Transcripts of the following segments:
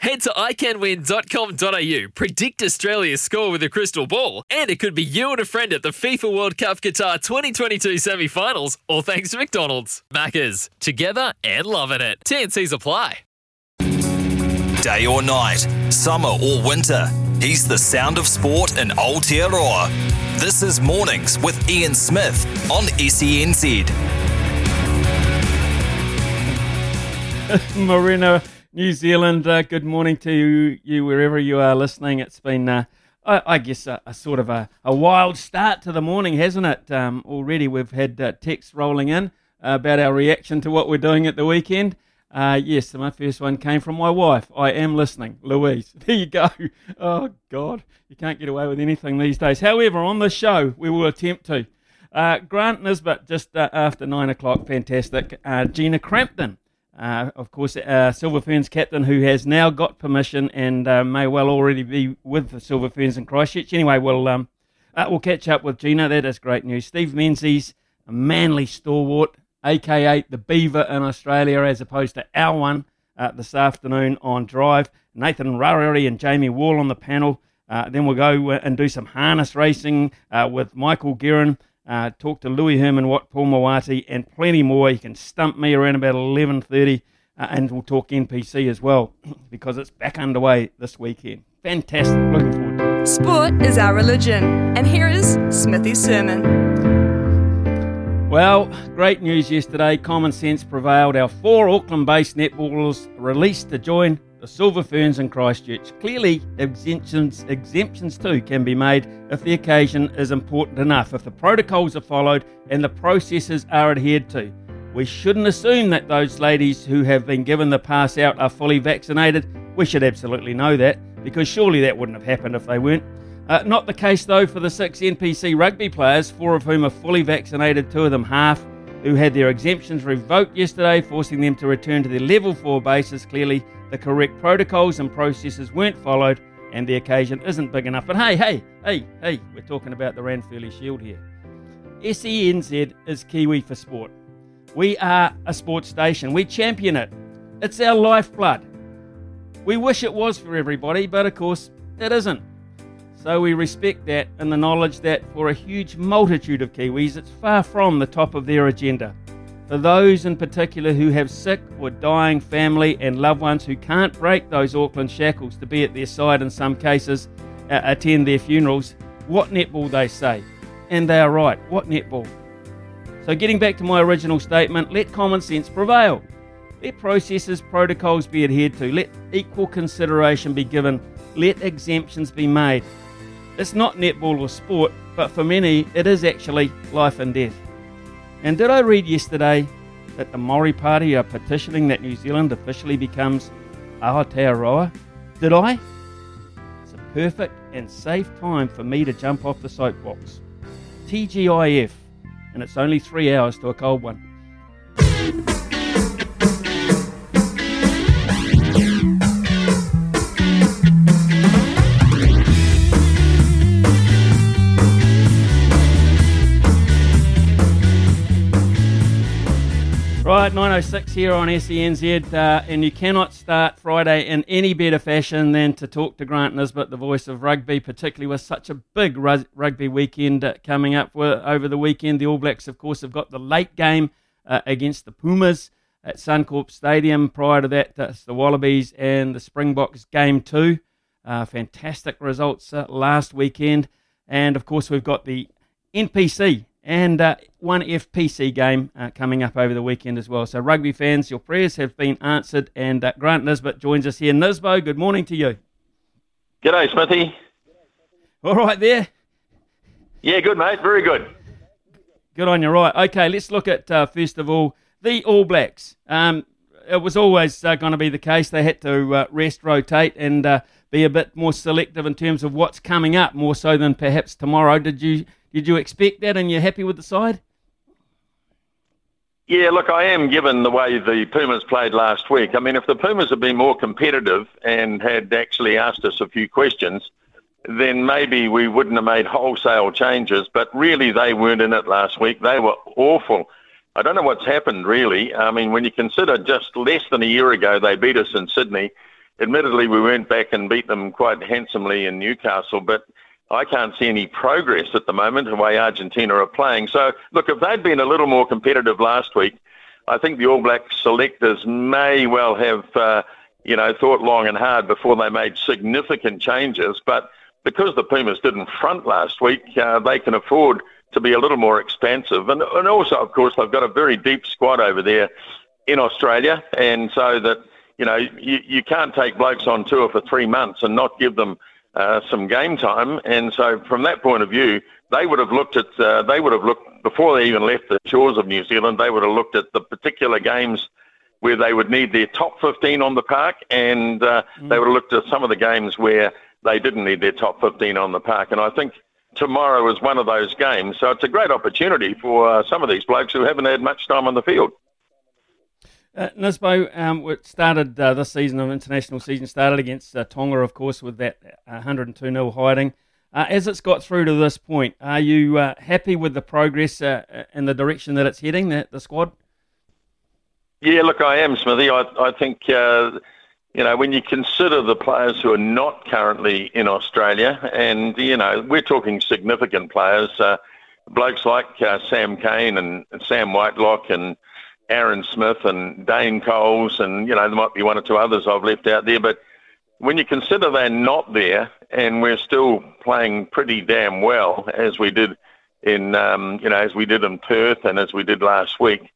Head to iCanWin.com.au, predict Australia's score with a crystal ball, and it could be you and a friend at the FIFA World Cup Qatar 2022 semi finals, all thanks to McDonald's. Maccas, together and loving it. TNC's apply. Day or night, summer or winter, he's the sound of sport in Aotearoa. This is Mornings with Ian Smith on SENZ. Marina, New Zealand. Uh, good morning to you, you, wherever you are listening. It's been, uh, I, I, guess, a, a, sort of a, a, wild start to the morning, hasn't it? Um, already we've had uh, texts rolling in about our reaction to what we're doing at the weekend. Uh, yes, my first one came from my wife. I am listening, Louise. There you go. Oh, God. You can't get away with anything these days. However, on the show, we will attempt to. Uh, Grant Nisbet, just uh, after nine o'clock, fantastic. Gina Crampton uh, of course, uh, Silver Ferns captain who has now got permission and uh, may well already be with the Silver Ferns in Christchurch. Anyway, we'll um, uh, we'll catch up with Gina. That is great news. Steve Menzies, a manly stalwart, aka the Beaver in Australia, as opposed to our one uh, this afternoon on Drive. Nathan Rarere and Jamie Wall on the panel. Then we'll go and do some harness racing with Michael Guerin. Uh, talk to Louis Herman Watt, Paul Mawati, and plenty more. You can stump me around about 11.30, uh, and we'll talk NPC as well, because it's back underway this weekend. Fantastic. Looking forward to it. Sport is our religion, and here is Smithy's sermon. Well, great news yesterday. Common sense prevailed. Our four Auckland based netballers released to join the Silver Ferns in Christchurch. Clearly, exemptions, exemptions too can be made if the occasion is important enough, if the protocols are followed and the processes are adhered to. We shouldn't assume that those ladies who have been given the pass out are fully vaccinated. We should absolutely know that, because surely that wouldn't have happened if they weren't. Uh, not the case though for the six NPC rugby players, four of whom are fully vaccinated, two of them half, who had their exemptions revoked yesterday, forcing them to return to their level four bases. Clearly, the correct protocols and processes weren't followed, and the occasion isn't big enough. But hey, hey, hey, hey, we're talking about the Ranfurly Shield here. SENZ is Kiwi for sport. We are a sports station. We champion it. It's our lifeblood. We wish it was for everybody, but of course, it isn't. So we respect that and the knowledge that for a huge multitude of Kiwis, it's far from the top of their agenda. For those in particular who have sick or dying family and loved ones who can't break those Auckland shackles to be at their side in some cases, uh, attend their funerals, what netball they say. And they are right, what netball? So, getting back to my original statement, let common sense prevail. Let processes, protocols be adhered to. Let equal consideration be given. Let exemptions be made. It's not netball or sport, but for many, it is actually life and death. And did I read yesterday that the Maori Party are petitioning that New Zealand officially becomes Aotearoa? Did I? It's a perfect and safe time for me to jump off the soapbox. TGIF, and it's only three hours to a cold one. Right, 906 here on SENZ, uh, and you cannot start Friday in any better fashion than to talk to Grant Nisbet, the voice of rugby, particularly with such a big rugby weekend uh, coming up over the weekend. The All Blacks, of course, have got the late game uh, against the Pumas at Suncorp Stadium. Prior to that, that's the Wallabies and the Springboks game two. Uh, fantastic results uh, last weekend. And of course, we've got the NPC and uh, one FPC game uh, coming up over the weekend as well. So, rugby fans, your prayers have been answered, and uh, Grant Nisbet joins us here. Nisbo, good morning to you. G'day, Smithy. All right, there. Yeah, good, mate. Very good. Good on you. Right. Okay, let's look at uh, first of all the All Blacks. Um, it was always uh, going to be the case. They had to uh, rest, rotate, and be a bit more selective in terms of what's coming up, more so than perhaps tomorrow. Did you did you expect that and you're happy with the side? Yeah, look, I am given the way the Pumas played last week. I mean, if the Pumas had been more competitive and had actually asked us a few questions, then maybe we wouldn't have made wholesale changes. But really, they weren't in it last week. They were awful. I don't know what's happened, really. I mean, when you consider just less than a year ago, they beat us in Sydney. Admittedly, we went back and beat them quite handsomely in Newcastle, but I can't see any progress at the moment the way Argentina are playing. So, look, if they'd been a little more competitive last week, I think the All Black selectors may well have, uh, you know, thought long and hard before they made significant changes. But because the Pumas didn't front last week, uh, they can afford to be a little more expansive. And, and also, of course, they've got a very deep squad over there in Australia. And so that, you know, you, you can't take blokes on tour for three months and not give them – uh, some game time. And so, from that point of view, they would have looked at uh, they would have looked before they even left the shores of New Zealand. They would have looked at the particular games where they would need their top 15 on the park, and uh, mm. they would have looked at some of the games where they didn't need their top 15 on the park. And I think tomorrow is one of those games. So it's a great opportunity for uh, some of these blokes who haven't had much time on the field. Uh, Nisbo, um, it started uh, this season of international season started against uh, Tonga, of course, with that 102 uh, 0 hiding. Uh, as it's got through to this point, are you uh, happy with the progress uh, in the direction that it's heading, the, the squad? Yeah, look, I am, Smithy. I, I think, you know, when you consider the players who are not currently in Australia, and, you know, we're talking significant players, blokes like Sam Cane and Sam Whitelock and Aaron Smith and Dane Coles, and you know there might be one or two others I've left out there. But when you consider they're not there, and we're still playing pretty damn well as we did in um, you know as we did in Perth and as we did last week,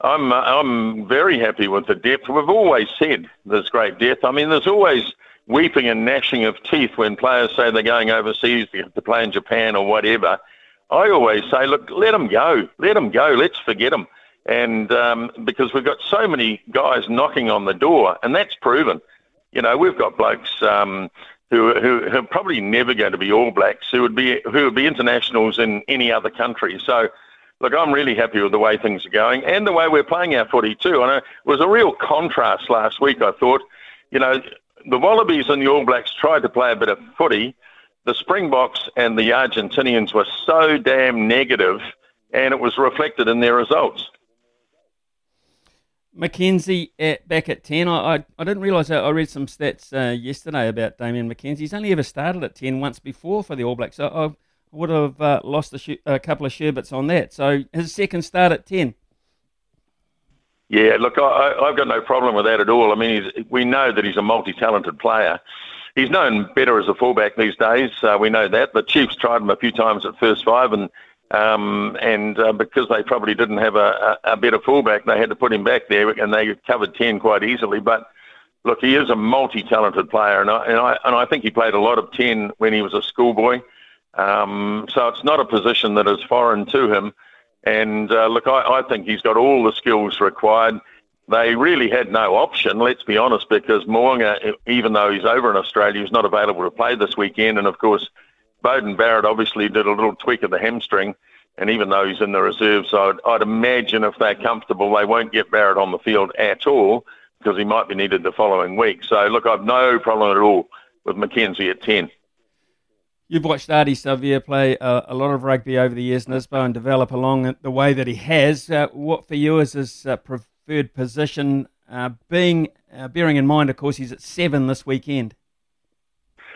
I'm I'm very happy with the depth. We've always said there's great depth. I mean, there's always weeping and gnashing of teeth when players say they're going overseas to play in Japan or whatever. I always say, look, let them go, let them go, let's forget them and um, because we've got so many guys knocking on the door, and that's proven. You know, we've got blokes um, who, who, who are probably never going to be All Blacks, who would be who would be internationals in any other country. So, look, I'm really happy with the way things are going and the way we're playing our footy too. And it was a real contrast last week. I thought, you know, the Wallabies and the All Blacks tried to play a bit of footy. The Springboks and the Argentinians were so damn negative, and it was reflected in their results. McKenzie at, back at 10. I, I, I didn't realise that. I read some stats uh, yesterday about Damian McKenzie. He's only ever started at 10 once before for the All Blacks. So I would have uh, lost a, sh- a, couple of sherbets on that. So his second start at 10. Yeah, look, I, have got no problem with that at all. I mean, we know that he's a multi talented player. He's known better as a fullback these days. Uh, we know that. The Chiefs tried him a few times at first five and um, and uh, because they probably didn't have a, a, a better fullback, they had to put him back there, and they covered 10 quite easily. But look, he is a multi-talented player, and I, and I, and I think he played a lot of 10 when he was a schoolboy. Um, so it's not a position that is foreign to him. And uh, look, I, I think he's got all the skills required. They really had no option, let's be honest, because Mo'unga, even though he's over in Australia, he's not available to play this weekend. And of course, Beauden Barrett obviously did a little tweak of the hamstring, and even though he's in the reserves, I'd, I'd imagine if they're comfortable, they won't get Barrett on the field at all because he might be needed the following week. So, look, I've no problem at all with McKenzie at 10. You've watched Ardie Savea play uh, a lot of rugby over the years, Nisbo, and develop along the way that he has. Uh, what for you is his uh, preferred position? Uh, being uh, bearing in mind, of course, he's at seven this weekend.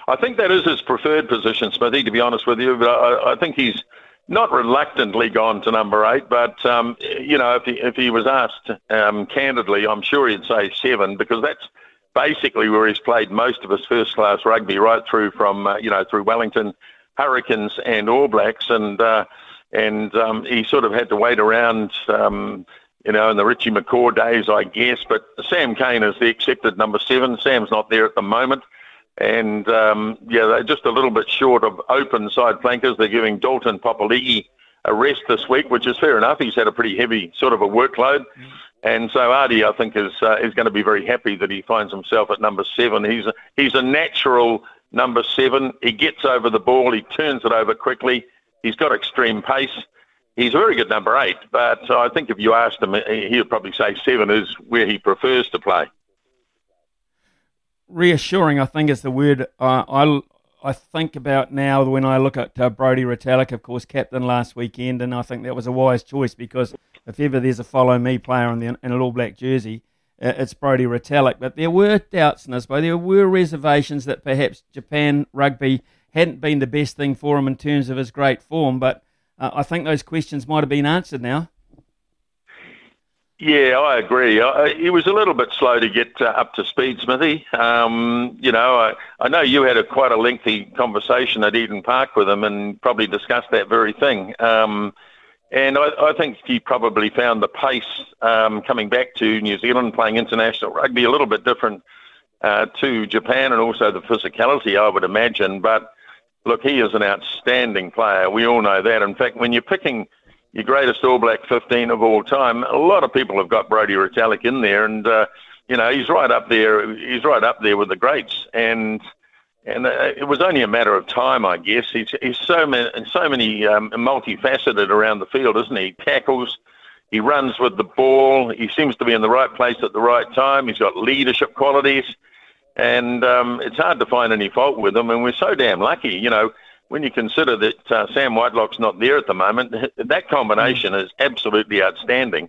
I think that is his preferred position, Smithy, to be honest with you. But I, I think he's not reluctantly gone to number eight, but um, you know, if he if he was asked um, candidly, I'm sure he'd say seven because that's basically where he's played most of his first class rugby, right through from uh, you know through Wellington, Hurricanes, and All Blacks, and uh, and um, he sort of had to wait around. Um, you know, in the Richie McCaw days, I guess. But Sam Cane is the accepted number seven. Sam's not there at the moment. And um, yeah, they're just a little bit short of open side flankers. They're giving Dalton Papali'i a rest this week, which is fair enough. He's had a pretty heavy sort of a workload. Mm. And so Ardie, I think, is uh, is going to be very happy that he finds himself at number seven. He's a, he's a natural number seven. He gets over the ball, he turns it over quickly. He's got extreme pace, he's a very good number eight. But I think if you asked him, he would probably say seven is where he prefers to play. Reassuring, I think, is the word uh, I I think about now when I look at uh, Brodie Retallick, of course, captain last weekend, and I think that was a wise choice because if ever there's a follow me player in, the, in an All Black jersey, uh, it's Brodie Retallick. But there were doubts, Nisbo. There were reservations that perhaps Japan rugby hadn't been the best thing for him in terms of his great form. But uh, I think those questions might have been answered now. Yeah, I agree. He was a little bit slow to get uh, up to speed, Smithy. Um, you know, I, I know you had a quite a lengthy conversation at Eden Park with him and probably discussed that very thing. Um, and I, I, think he probably found the pace um, coming back to New Zealand, playing international rugby, a little bit different uh, to Japan, and also the physicality, I would imagine. But look, he is an outstanding player. We all know that. In fact, when you're picking your greatest All Black 15 of all time. A lot of people have got Brodie Retallick in there, and uh, you know he's right up there. He's right up there with the greats, and and uh, it was only a matter of time, I guess. He's he's so many so many um, multifaceted around the field, isn't he? He tackles. He runs with the ball. He seems to be in the right place at the right time. He's got leadership qualities, and um, it's hard to find any fault with him. And we're so damn lucky, you know when you consider that uh, Sam Whitelock's not there at the moment, that combination is absolutely outstanding.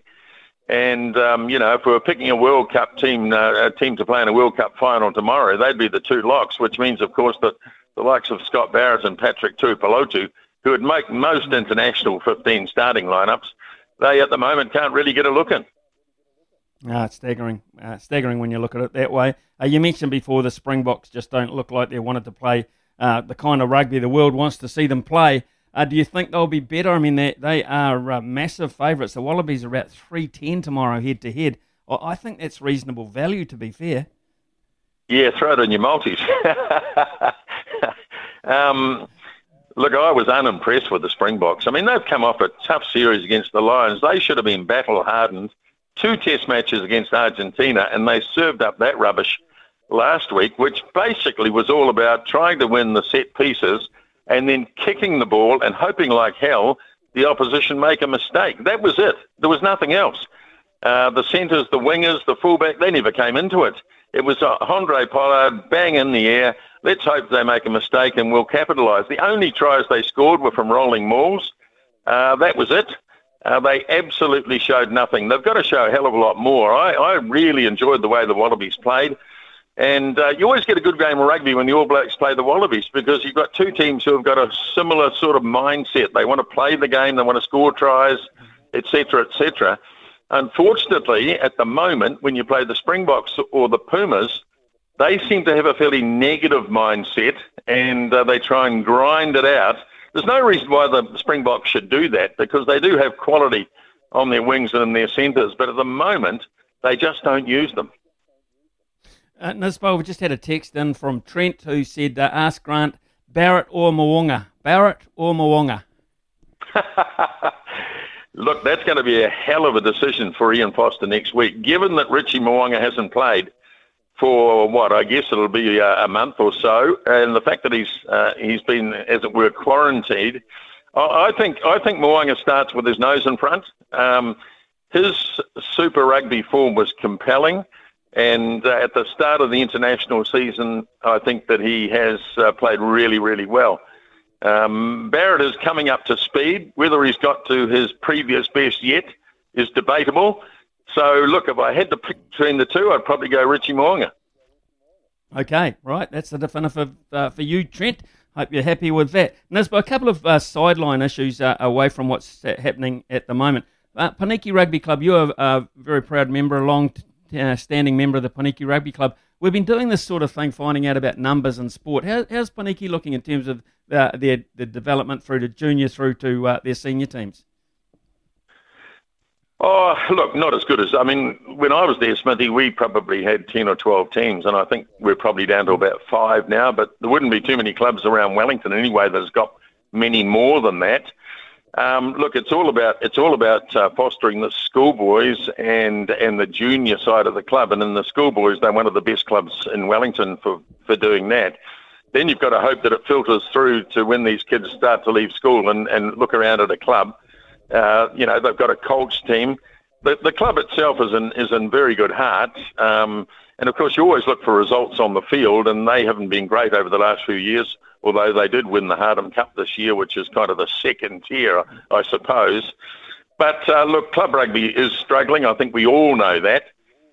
And um, you know, if we were picking a World Cup team, uh, a team to play in a World Cup final tomorrow, they'd be the two locks. Which means, of course, that the likes of Scott Barrett and Patrick Tuipulotu, who would make most international 15 starting lineups, they at the moment can't really get a look in. Ah, it's staggering. Uh, staggering when you look at it that way. Uh, you mentioned before the Springboks just don't look like they wanted to play uh, the kind of rugby the world wants to see them play. Uh, do you think they'll be better? I mean, they, they are uh, massive favourites. The Wallabies are about 310 tomorrow head to head. I think that's reasonable value, to be fair. Yeah, throw it in your multis. um, look, I was unimpressed with the Springboks. I mean, they've come off a tough series against the Lions. They should have been battle hardened. Two test matches against Argentina, and they served up that rubbish last week, which basically was all about trying to win the set pieces and then kicking the ball and hoping like hell the opposition make a mistake. That was it. There was nothing else. Uh, the centres, the wingers, the fullback, they never came into it. It was uh, Handré Pollard, bang in the air. Let's hope they make a mistake and we'll capitalise. The only tries they scored were from rolling mauls. Uh, that was it. Uh, they absolutely showed nothing. They've got to show a hell of a lot more. I, I really enjoyed the way the Wallabies played. And uh, you always get a good game of rugby when the All Blacks play the Wallabies because you've got two teams who have got a similar sort of mindset. They want to play the game, they want to score tries, etc., etc. Unfortunately, at the moment, when you play the Springboks or the Pumas, they seem to have a fairly negative mindset and uh, they try and grind it out. There's no reason why the Springboks should do that because they do have quality on their wings and in their centres, but at the moment, they just don't use them. Uh, Nisbo, we just had a text in from Trent who said, uh, ask Grant, Barrett or Mo'unga? Barrett or Mo'unga? Look, that's going to be a hell of a decision for Ian Foster next week. Given that Richie Mo'unga hasn't played for what I guess it'll be a, a month or so, and the fact that he's uh, he's been, as it were, quarantined, I, I think I think Mo'unga starts with his nose in front. Um, his Super Rugby form was compelling. And uh, at the start of the international season, I think that he has uh, played really, really well. Um, Barrett is coming up to speed. Whether he's got to his previous best yet is debatable. So, look, if I had to pick between the two, I'd probably go Richie Mo'unga. Okay, right. That's the definitive uh, for you, Trent. Hope you're happy with that. Nisbo, a couple of uh, sideline issues uh, away from what's happening at the moment. Uh, Poneke Rugby Club, you're a very proud member, a long uh, standing member of the Poneke Rugby Club. We've been doing this sort of thing, finding out about numbers and sport. How, how's Poneke looking in terms of uh, their, their development through to junior through to uh, their senior teams? Oh, look, not as good as I mean. When I was there, Smithy, we probably had ten or twelve teams, and I think we're probably down to about five now. But there wouldn't be too many clubs around Wellington anyway that has got many more than that. Um, look, it's all about it's all about uh, fostering the schoolboys and and the junior side of the club. And in the schoolboys, they're one of the best clubs in Wellington for for doing that. Then you've got to hope that it filters through to when these kids start to leave school and, and look around at a club. Uh, you know, they've got a Colts team. The, the club itself is in is in very good heart. Um, and of course, you always look for results on the field, and they haven't been great over the last few years. Although they did win the Hardham Cup this year, which is kind of the second tier, I suppose. But uh, look, club rugby is struggling. I think we all know that.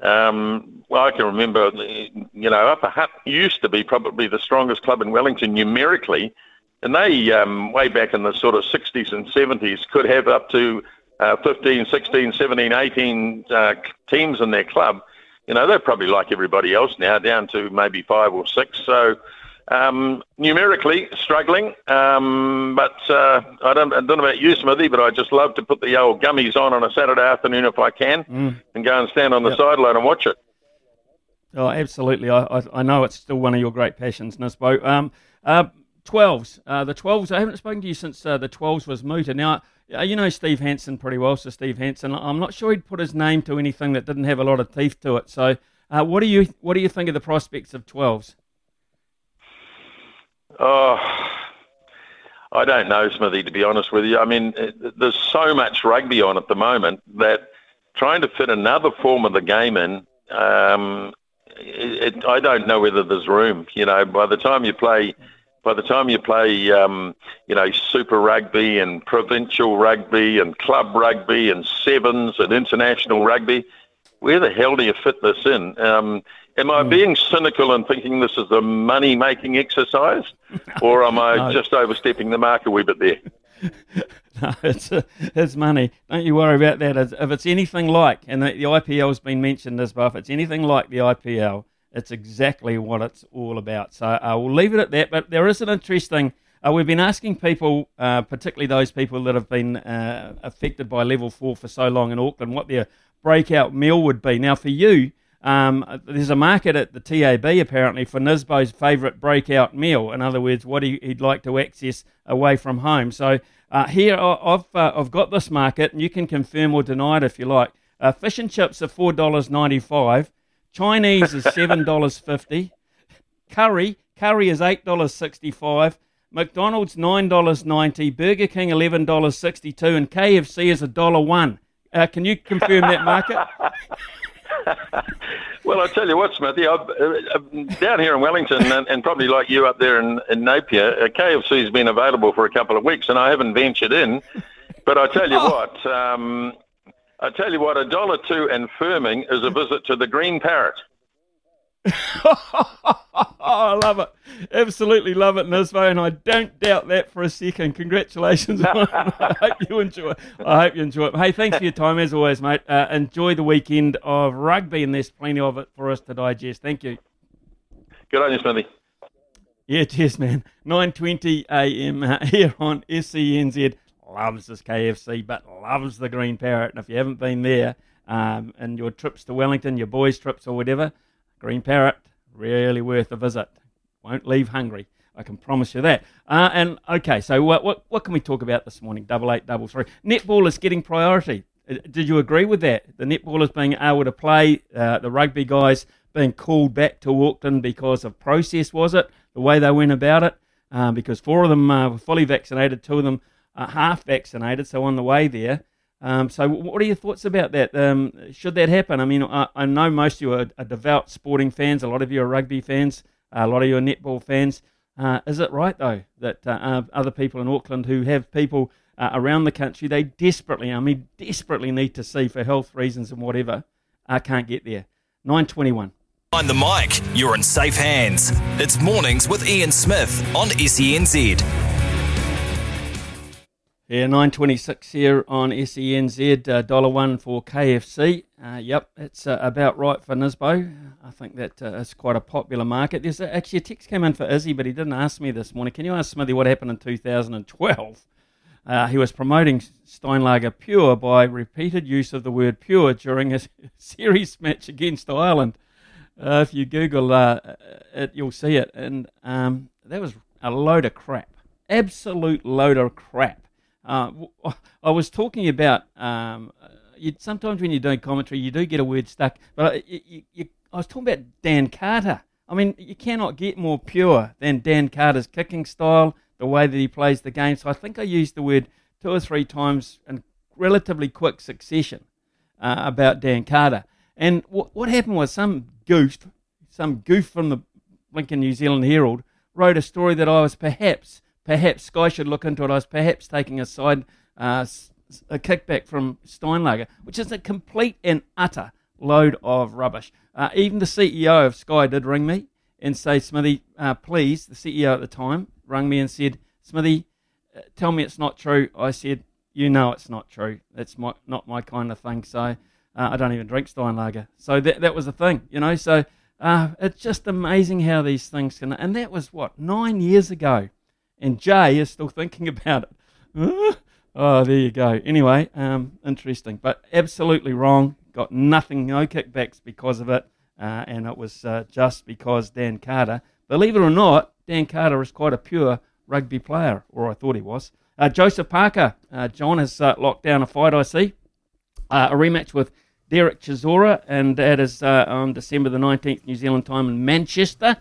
Um, well, I can remember, you know, Upper Hutt used to be probably the strongest club in Wellington numerically, and they, um, way back in the sort of 60s and 70s, could have up to uh, 15, 16, 17, 18 uh, teams in their club. You know, they're probably like everybody else now, down to maybe five or six. So, um, numerically struggling, um, but uh, I, don't, I don't know about you, Smithy, but I just love to put the old gummies on on a Saturday afternoon if I can mm. and go and stand on the yep. sideline and watch it. Oh, absolutely. I, I, I, know it's still one of your great passions, Nisbo. Um, uh, 12s. Uh, the 12s, I haven't spoken to you since uh, the 12s was mooted. Now, you know Steve Hansen pretty well, so Steve Hansen. I'm not sure he'd put his name to anything that didn't have a lot of teeth to it. So, uh, what do you what do you think of the prospects of 12s? Oh, I don't know, Smithy, to be honest with you. I mean, there's so much rugby on at the moment that trying to fit another form of the game in, um, it, it, I don't know whether there's room. You know, by the time you play, by the time you play, um, you know, Super Rugby and provincial rugby and club rugby and sevens and international rugby, where the hell do you fit this in? Um, Am I hmm. being cynical and thinking this is a money making exercise, or am I no. just overstepping the mark a wee bit there? no, it's, uh, it's money. Don't you worry about that. If it's anything like, and the, the IPL has been mentioned as well, if it's anything like the IPL, it's exactly what it's all about. So uh, we'll leave it at that. But there is an interesting. Uh, we've been asking people, uh, particularly those people that have been uh, affected by level four for so long in Auckland, what their breakout meal would be. Now, for you, um, there's a market at the TAB apparently for Nisbo's favourite breakout meal. In other words, what he, would like to access away from home. So uh, here I've uh, I've got this market, and you can confirm or deny it if you like. Uh, fish and chips are four dollars ninety five. Chinese is seven dollars fifty. Curry curry is eight dollars sixty five. McDonald's nine dollars ninety. Burger King eleven dollars sixty two, and KFC is a dollar one. Uh, can you confirm that market? well, I tell you what, Smithy, I'm, uh, down here in Wellington, and, and, probably like you up there in, in Napier, uh, KFC has been available for a couple of weeks, and I haven't ventured in. But I tell you oh. what, um, I tell you what, a dollar two and firming is a visit to the Green Parrot. oh, I love it. Absolutely love it, Nisbo, and I don't doubt that for a second. Congratulations. I hope you enjoy it. I hope you enjoy it. Hey, thanks for your time as always, mate. Uh, enjoy the weekend of rugby, and there's plenty of it for us to digest. Thank you. Good on you, Smithy. Yeah, cheers, man. 9.20 a.m. Uh, here on SENZ. Loves this KFC, but loves the Green Parrot. And if you haven't been there, um, and your trips to Wellington, your boys' trips or whatever, Green Parrot, really worth a visit. Won't leave hungry. I can promise you that. Uh, and okay, so what, what what can we talk about this morning? Double eight, double three. Netball is getting priority. Uh, did you agree with that? The netballers being able to play, uh, the rugby guys being called back to Auckland because of process, was it? The way they went about it? Uh, because four of them uh, were fully vaccinated, two of them are half vaccinated, so on the way there. Um, so, what are your thoughts about that? Um, should that happen? I mean, I, I, know most of you are, are, devout sporting fans. A lot of you are rugby fans. a lot of you are netball fans. Uh, is it right though that uh, other people in Auckland who have people uh, around the country they desperately, I mean, desperately need to see for health reasons and whatever, uh, can't get there? Nine twenty-one. Behind the mic, you're in safe hands. It's mornings with Ian Smith on SENZ. Yeah, 926 here on SENZ, uh, dollar one for KFC. Uh, yep, it's uh, about right for Nisbo. I think that uh, is quite a popular market. There's actually a text came in for Izzy, but he didn't ask me this morning. Can you ask Smithy what happened in 2012? Uh, he was promoting Steinlager Pure by repeated use of the word pure during a series match against Ireland. Uh, if you Google it, you'll see it. And um, that was a load of crap. Absolute load of crap. Uh, I was talking about um, you, sometimes when you're doing commentary, you do get a word stuck. But you, you, I was talking about Dan Carter. I mean, you cannot get more pure than Dan Carter's kicking style, the way that he plays the game. So I think I used the word two or three times in relatively quick succession uh, about Dan Carter. And what happened was some goof, some goof from the Lincoln New Zealand Herald wrote a story that I was perhaps, perhaps Sky should look into it. I was perhaps taking a side, uh, a kickback from Steinlager, which is a complete and utter load of rubbish. Uh, even the CEO of Sky did ring me and say, Smithy, uh, please, the CEO at the time rang me and said, Smithy, uh, tell me it's not true. I said, you know it's not true. It's my, not my kind of thing. So uh, I don't even drink Steinlager. So that, that was the thing, you know. So uh, it's just amazing how these things can. And that was what, nine years ago. And Jay is still thinking about it. oh, there you go. Anyway, um, interesting. But absolutely wrong. Got nothing, no kickbacks because of it. Uh, and it was uh, just because Dan Carter, believe it or not, Dan Carter is quite a pure rugby player, or I thought he was. Uh, Joseph Parker, uh, John has uh, locked down a fight, I see. Uh, a rematch with Derek Chisora, and that is on December the 19th, New Zealand time in Manchester.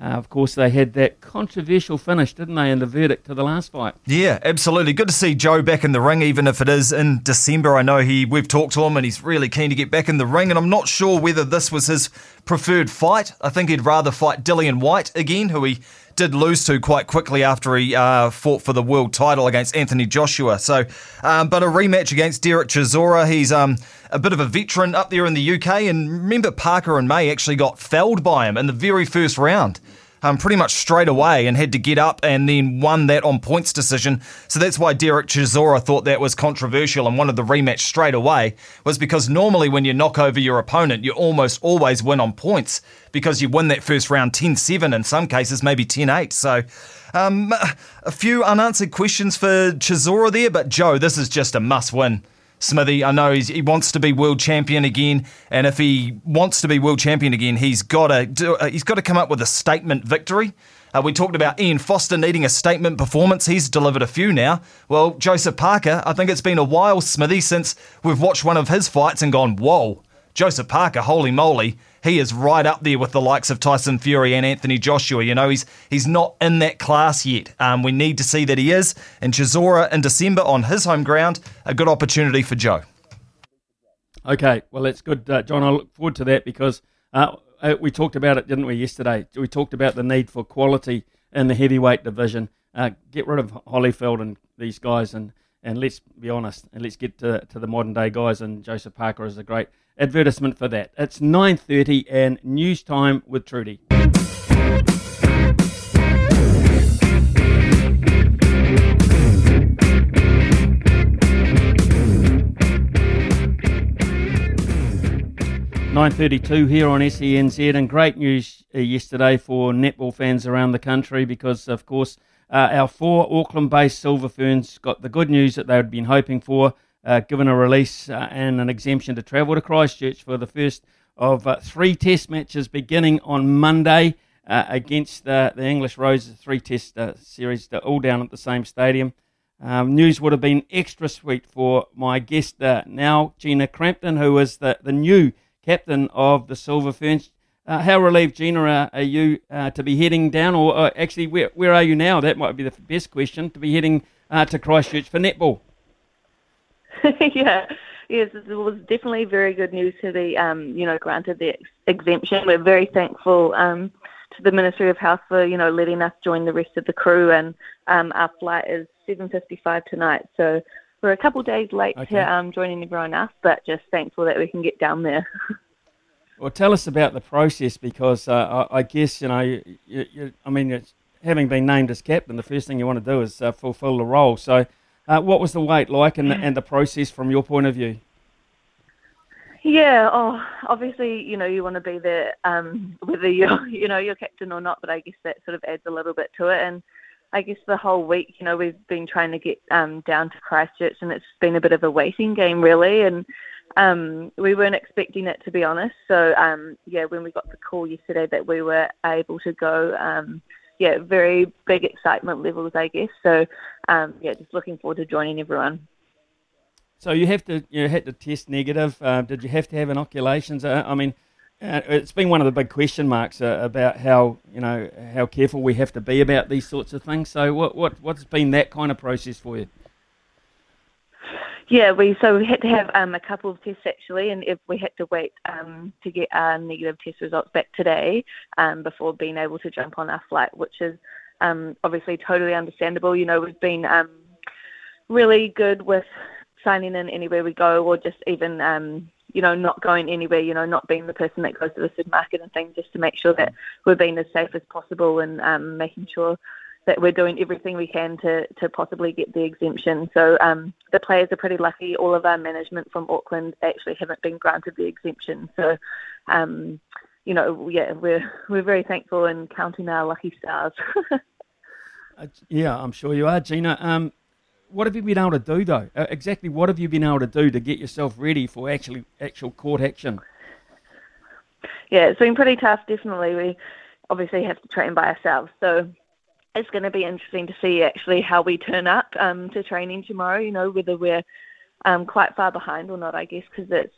Uh, of course, they had that controversial finish, didn't they, in the verdict to the last fight? Yeah, absolutely. Good to see Joe back in the ring, even if it is in December. I know he we've talked to him and he's really keen to get back in the ring. And I'm not sure whether this was his preferred fight. I think he'd rather fight Dillian Whyte again, who he did lose to quite quickly after he uh, fought for the world title against Anthony Joshua. So, um, but a rematch against Derek Chisora. He's um, a bit of a veteran up there in the UK. And remember, Parker and May actually got felled by him in the very first round um, pretty much straight away and had to get up and then won that on points decision. So that's why Derek Chisora thought that was controversial and wanted the rematch straight away, was because normally when you knock over your opponent, you almost always win on points because you win that first round 10 7, in some cases, maybe 10 8. So. Um, a few unanswered questions for Chisora there, but Joe, this is just a must win. Smithy. I know he wants to be world champion again, and if he wants to be world champion again, he's got to uh, he's got to come up with a statement victory. Uh, we talked about Ian Foster needing a statement performance. He's delivered a few now. Well, Joseph Parker, I think it's been a while, Smithy, since we've watched one of his fights and gone, whoa, Joseph Parker, holy moly, he is right up there with the likes of Tyson Fury and Anthony Joshua. You know, he's he's not in that class yet. Um, we need to see that he is. And Chisora in December on his home ground, a good opportunity for Joe. Okay, well, that's good, uh, John. I look forward to that because uh, uh, we talked about it, didn't we, yesterday? We talked about the need for quality in the heavyweight division. Uh, get rid of Holyfield and these guys, and, and let's be honest, and let's get to, to the modern day guys. And Joseph Parker is a great advertisement for that. It's 9.30 and news time with Trudy. Nine thirty-two here on SENZ, and great news uh, yesterday for netball fans around the country because, of course, uh, our four Auckland-based Silver Ferns got the good news that they had been hoping for uh, given a release uh, and an exemption to travel to Christchurch for the first of uh, three test matches beginning on Monday uh, against the English Roses, three test uh, series, all down at the same stadium. Um, news would have been extra sweet for my guest now, Gina Crampton, who is the, the new captain of the Silver Ferns. How relieved, Gina, are you to be heading down, or actually, where, where are you now? That might be the best question, to be heading to Christchurch for netball. yeah, yes, it was definitely very good news to be, um, you know, granted the ex- exemption. We're very thankful um, to the Ministry of Health for, you know, letting us join the rest of the crew. And um, our flight is 7:55 tonight, so we're a couple of days late okay. to um, joining everyone else, but just thankful that we can get down there. well, tell us about the process because uh, I, I, guess you know, you, you, I mean, having been named as captain, the first thing you want to do is uh, fulfil the role. So uh, what was the wait like and the, and the process from your point of view? Yeah, oh, obviously, you know, you want to be there, um, whether you're, you know, you're captain or not. But I guess that sort of adds a little bit to it. And I guess the whole week, you know, we've been trying to get um, down to Christchurch, and it's been a bit of a waiting game, really. And um, we weren't expecting it, to be honest. So, um, yeah, when we got the call yesterday that we were able to go, um, yeah, very big excitement levels, I guess. So, um, yeah, just looking forward to joining everyone. So you have to you had to test negative. Uh, did you have to have inoculations? Uh, I mean, uh, it's been one of the big question marks uh, about how you know how careful we have to be about these sorts of things. So what what what's been that kind of process for you? Yeah, we so we had to have um, a couple of tests actually, and if we had to wait um, to get our negative test results back today um, before being able to jump on our flight, which is um, obviously totally understandable. You know, we've been um, really good with signing in anywhere we go, or just even um, you know not going anywhere. You know, not being the person that goes to the supermarket and things, just to make sure that we're being as safe as possible and making sure that we're doing everything we can to, to possibly get the exemption. So um, the players are pretty lucky. All of our management from Auckland actually haven't been granted the exemption. So, um, you know, yeah, we're we're very thankful and counting our lucky stars. uh, yeah, I'm sure you are, Gina. Um, what have you been able to do though? Uh, exactly, what have you been able to do to get yourself ready for actually actual court action? Yeah, it's been pretty tough. Definitely, we obviously have to train by ourselves. So it's going to be interesting to see actually how we turn up um, to training tomorrow. You know, whether we're um, quite far behind or not. I guess because it's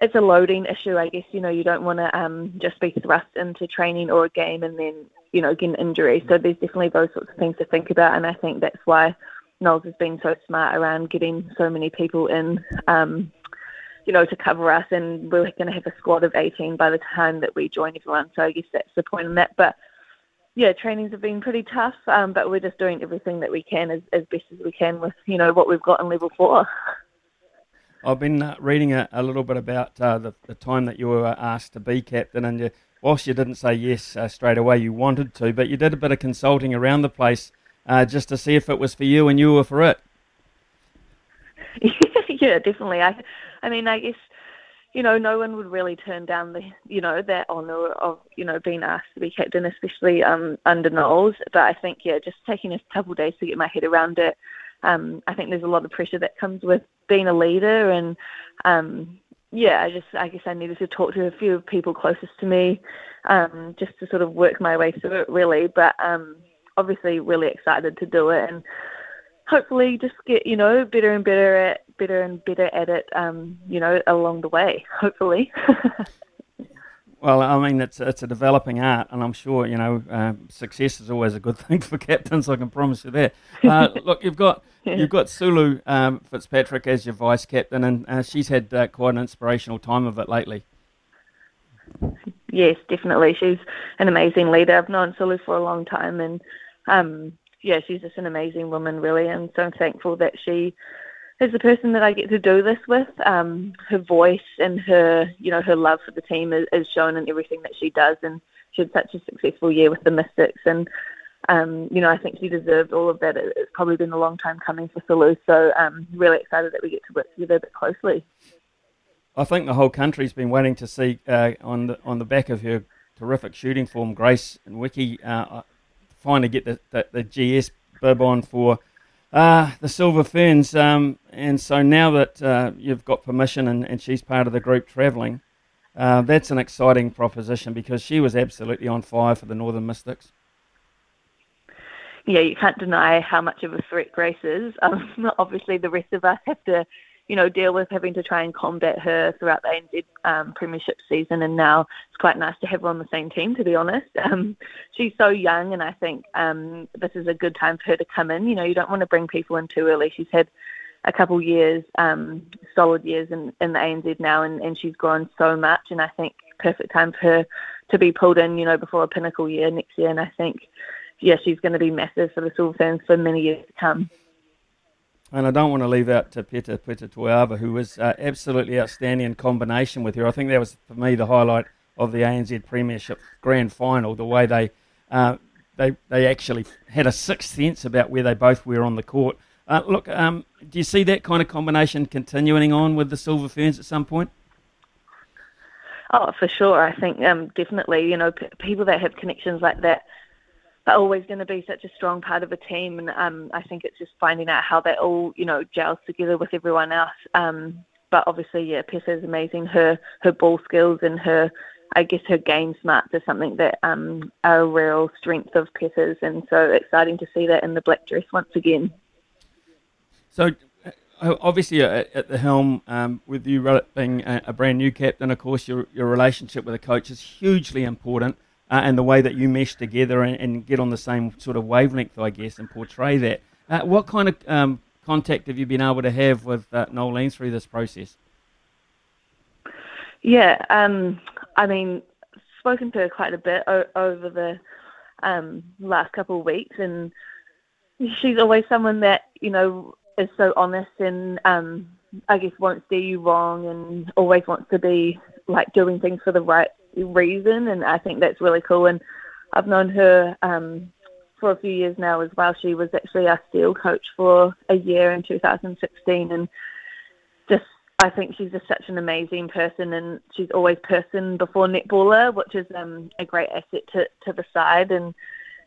it's a loading issue. I guess you know you don't want to um, just be thrust into training or a game and then you know get an injury. So there's definitely those sorts of things to think about, and I think that's why Knowles has been so smart around getting so many people in. Um, you know, to cover us, and we're going to have a squad of 18 by the time that we join everyone. So I guess that's the point in that. But yeah, trainings have been pretty tough, um, but we're just doing everything that we can as, as best as we can with you know what we've got in level four. I've been uh, reading a, a, little bit about uh, the, the, time that you were asked to be captain, and you, whilst you didn't say yes uh, straight away, you wanted to, but you did a bit of consulting around the place uh, just to see if it was for you and you were for it. yeah, definitely. I, I mean, I guess you know, no one would really turn down the, you know, that honour of, you know, being asked to be captain, especially um, under Knowles. But I think, yeah, just taking a couple of days to get my head around it. Um, I think there's a lot of pressure that comes with being a leader, and um, yeah, I just, I guess I needed to talk to a few people closest to me, um, just to sort of work my way through it, really. But um, obviously, really excited to do it, and hopefully just get you know better and better at better and better at it um, you know along the way hopefully. Well I mean it's it's a developing art and I'm sure you know uh, success is always a good thing for captains I can promise you that. Uh, look you've got yeah. you've got Sulu um, Fitzpatrick as your vice captain and uh, she's had uh, quite an inspirational time of it lately. Yes definitely. She's an amazing leader. I've known Sulu for a long time and um, yeah, she's just an amazing woman, really, and so I'm thankful that she is the person that I get to do this with. Um, her voice and her, you know, her love for the team is, is shown in everything that she does, and she had such a successful year with the Mystics, and um, you know, I think she deserved all of that. It's probably been a long time coming for Sulu, so um, really excited that we get to work together a bit closely. I think the whole country's been waiting to see uh, on the on the back of her terrific shooting form, Grace Nweke. Uh, finally get the, the, the GS bib on for uh, the Silver Ferns. Um, and so now that uh, you've got permission and, and she's part of the group travelling, uh, that's an exciting proposition because she was absolutely on fire for the Northern Mystics. Yeah, you can't deny how much of a threat Grace is. Um, obviously, the rest of us have to you know, deal with having to try and combat her throughout the ANZ um, Premiership season. And now it's quite nice to have her on the same team, to be honest. Um, she's so young, and I think um, this is a good time for her to come in. You know, you don't want to bring people in too early. She's had a couple years, um, solid years in, in the ANZ now, and, and she's grown so much. And I think perfect time for her to be pulled in, you know, before a pinnacle year next year. And I think, yeah, she's going to be massive for the Silver Ferns for many years to come. And I don't want to leave out to Peta Peta who was uh, absolutely outstanding in combination with her. I think that was, for me, the highlight of the ANZ Premiership Grand Final, the way they, uh, they, they actually had a sixth sense about where they both were on the court. Uh, look, um, do you see that kind of combination continuing on with the Silver Ferns at some point? Oh, for sure. I think um, definitely, you know, p- people that have connections like that – always going to be such a strong part of a team. And um, I think it's just finding out how that all, you know, gels together with everyone else. Um, but obviously, yeah, Pessa is amazing. Her her ball skills and her, I guess, her game smarts are something that um, are a real strength of Pessa's. And so exciting to see that in the black dress once again. So uh, obviously uh, at the helm um, with you being a, brand new captain, of course, your, your relationship with the coach is hugely important uh, and the way that you mesh together and, and, get on the same sort of wavelength, I guess, and portray that. Uh, what kind of um, contact have you been able to have with uh, Noeline through this process? Yeah, um, I mean, spoken to her quite a bit o- over the um, last couple of weeks, and she's always someone that you know is so honest and um, I guess won't steer you wrong, and always wants to be like doing things for the right reason, and I think that's really cool. And I've known her um, for a few years now as well. She was actually our steel coach for a year in 2016, and just I think she's just such an amazing person, and she's always person before netballer, which is um, a great asset to to the side. And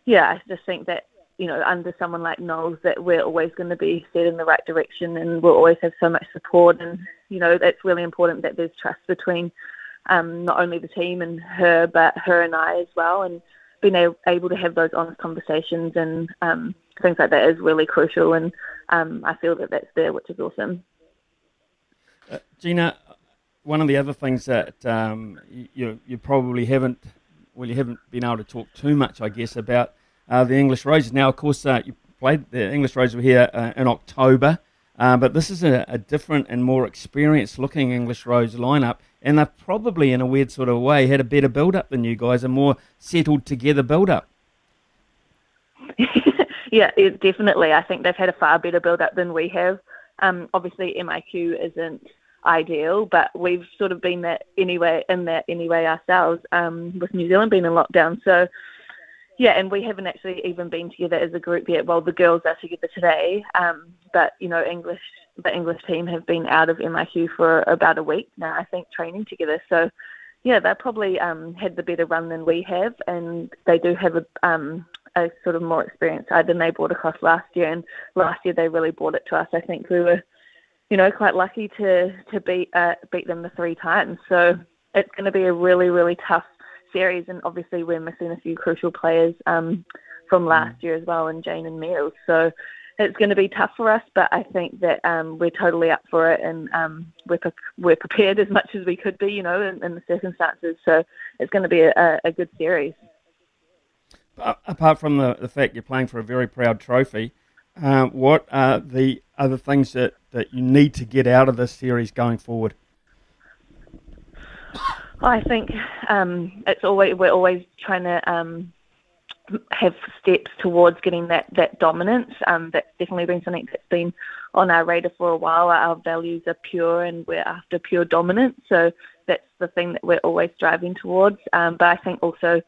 yeah, I just think that you know under someone like Noeline that we're always going to be set in the right direction, and we'll always have so much support. And you know that's really important that there's trust between um, not only the team and her, but her and I as well. And being able to have those honest conversations and um, things like that is really crucial. And um, I feel that that's there, which is awesome. Uh, Gina, one of the other things that um, you you probably haven't well you haven't been able to talk too much, I guess, about uh, the English Roses. Now, of course, uh, you played the English Roses were here uh, in October, uh, but this is a, a, different and more experienced looking English Rose lineup, and they've probably, in a weird sort of way, had a better build up than you guys, a more settled together build up. yeah, it, definitely. I think they've had a far better build up than we have. Um, obviously, MIQ isn't ideal, but we've sort of been that anyway in that anyway ourselves um, with New Zealand being in lockdown. So yeah, and we haven't actually even been together as a group yet. Well, the girls are together today, um, but you know, English the English team have been out of MIQ for about a week now. I think training together. So yeah, they probably um, had the better run than we have, and they do have a um, a sort of more experienced side than they brought across last year. And last year they really brought it to us. I think we were, you know, quite lucky to to beat uh, beat them the three times. So it's going to be a really really tough series, and obviously we're missing a few crucial players um, from mm. last year as well, and Jane and Mills. So it's going to be tough for us, but I think that um, we're totally up for it, and um, we're pre- we're prepared as much as we could be, you know, in, in the circumstances. So it's going to be a, a good series. Apart from the, the fact you're playing for a very proud trophy, uh, what are the other things that, that you need to get out of this series going forward? I think um, it's always we're always trying to um, have steps towards getting that that dominance. Um, that's definitely been something that's been on our radar for a while. Our values are pure, and we're after pure dominance. So that's the thing that we're always striving towards. Um, but I think also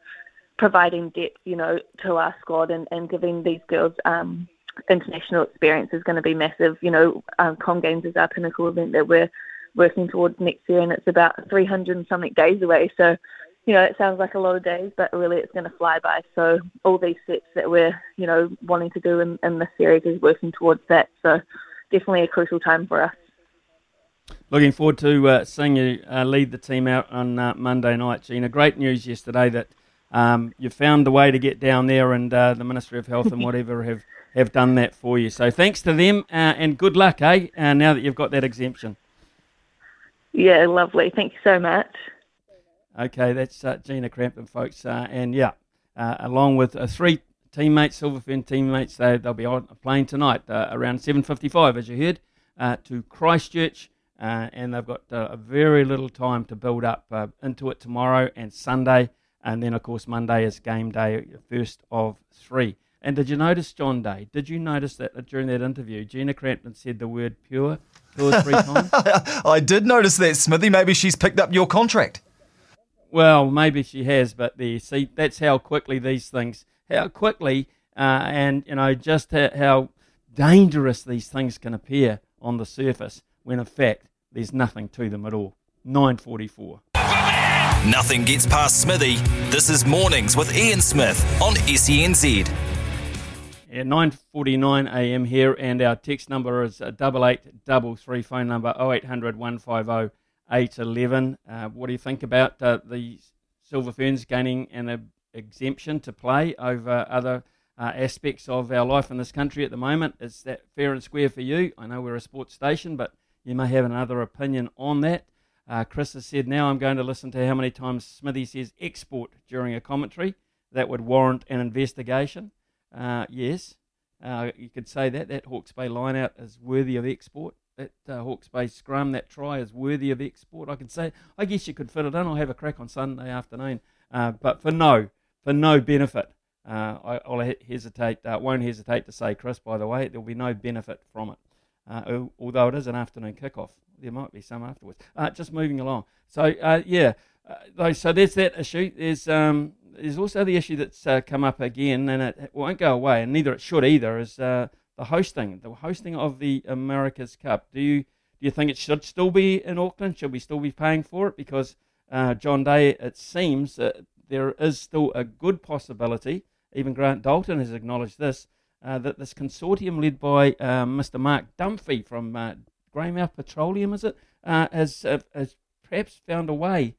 providing depth, you know, to our squad and, and giving these girls um, international experience is going to be massive. You know, um, Com Games is our pinnacle event that we're working towards next year, and it's about 300 and something days away. So, you know, it sounds like a lot of days, but really it's going to fly by. So, all these steps that we're, you know, wanting to do in, in this series is working towards that. So, definitely a crucial time for us. Looking forward to uh, seeing you uh, lead the team out on uh, Monday night, Gina. Great news yesterday that um, you found a way to get down there, and uh, the Ministry of Health and whatever have, have done that for you. So thanks to them, uh, and good luck, eh? Uh, now that you've got that exemption. Yeah, lovely. Thank you so much. Okay, that's uh, Gina Crampton, folks. Uh, and yeah, uh, along with uh, three teammates, Silver Fern teammates, they, they'll be on a plane tonight uh, around 7.55, as you heard, uh, to Christchurch. and they've got a very little time to build up into it tomorrow and Sunday. And then, of course, Monday is game day, first of three. And did you notice, John Day? Did you notice that during that interview, Gina Crampton said the word pure two or three times? I did notice that, Smithy. Maybe she's picked up your contract. Well, maybe she has, but the see, that's how quickly these things, how quickly, uh, and you know, just how, how dangerous these things can appear on the surface when in fact there's nothing to them at all. 944. Nothing gets past Smithy. This is Mornings with Ian Smith on SENZ. Yeah, 9.49 a.m. here, and our text number is uh, double eight double three. Phone number 0800 150 811. Uh, what do you think about uh, the Silver Ferns gaining an exemption to play over other uh, aspects of our life in this country at the moment? Is that fair and square for you? I know we're a sports station, but you may have another opinion on that. Uh, Chris has said, now I'm going to listen to how many times Smithy says export during a commentary. That would warrant an investigation. Uh, yes, Uh, you could say that that Hawke's Bay line-out is worthy of export. That uh, Hawke's Bay scrum, that try is worthy of export. I could say, I guess you could fit it in. I'll have a crack on Sunday afternoon. Uh, but for no, for no benefit, uh, I, will hesitate, uh, won't hesitate to say, Chris. By the way, there'll be no benefit from it. Uh, although it is an afternoon kickoff, there might be some afterwards. Uh, just moving along. So yeah, so there's that issue. There's um, there's also the issue that's uh, come up again, and it, won't go away, and neither it should either. Is uh, the hosting, the hosting of the America's Cup? Do you do you think it should still be in Auckland? Should we still be paying for it? Because uh, John Day, it seems that there is still a good possibility. Even Grant Dalton has acknowledged this uh, that this consortium led by uh, Mr. Mark Dunphy from uh, Greymouth Petroleum, is it, has, has perhaps found a way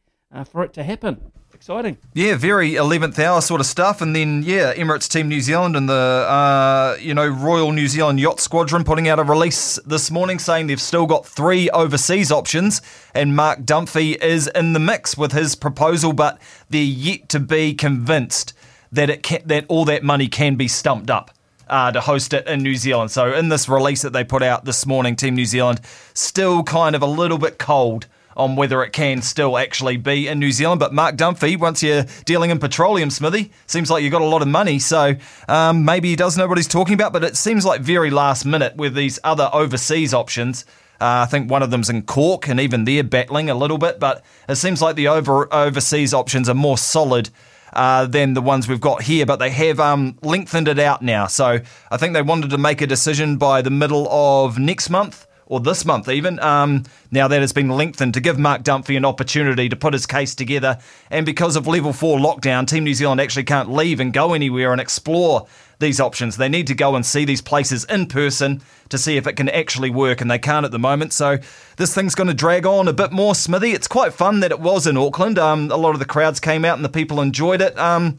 for it to happen exciting. Yeah, very 11th hour sort of stuff. And then, yeah, Emirates Team New Zealand and the, uh, you know, Royal New Zealand Yacht Squadron putting out a release this morning saying they've still got three overseas options. And Mark Dunphy is in the mix with his proposal, but they're yet to be convinced that it can, that all that money can be stumped up. Uh, to host it in New Zealand. So, in this release that they put out this morning, Team New Zealand still kind of a little bit cold on whether it can still actually be in New Zealand. But Mark Dunphy, once you're dealing in petroleum, Smithy, seems like you've got a lot of money. So um, maybe he does know what he's talking about, but it seems like very last minute with these other overseas options. Uh, I think one of them's in Cork, and even they're battling a little bit. But it seems like the over overseas options are more solid uh, than the ones we've got here. But they have um, lengthened it out now, so I think they wanted to make a decision by the middle of next month or this month even. Um, now that has been lengthened to give Mark Dunphy an opportunity to put his case together. And because of level four lockdown, Team New Zealand actually can't leave and go anywhere and explore these options. They need to go and see these places in person to see if it can actually work, and they can't at the moment. So this thing's going to drag on a bit more, Smithy. It's quite fun that it was in Auckland. Um, a lot of the crowds came out and the people enjoyed it. Um,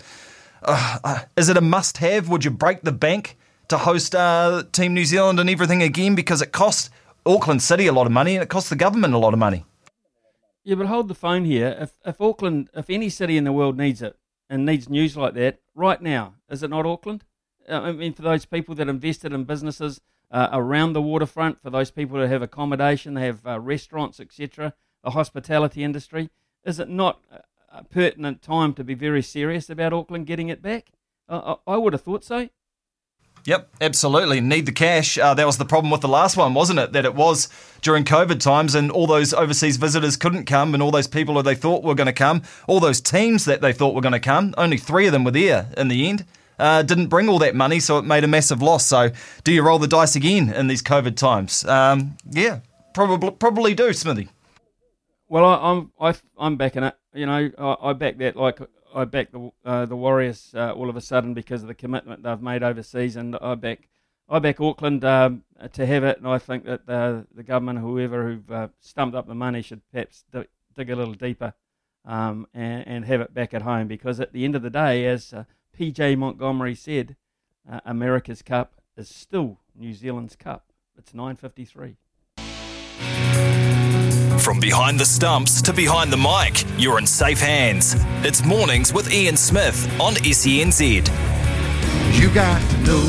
uh, is it a must have? Would you break the bank to host uh, Team New Zealand and everything again because it costs Auckland City a lot of money and it costs the government a lot of money. Yeah, but hold the phone here. If, if Auckland, if any city in the world needs it and needs news like that right now, is it not Auckland? Uh, I mean, for those people that invested in businesses uh, around the waterfront, for those people that have accommodation, they have uh, restaurants, etc., the hospitality industry, is it not a pertinent time to be very serious about Auckland getting it back? I, I would have thought so. Yep, absolutely. Need the cash. Uh, that was the problem with the last one, wasn't it? That it was during COVID times and all those overseas visitors couldn't come and all those people that they thought were going to come, all those teams that they thought were going to come, only three of them were there in the end. Uh, didn't bring all that money, so it made a massive loss. So, do you roll the dice again in these COVID times? Um, yeah, probably probably do, Smithy. Well, I, I'm am i am backing it. You know, I, I back that like I back the uh, the Warriors uh, all of a sudden because of the commitment they've made overseas, and I back I back Auckland um, to have it, and I think that the the government, whoever who've uh, stumped up the money, should perhaps d- dig a little deeper um, and, and have it back at home because at the end of the day, as uh, PJ Montgomery said, uh, America's Cup is still New Zealand's cup. It's 9:53. From behind the stumps to behind the mic, you're in safe hands. It's Mornings with Ian Smith on SENZ. You got to know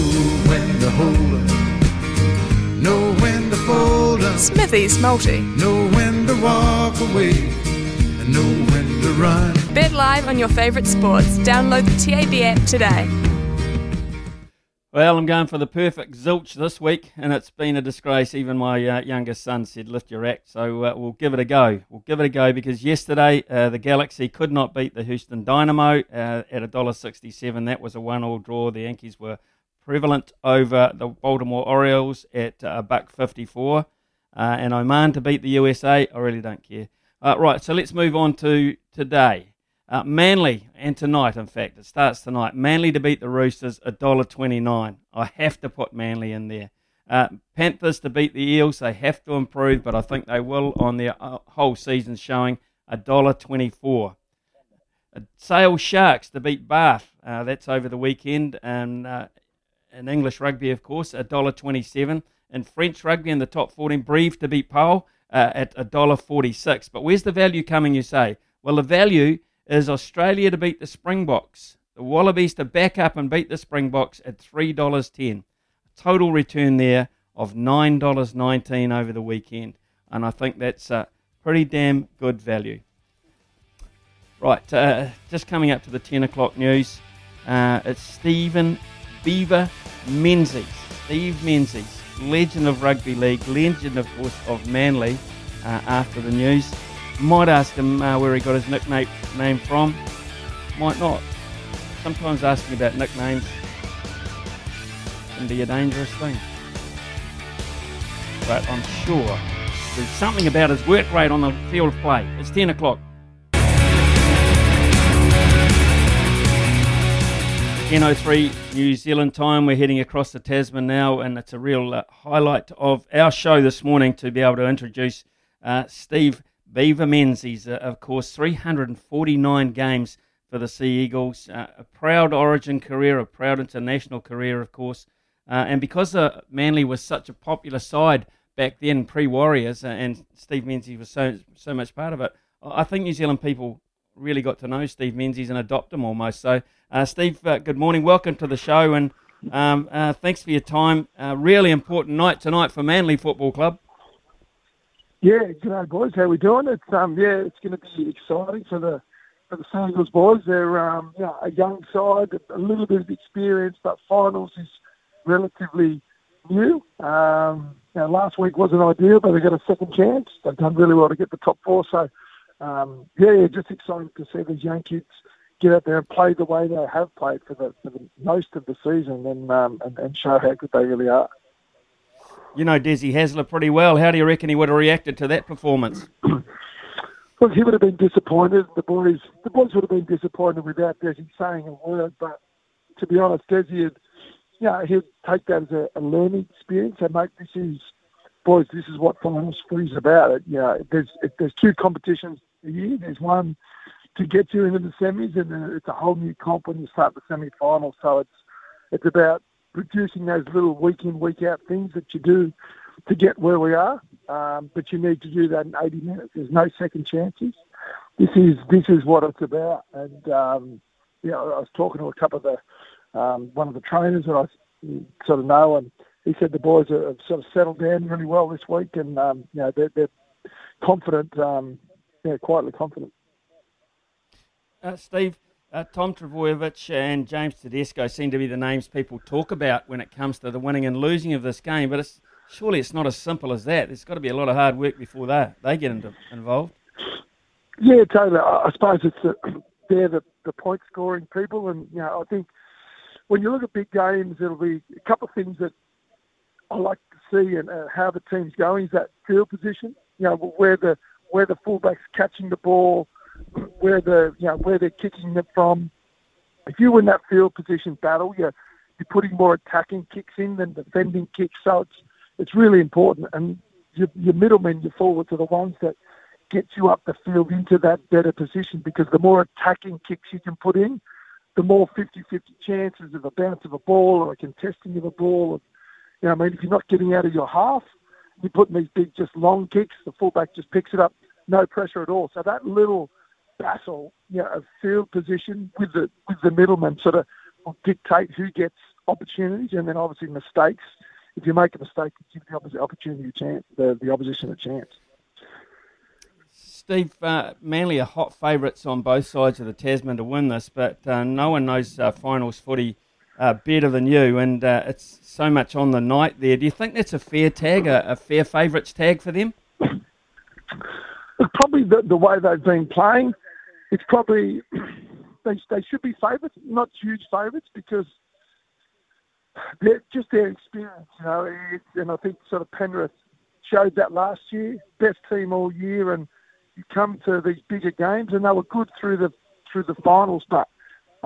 when to hold up, know when to fold up. Smithy's multi. Know when to walk away, and know when to run. Bet live on your favourite sports. Download the TAB app today. Well, I'm going for the perfect zilch this week, and it's been a disgrace. Even my uh, youngest son said, lift your act. So uh, we'll give it a go. We'll give it a go because yesterday uh, the Galaxy could not beat the Houston Dynamo uh, at $1.67. That was a one-all draw. The Yankees were prevalent over the Baltimore Orioles at uh, a buck 54. Uh, and Oman to beat the USA, I really don't care. right, so let's move on to today. Uh, Manly, and tonight, in fact, it starts tonight. Manly to beat the Roosters, $1.29. I have to put Manly in there. Uh, Panthers to beat the Eels, they have to improve, but I think they will on their uh, whole season showing $1.24. Uh, Sale Sharks to beat Bath, uh, that's over the weekend. And uh, in English rugby, of course, $1.27. In French rugby in the top 14, Brive to beat Pau uh, at $1.46. But where's the value coming, you say? Well, the value is Australia to beat the Springboks. The Wallabies to back up and beat the Springboks at $3.10. Total return there of $9.19 over the weekend. And I think that's a pretty damn good value. Right, uh, just coming up to the 10 o'clock news. Uh, it's Stephen Beaver Menzies. Steve Menzies, legend of rugby league, legend, of course, of Manly uh, after the news. Might ask him uh, where he got his nickname name from. Might not. Sometimes asking about nicknames can be a dangerous thing. But I'm sure there's something about his work rate on the field of play. It's 10 o'clock. 10.03 New Zealand time. We're heading across the Tasman now, and it's a real uh, highlight of our show this morning to be able to introduce uh, Steve Beaver Menzies. Uh, of course, 349 games for the Sea Eagles, uh, a proud origin career, a proud international career, of course. Uh, and because uh, Manly was such a popular side back then, pre Warriors, and Steve Menzies was so, so much part of it, I think New Zealand people really got to know Steve Menzies and adopt him almost. So uh, Steve, uh, good morning. Welcome to the show, and um, uh, thanks for your time. Uh, really important night tonight for Manly Football Club. Yeah, good day, boys. How we doing? It's um, yeah, it's going to be exciting for the for the Sea Eagles boys. They're um, know, a young side, a little bit of experience, but finals is relatively new. Um, know, last week wasn't ideal, but they got a second chance. They've done really well to get the top four. So, um, yeah, yeah, just exciting to see these young kids get out there and play the way they have played for the, for the most of the season and, um, and, and show how good they really are. You know Desi Hasler pretty well. How do you reckon he would have reacted to that performance? Well, he would have been disappointed. The boys, the boys would have been disappointed without Desi saying a word. But to be honest, Desi had, you know, he'd take that as a, a learning experience. And mate, this is, boys, this is what finals is about. It, you know, there's there's two competitions a year. There's one to get you into the semis, and it's a whole new comp when you start the semi-finals. So it's it's about producing those little week in week out things that you do to get where we are. Um, but you need to do that in 80 minutes. There's no second chances. This is this is what it's about. And um, you know, I was talking to a couple of the um, one of the trainers that I sort of know, and he said the boys have sort of settled down really well this week, and um, you know they're, they're confident, um, yeah, quietly confident. Uh, Steve, uh, Tom Trbojevic and James Tedesco seem to be the names people talk about when it comes to the winning and losing of this game, but it's, surely it's not as simple as that. There's got to be a lot of hard work before they, they get into, involved. Yeah, totally. I, suppose it's the, they're the, the point scoring people, and you know I think when you look at big games, it'll be a couple of things that I like to see and uh, how the team's going is that field position. You know where the where the fullback's catching the ball where the you know where they're kicking it from. If you win that field position battle, you're you're putting more attacking kicks in than defending kicks. So it's it's really important. And your, your middlemen, your forwards, are the ones that get you up the field into that better position because the more attacking kicks you can put in, the more 50-50 chances of a bounce of a ball or a contesting of a ball. Or, you know, I mean, if you're not getting out of your half, you're putting these big, just long kicks. The fullback just picks it up, no pressure at all. So that little battle, you know, of field position with the with the middleman sort of will dictate who gets opportunities, and then obviously mistakes. If you make a mistake, you give the opposite opportunity a chance, the, the opposition a chance. Steve, uh, Manly are hot favourites on both sides of the Tasman to win this, but uh, no one knows uh, finals footy uh, better than you, and uh, it's so much on the night there. Do you think that's a fair tag, a, a fair favourites tag for them? Probably the, the way they've been playing it's probably they they should be favourites, not huge favourites, because they're just their experience, you know. and I think sort of Penrith showed that last year, best team all year, and you come to these bigger games, and they were good through the through the finals, but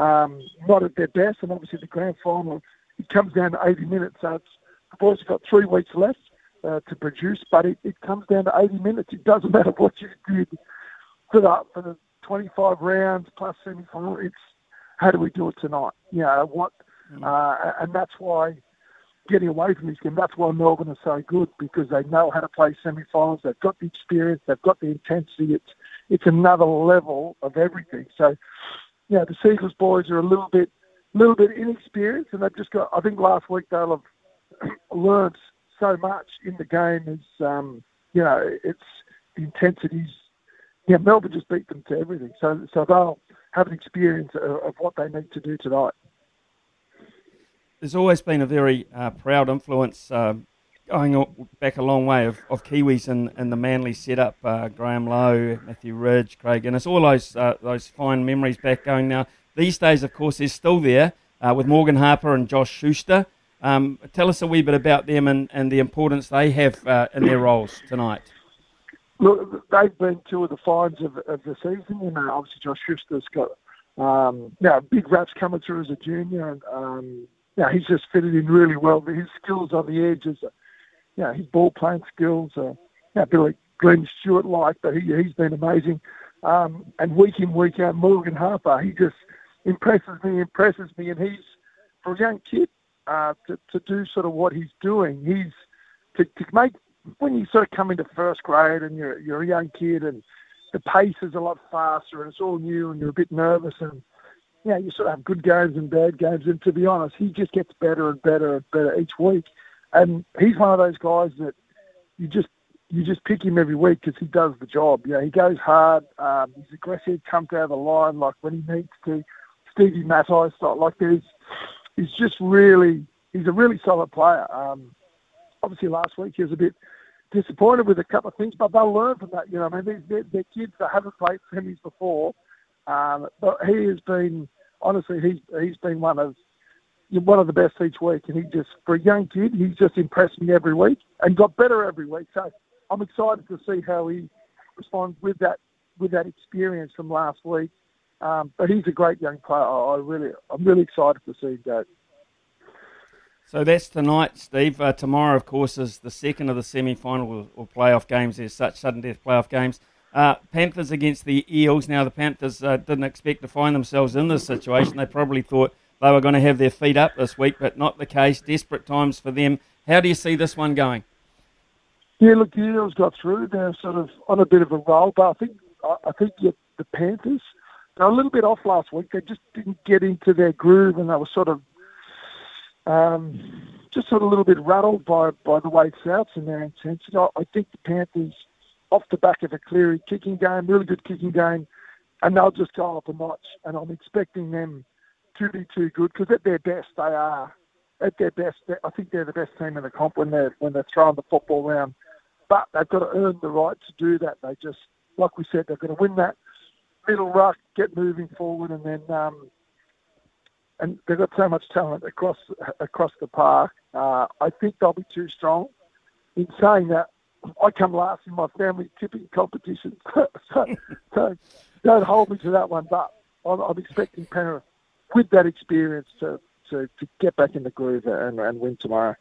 um, not at their best. And obviously the grand final, it comes down to 80 minutes. So the boys have got three weeks left uh, to produce, but it, it comes down to 80 minutes. It doesn't matter what you did for the for the 25 rounds plus semi-final. It's how do we do it tonight? You know what, mm. uh, and that's why getting away from this game. That's why Melbourne are so good because they know how to play semi-finals. They've got the experience. They've got the intensity. It's it's another level of everything. So, you know, the Sea Eagles boys are a little bit little bit inexperienced, and they've just got. I think last week they'll have learnt so much in the game. Is um, you know, it's the intensities. Yeah, Melbourne just beat them to everything. So so they'll have an experience of, of what they need to do tonight. There's always been a very uh, proud influence. Uh, going back a long way of, of Kiwis in, in the Manly setup, uh, Graham Lowe, Matthew Ridge, Craig Innes, all those uh, those fine memories back going now. These days, of course, they're still there uh, with Morgan Harper and Josh Schuster. Um, tell us a wee bit about them and, and the importance they have uh, in their roles tonight. Look, they've been two of the finds of, of the season. You know, obviously Josh Schuster's got um, you big raps coming through as a junior, and um, yeah, he's just fitted in really well. His skills on the edge is you know, his ball playing skills are you know, a bit like Glenn Stewart like, but he, he's been amazing. Um, and week in, week out, Morgan Harper, he just impresses me, impresses me. And he's, for a young kid, uh, to, to do sort of what he's doing, he's to, to make, when you sort of come into first grade and you're, you're a young kid and the pace is a lot faster and it's all new and you're a bit nervous and, you know, you sort of have good games and bad games. And to be honest, he just gets better and better and better each week. And he's one of those guys that you just you just pick him every week because he does the job. You know, he goes hard. Um, he's aggressive, comes out of the line like when he needs to. Stevie Matai style. Like there's, he's just really he's a really solid player. Um, obviously, last week he was a bit disappointed with a couple of things, but they'll learn from that. You know, I mean, they're, they're kids that haven't played semis before, um, but he has been honestly he's he's been one of one of the best each week. And he just, for a young kid, he's just impressed me every week and got better every week. So I'm excited to see how he responds with that with that experience from last week. Um, but he's a great young player. I really, I'm really excited to see him go. So that's tonight, Steve. Uh, tomorrow, of course, is the second of the semi-final or, or playoff games. There's such sudden death playoff games. Uh, Panthers against the Eels. Now, the Panthers uh, didn't expect to find themselves in this situation. They probably thought they were going to have their feet up this week, but not the case. Desperate times for them. How do you see this one going? Yeah, look, the Eels got through. They're sort of on a bit of a roll, but I think I think the Panthers they're a little bit off last week. They just didn't get into their groove, and they were sort of um, just sort of a little bit rattled by by the way Souths and their intensity. I, I think the Panthers, off the back of a Cleary kicking game, really good kicking game, and they'll just go up a notch. And I'm expecting them to be too good because at their best they are. At their best, I think they're the best team in the comp when they're when they're throwing the football around. But they've got to earn the right to do that. They just, like we said, they've got to win that middle ruck, get moving forward, and then um, and they've got so much talent across across the park. Uh, I think they'll be too strong. In saying that, I come last in my family tipping competition, so, so, don't hold me to that one. But I'm, I'm expecting Penrith with that experience to, to, to get back in the groove and, and win tomorrow.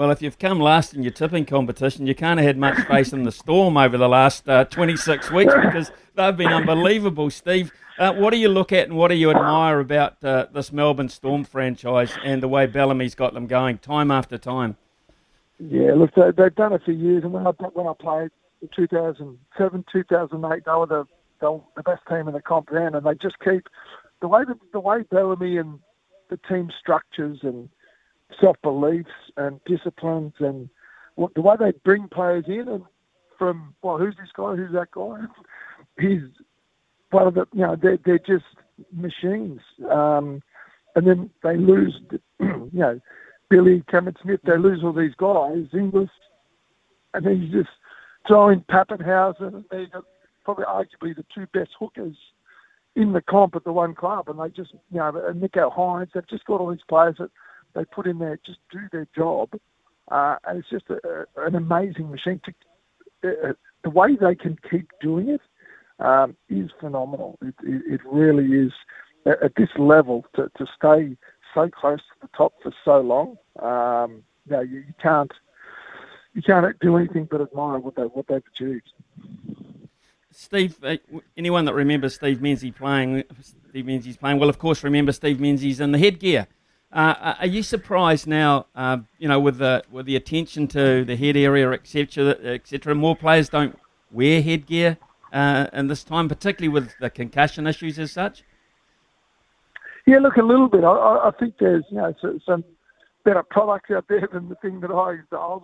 Well, if you've come last in your tipping competition, you can't have had much faith in the Storm over the last uh, 26 weeks because they've been unbelievable. Steve, uh, what do you look at and what do you admire about uh, this Melbourne Storm franchise and the way Bellamy's got them going time after time? Yeah, look, they, have done it for years. And when I, when I played in 2007, 2008, they were the, the best team in the comp then, and they just keep the way that the way Bellamy and the team structures and self beliefs and disciplines and what, the way they bring players in and from well, who's this guy? Who's that guy? He's one of the you know they're they're just machines. Um, and then they lose, you know, Billy Cameron Smith. They lose all these guys, Inglis, and then you just throw in Papenhuyzen, and they got probably arguably the two best hookers in the comp at the one club, and they just, you know, Nicho Hynes, they've just got all these players that they put in there just do their job, uh, and it's just a, a, an amazing machine. To, uh, the way they can keep doing it um, is phenomenal. It, it, it, really is at, at this level to, to stay so close to the top for so long. Um, you, you, you can't you can't do anything but admire what they what they've achieved. Steve, uh, anyone that remembers Steve Menzies playing, Steve Menzies playing, will of course remember Steve Menzies in the headgear. Uh, are you surprised now, uh, you know, with the with the attention to the head area, etc., etc. More players don't wear headgear uh, in this time, particularly with the concussion issues as such. Yeah, look a little bit. I, I think there's you know some better products out there than the thing that I used to. I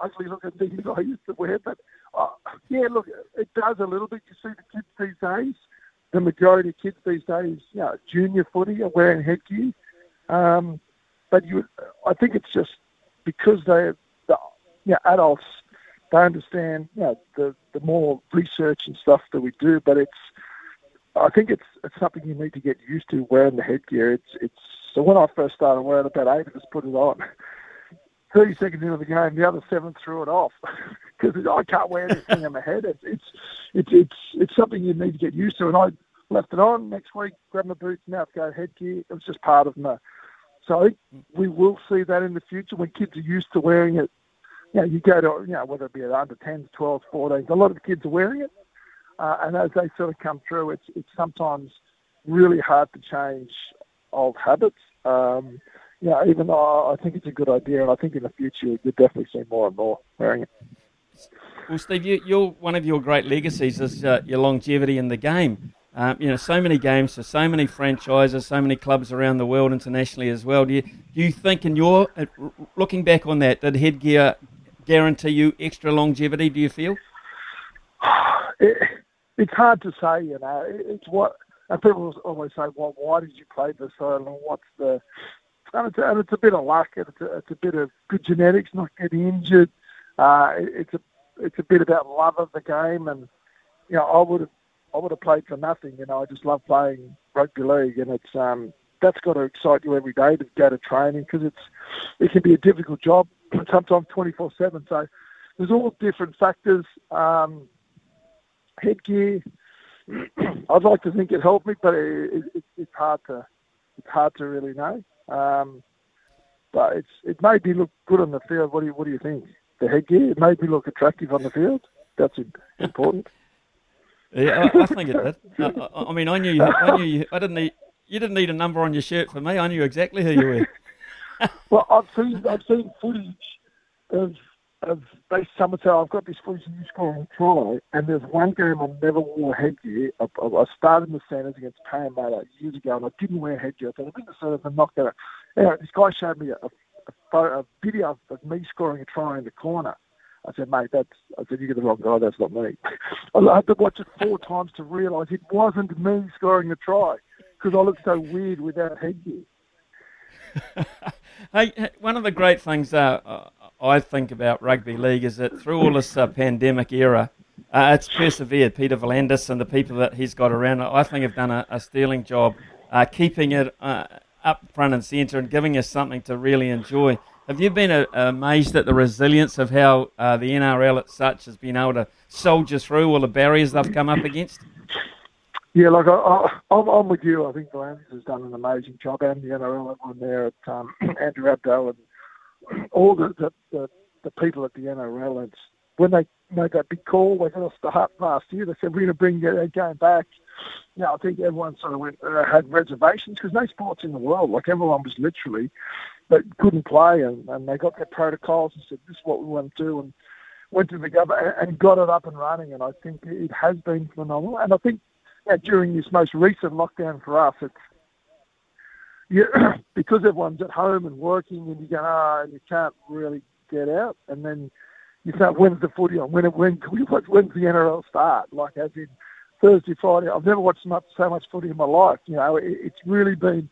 ugly looking things I used to wear. But uh, yeah, look, it does a little bit. You see the kids these days. The majority of kids these days, you know, junior footy are wearing headgear. Um, but you, I think it's just because they, the, you know, adults, they understand, you know, the the more research and stuff that we do. But it's, I think it's it's something you need to get used to wearing the headgear. It's it's so when I first started wearing it, about eight of us put it on. 30 seconds into the game, the other seven threw it off because I can't wear this thing on my head. It's, it's it's it's it's something you need to get used to. And I left it on next week, grab my boots, now it's headgear. It was just part of my. So we will see that in the future when kids are used to wearing it. You know, you go to you know whether it be at under 10s, 12s, 14s. A lot of kids are wearing it, uh, and as they sort of come through, it's it's sometimes really hard to change old habits. Um, yeah, even though I think it's a good idea, and I think in the future you'll definitely see more and more wearing it. Well, Steve, you, are one of your great legacies is uh, your longevity in the game. Um, you know, so many games for so many franchises, so many clubs around the world, internationally as well. Do you do you think, in your uh, looking back on that, did headgear guarantee you extra longevity? Do you feel? It, it's hard to say. You know, it's what and people always say, "Well, why did you play this so long? What's the?" And it's, and it's a bit of luck. And it's a, it's a bit of good genetics, not getting injured. Uh, it's a it's a bit about love of the game, and you know, I would have I would have played for nothing. You know, I just love playing rugby league, and it's um that's got to excite you every day to go to training because it's it can be a difficult job, sometimes twenty four seven. So there's all different factors. Um, headgear, I'd like to think it helped me, but it, it, it's hard to it's hard to really know. Um, but it's it made me look good on the field. What do you what do you think? The headgear it made me look attractive on the field. That's important. Yeah, I, I, think it did. I, I, mean, I knew you, I knew you, I didn't need you didn't need a number on your shirt for me. I knew exactly who you were. well, I've seen I've seen footage of of Base Somerset, I've got this footage of you scoring a try, and there's one game I never wore headgear. I, I started in the centres against Parramatta years ago, and I didn't wear headgear. I thought, I'm in the I'm not going to. Anyway, this guy showed me a, a, photo, a video of me scoring a try in the corner. I said, mate, that's. I said, you get the wrong guy. That's not me. I had to watch it four times to realise it wasn't me scoring the try because I looked so weird without headgear. hey, one of the great things uh, I think about rugby league is that through all this uh, pandemic era, uh, it's persevered. Peter V'landys and the people that he's got around, I think, have done a, a sterling job uh, keeping it uh, up front and centre and giving us something to really enjoy. Have you been uh, amazed at the resilience of how uh, the NRL at such has been able to soldier through all the barriers they've come up against? Yeah, like I, am with you. I think V'landys has done an amazing job, and the NRL, everyone there at um, Andrew Abdo and all the, the, the, the people at the NRL, and when they made that big call, they're going to start last year. They said we're going to bring that game back. Know, I think everyone sort of went, uh, had reservations because no sports in the world, like everyone was literally, but couldn't play, and, and they got their protocols and said this is what we want to do, and went to the government and got it up and running. And I think it has been phenomenal. And I think know, during this most recent lockdown for us, it's you, because everyone's at home and working, and you go, ah, and you can't really get out, and then you start, when's the footy on? When when? When's the NRL start? Like as in Thursday, Friday. I've never watched so much footy in my life. You know, it, it's really been,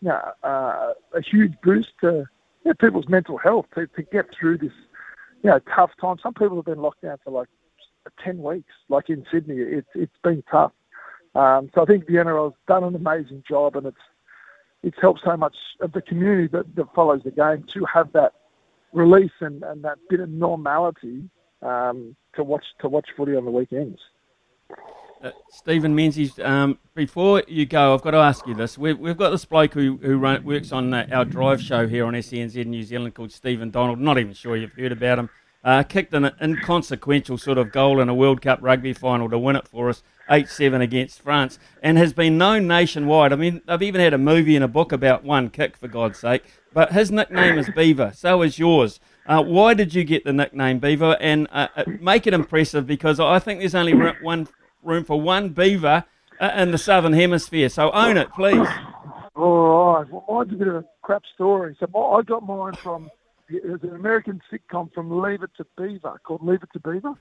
you know, uh, a huge boost to you know, people's mental health to, to get through this, you know, tough time. Some people have been locked down for like ten weeks, like in Sydney. It's it's been tough. Um, so I think the NRL's done an amazing job, and it's it's helped so much of the community that, that follows the game to have that release and, and that bit of normality um, to watch to watch footy on the weekends. Uh, Stephen Menzies, um, before you go, I've got to ask you this. We've, we've got this bloke who, who run, works on uh, our drive show here on SENZ New Zealand called Stephen Donald. Not even sure you've heard about him. Uh, kicked an inconsequential sort of goal in a World Cup rugby final to win it for us 8 7 against France, and has been known nationwide. I mean, I've even had a movie and a book about one kick, for God's sake. But his nickname is Beaver, so is yours. Uh, why did you get the nickname Beaver? And uh, uh make it impressive because I think there's only one room for one Beaver uh, in the Southern Hemisphere. So own it, please. All right. Well, mine's a bit of a crap story. So my, I got mine from it was an American sitcom from Leave It to Beaver called Leave It to Beaver.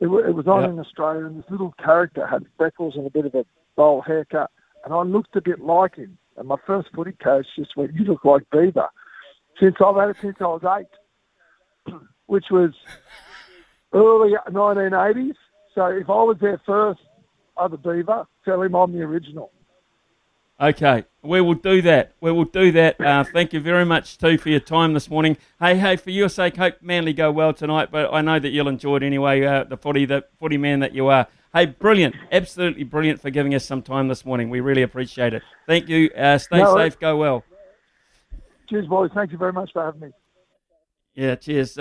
It, it was on Yep. in Australia, and this little character had freckles and a bit of a bowl haircut, and I looked a bit like him. And my first footy coach just went, "You look like Beaver." Since I've had it since I was eight, which was early 1980s. So if I was there first, other Beaver, tell him I'm the original. Okay, we will do that. We will do that. Uh, thank you very much, too, for your time this morning. Hey, hey, for your sake, hope Manly go well tonight, but I know that you'll enjoy it anyway, uh, the footy, the footy man that you are. Hey, brilliant, absolutely brilliant for giving us some time this morning. We really appreciate it. Thank you. Uh, stay No, safe, go well. Cheers, boys. Thank you very much for having me. Yeah, cheers.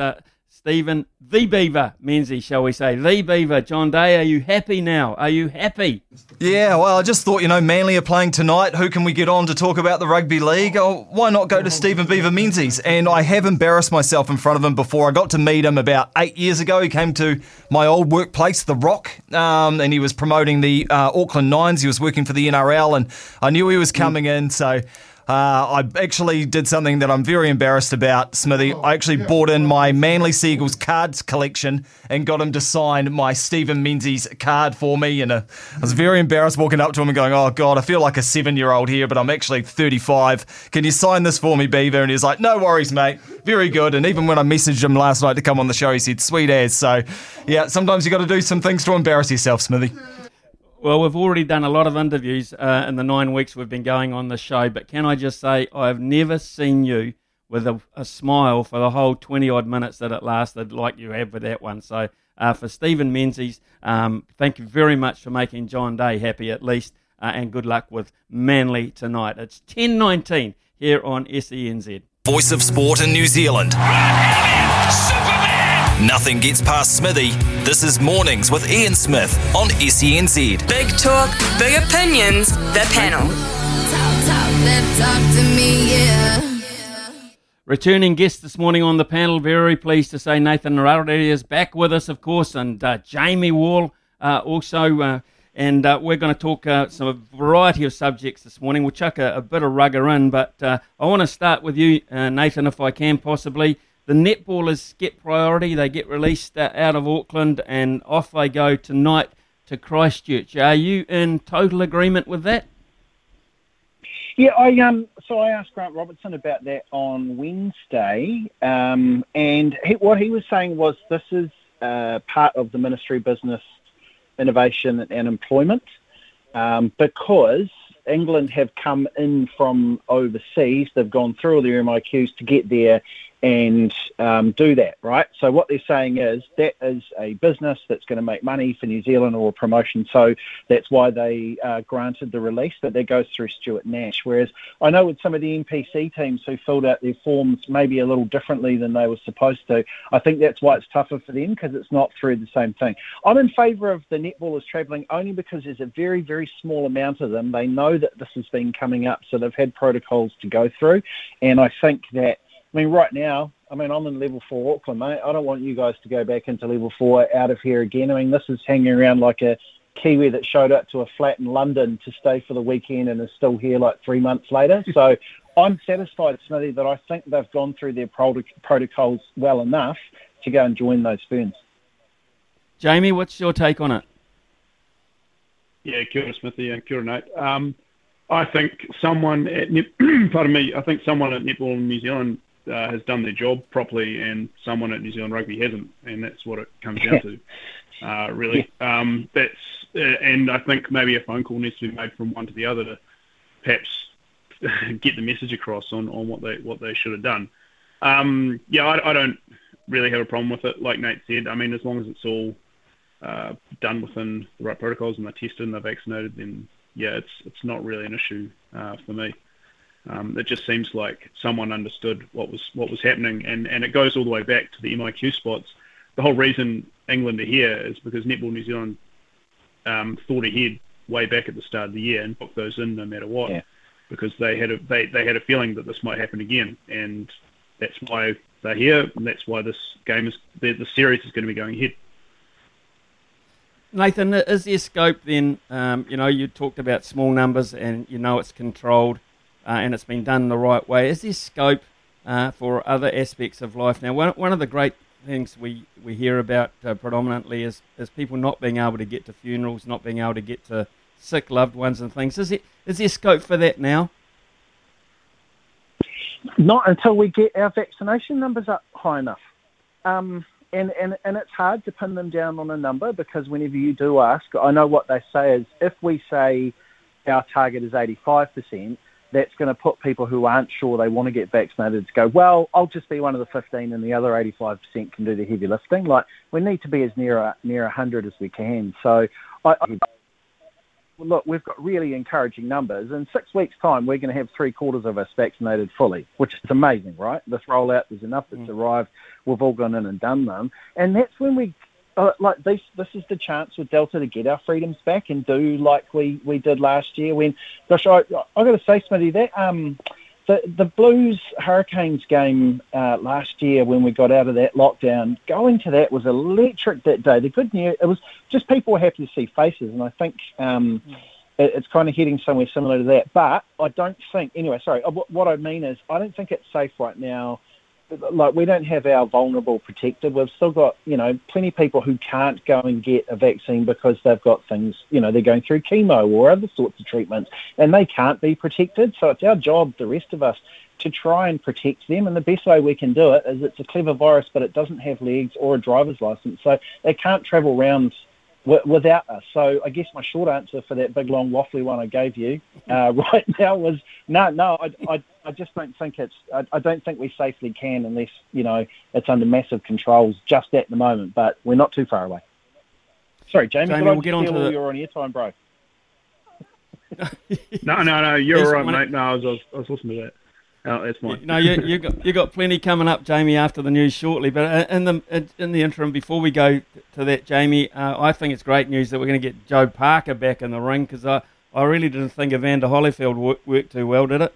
Stephen, the Beaver, Menzies, shall we say. The Beaver. John Day, are you happy now? Are you happy? Yeah, well, I just thought, you know, Manly are playing tonight. Who can we get on to talk about the rugby league? Oh, why not go to Stephen Beaver Menzies? And I have embarrassed myself in front of him before. I got to meet him about eight years ago. He came to my old workplace, The Rock, um, and he was promoting the uh, Auckland Nines. He was working for the NRL, and I knew he was coming in, so. Uh, I actually did something that I'm very embarrassed about, Smithy. I actually bought in my Manly Sea Eagles cards collection and got him to sign my Stephen Menzies card for me. And uh, I was very embarrassed walking up to him and going, "Oh God, I feel like a seven-year-old here, but I'm actually 35. Can you sign this for me, Beaver?" And he's like, "No worries, mate. Very good." And even when I messaged him last night to come on the show, he said, "Sweet as." So, yeah, sometimes you got to do some things to embarrass yourself, Smithy. Well, we've already done a lot of interviews uh, in the nine weeks we've been going on the show, but can I just say, I've never seen you with a, a smile for the whole 20 odd minutes that it lasted, like you have with that one. So, uh, for Stephen Menzies, um, thank you very much for making John Day happy at least, uh, and good luck with Manly tonight. It's 10.19 here on SENZ. Voice of Sport in New Zealand. Nothing gets past Smithy. This is Mornings with Ian Smith on SENZ. Big talk, big opinions, the panel. Returning guest this morning on the panel, very pleased to say Nathan Rarere is back with us, of course, and uh, Jamie Wall uh, also. Uh, and uh, we're going to talk uh, some a variety of subjects this morning. We'll chuck a, a bit of rugger in, but uh, I want to start with you, uh, Nathan, if I can possibly. The netballers get priority. They get released uh, out of Auckland and off they go tonight to Christchurch. Are you in total agreement with that? Yeah, I um. So I asked Grant Robertson about that on Wednesday, um, and he, what he was saying was this is uh, part of the Ministry Business, Innovation and Employment, um, because England have come in from overseas. They've gone through all their MIQs to get there and um, do that, right? So what they're saying is that is a business that's going to make money for New Zealand or a promotion. So that's why they uh, granted the release, but that goes through Stuart Nash. Whereas I know with some of the NPC teams who filled out their forms maybe a little differently than they were supposed to, I think that's why it's tougher for them because it's not through the same thing. I'm in favour of the netballers travelling only because there's a very, very small amount of them. They know that this has been coming up, so they've had protocols to go through. And I think that I mean, right now, I mean, I'm in level four Auckland, mate. I don't want you guys to go back into level four out of here again. I mean, this is hanging around like a Kiwi that showed up to a flat in London to stay for the weekend and is still here like three months later. So I'm satisfied, Smithy, that I think they've gone through their prot- protocols well enough to go and join those ferns. Jamie, what's your take on it? Yeah, kia ora, Smithy, and kia ora, Nate. Um, I think someone at Net- pardon me, I think someone at Netball in New Zealand uh, has done their job properly, and someone at New Zealand Rugby hasn't, and that's what it comes down to. Uh, really, um, that's uh, and I think maybe a phone call needs to be made from one to the other to perhaps get the message across on, on what they what they should have done. Um, yeah, I, I don't really have a problem with it. Like Nate said, I mean, as long as it's all uh, done within the right protocols and they're tested and they're vaccinated, then yeah, it's it's not really an issue uh, for me. Um, it just seems like someone understood what was what was happening, and, and it goes all the way back to the MIQ spots. The whole reason England are here is because Netball New Zealand um, thought ahead way back at the start of the year and booked those in no matter what, Yeah. because they had a they, they had a feeling that this might happen again, and that's why they're here, and that's why this game is the, the series is going to be going ahead. Nathan, is there scope then? Um, you know, you talked about small numbers and you know it's controlled. And it's been done the right way. Is there scope uh, for other aspects of life? Now, one, one of the great things we, we hear about uh, predominantly is, is people not being able to get to funerals, not being able to get to sick loved ones and things. Is, it, is there scope for that now? Not until we get our vaccination numbers up high enough. Um, and, and, and it's hard to pin them down on a number because whenever you do ask, I know what they say is if we say our target is 85%, that's going to put people who aren't sure they want to get vaccinated to go, well, I'll just be one of the 15 and the other 85% can do the heavy lifting. Like, we need to be as near, near 100 as we can. So, I, I, look, we've got really encouraging numbers. In six weeks' time, we're going to have three quarters of us vaccinated fully, which is amazing, right? This rollout, there's enough that's mm. arrived. We've all gone in and done them. And that's when we uh, like this this is the chance with Delta to get our freedoms back and do like we, we did last year when gosh I I got to say Smitty that um the the Blues Hurricanes game uh, last year when we got out of that lockdown going to that was electric that day. The good news it was just people were happy to see faces and I think um it, it's kind of heading somewhere similar to that. But I don't think anyway sorry uh, what I mean is I don't think it's safe right now like we don't have our vulnerable protected. We've still got you know plenty of people who can't go and get a vaccine because they've got things you know they're going through chemo or other sorts of treatments and they can't be protected. So it's our job, the rest of us, to try and protect them. And the best way we can do it is it's a clever virus, but it doesn't have legs or a driver's license, so it can't travel around without us. So I guess my short answer for that big long waffly one I gave you uh, right now was no, no. I, I, I just don't think it's. I, I, don't think we safely can unless you know it's under massive controls just at the moment. But we're not too far away. Sorry, Jamie. Jamie we'll get on to the... You're on airtime, bro. no, no, no. You're right, mate. No, I was, I was, I was listening to that. Oh, that's mine. No, you you got you got plenty coming up, Jamie, after the news shortly. But uh, in the in the interim, before we go to that, Jamie, uh, I think it's great news that we're going to get Joe Parker back in the ring because I, I really didn't think Evander Holyfield worked, worked too well, did it?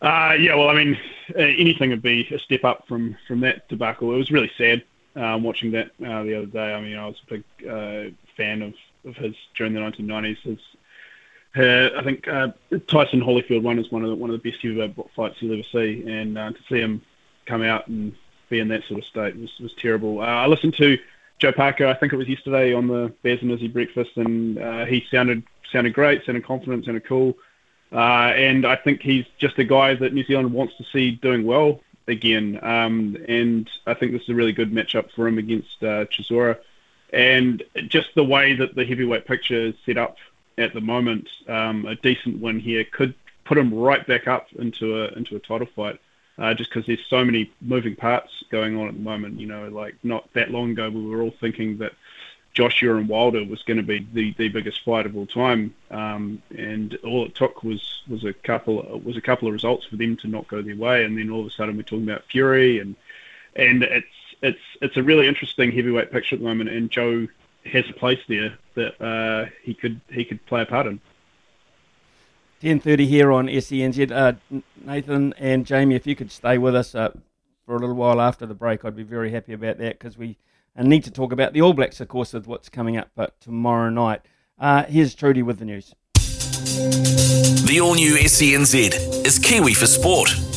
Uh, yeah, well, I mean, uh, anything would be a step up from, from that debacle. It was really sad um, watching that uh, the other day. I mean, I was a big uh, fan of, of his during the 1990s. His uh, I think uh, Tyson Holyfield one is one of the, one of the best fights you'll ever see, and uh, to see him come out and be in that sort of state was, was terrible. Uh, I listened to Joe Parker, I think it was yesterday on the Baz and Izzy breakfast, and uh, he sounded sounded great, sounded confident, sounded cool, uh, and I think he's just a guy that New Zealand wants to see doing well again. Um, and I think this is a really good matchup for him against Chisora. And just the way that the heavyweight picture is set up at the moment, um, a decent win here could put him right back up into a into a title fight. Uh, just because there's so many moving parts going on at the moment. You know, like not that long ago, we were all thinking that Joshua and Wilder was going to be the, the biggest fight of all time, um, and all it took was was a couple was a couple of results for them to not go their way, and then all of a sudden we're talking about Fury, and and it's it's it's a really interesting heavyweight picture at the moment, and Joe has a place there that uh, he could he could play a part in. Ten thirty here on SENZ. Uh, Nathan and Jamie, if you could stay with us uh, for a little while after the break, I'd be very happy about that because we need to talk about the All Blacks, of course, with what's coming up but tomorrow night. Uh, here's Trudy with the news. The all new SENZ is Kiwi for Sport.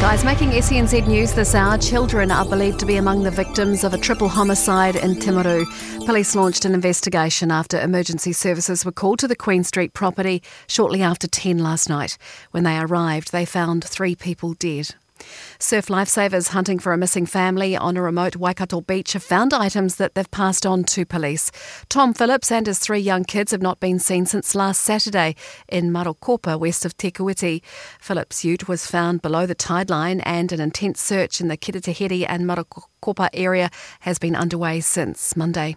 Guys. Making SENZ news this hour, children are believed to be among the victims of a triple homicide in Timaru. Police launched an investigation after emergency services were called to the Queen Street property shortly after 10 last night. When they arrived, they found three people dead. Surf lifesavers hunting for a missing family on a remote Waikato beach have found items that they've passed on to police. Tom Phillips and his three young kids have not been seen since last Saturday in Marokopa, west of Te Kuiti. Phillips' ute was found below the tide line and an intense search in the Kiritahere and Marokopa area has been underway since Monday.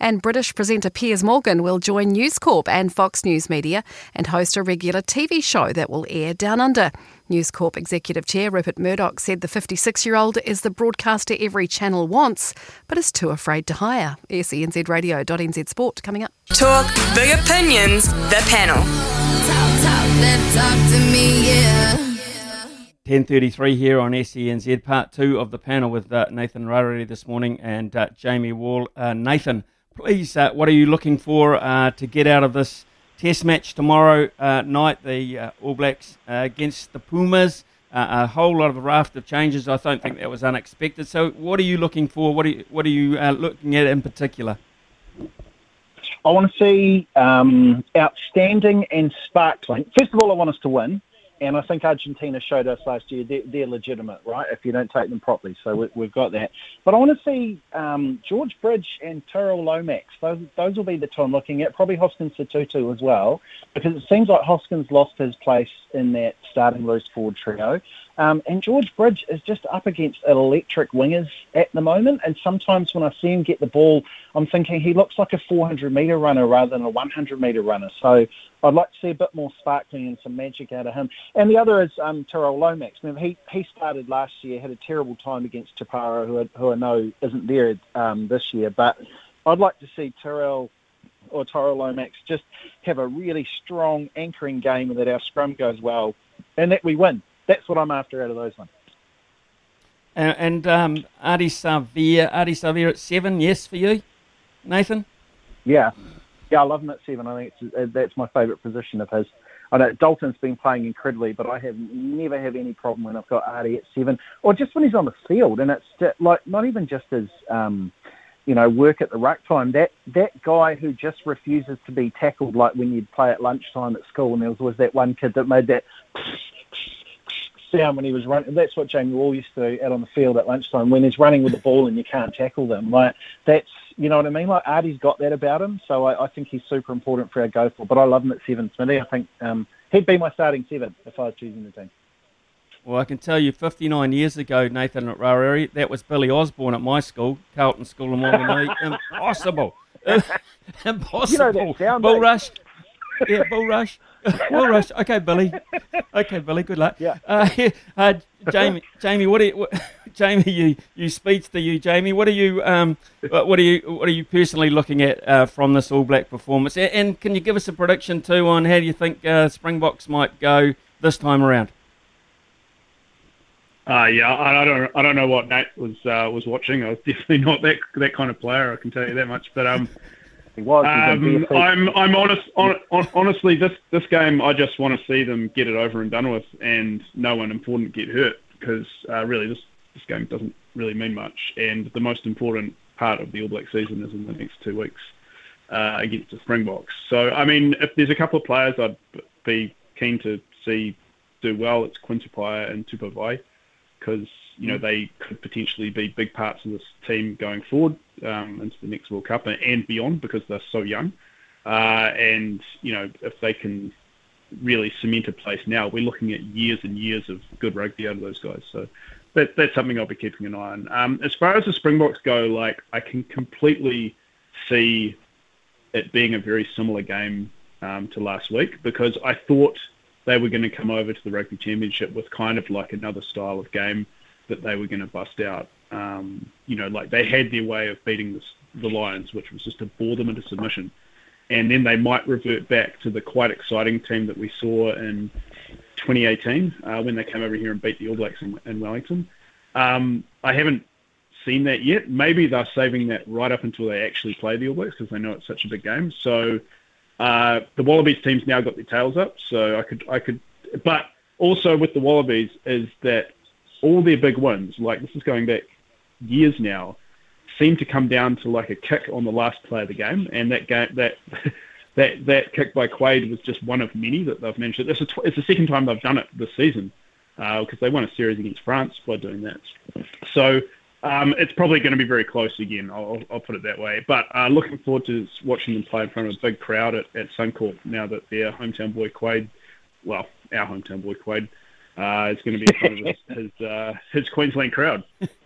And British presenter Piers Morgan will join News Corp and Fox News Media and host a regular TV show that will air down under. News Corp Executive Chair Rupert Murdoch said the 56 year old is the broadcaster every channel wants, but is too afraid to hire. SENZ Radio.nz Sport coming up. Talk, big opinions, the panel. Talk, talk, talk to me, yeah. 10.33 here on SENZ, part two of the panel with uh, Nathan Rarere this morning and uh, Jamie Wall. Uh, Nathan, please, uh, what are you looking for uh, to get out of this Test match tomorrow uh, night? The All Blacks against the Pumas. a whole lot of raft of changes. I don't think that was unexpected. So, what are you looking for? What are you, what are you looking at in particular? I want to see um, outstanding and sparkling. First of all, I want us to win. And I think Argentina showed us last year they're, they're legitimate, right? If you don't take them properly, so we, have got that. But I want to see um, George Bridge and Tyrell Lomax. Those those will be the two I'm looking at. Probably Hoskins Sotutu as well, because it seems like Hoskins lost his place in that starting loose forward trio. Um, and George Bridge is just up against electric wingers at the moment. And sometimes when I see him get the ball, I'm thinking he looks like a 400 metre runner rather than a 100 metre runner. So I'd like to see a bit more sparkling and some magic out of him. And the other is um, Lomax. Remember, he, he started last year, had a terrible time against Te Paro, who, who I know isn't there um, this year. But I'd like to see Tyrell or Tyrell Lomax just have a really strong anchoring game and that our scrum goes well and that we win that's what I'm after out of those ones. And, and um, Ardie Savea, Ardie Savea at seven, yes for you, Nathan. Yeah, yeah, I love him at seven. I think it's, uh, that's my favourite position of his. I know Dalton's been playing incredibly, but I have never have any problem when I've got Ardie at seven, or just when he's on the field, and it's like not even just his, um, you know work at the ruck time. That that guy who just refuses to be tackled, like when you'd play at lunchtime at school, and there was, was that one kid that made that sound when he was running. That's what Jamie Wall used to do out on the field at lunchtime when he's running with the ball and you can't tackle them. Like that's you know what I mean. Like Ardie's got that about him, so I, I think he's super important for our go for. But I love him at seven, Smithy. I think um, he'd be my starting seven if I was choosing the team. Well, I can tell you 59 years ago, Nathan at Rawiri, that was Billy Osborne at my school, Carlton School in Wanganui. Impossible. Impossible. You know Bull Rush. Yeah, Bull Rush. All right. Okay, Billy. Okay, Billy. Good luck. Yeah. Uh, uh, Jamie, Jamie, what are you, what, Jamie, you, you speech to you, Jamie. What are you, um, what are you, what are you personally looking at uh, from this All Black performance? And, and, can you give us a prediction too on how do you think uh, Springboks might go this time around? Uh, yeah, I, I, don't, I don't know what Nate was uh, was watching. I was definitely not that that kind of player. I can tell you that much. But um, he was. Um, I'm I'm honest. On, on, honestly, this this game, I just want to see them get it over and done with, and no one important get hurt because uh, really this this game doesn't really mean much, and the most important part of the All Black season is in the next two weeks uh, against the Springboks. So I mean, if there's a couple of players I'd be keen to see do well, it's Quinn Tupaea and Tupou Vaa'i because you know, they could potentially be big parts of this team going forward um, into the next World Cup and beyond because they're so young. Uh, and, you know, if they can really cement a place now, we're looking at years and years of good rugby out of those guys. So that, that's something I'll be keeping an eye on. Um, as far as the Springboks go, like, I can completely see it being a very similar game um, to last week because I thought they were going to come over to the Rugby Championship with kind of like another style of game that they were going to bust out. Um, you know, like they had their way of beating the, Lions, which was just to bore them into submission. And then they might revert back to the quite exciting team that we saw in 2018 uh, when they came over here and beat the All Blacks in, in Wellington. Um, I haven't seen that yet. Maybe they're saving that right up until they actually play the All Blacks because they know it's such a big game. So uh, the Wallabies team's now got their tails up. So I could, I could, but also with the Wallabies is that all their big wins, like this is going back years now, seem to come down to like a kick on the last play of the game, and that game that. that that kick by Quade was just one of many that they've mentioned. It's, tw- it's the second time they've done it this season because uh, they won a series against France by doing that. So um, it's probably going to be very close again. I'll, I'll put it that way. But uh, looking forward to watching them play in front of a big crowd at, at Suncorp now that their hometown boy Quade, well, our hometown boy Quade, uh, is going to be in front of his his, uh, his Queensland crowd.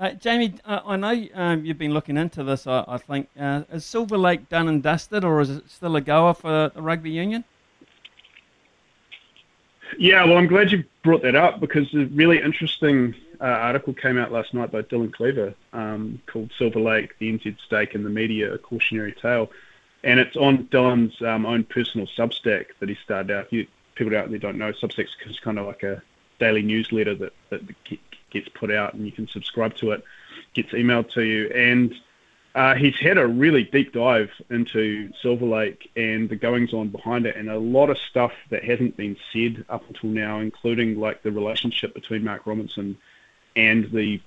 Uh, Jamie, uh, I know um, you've been looking into this. I, I think uh, is Silver Lake done and dusted, or is it still a goer for the rugby union? Yeah, well, I'm glad you brought that up because a really interesting uh, article came out last night by Dylan Cleaver um, called "Silver Lake: The NZ Stake in the Media: A Cautionary Tale," and it's on Dylan's um, own personal Substack that he started out. You, people out there don't know, Substack is kind of like a daily newsletter that, that gets put out and you can subscribe to it, gets emailed to you. And uh, he's had a really deep dive into Silver Lake and the goings on behind it, and a lot of stuff that hasn't been said up until now, including like the relationship between Mark Robinson and the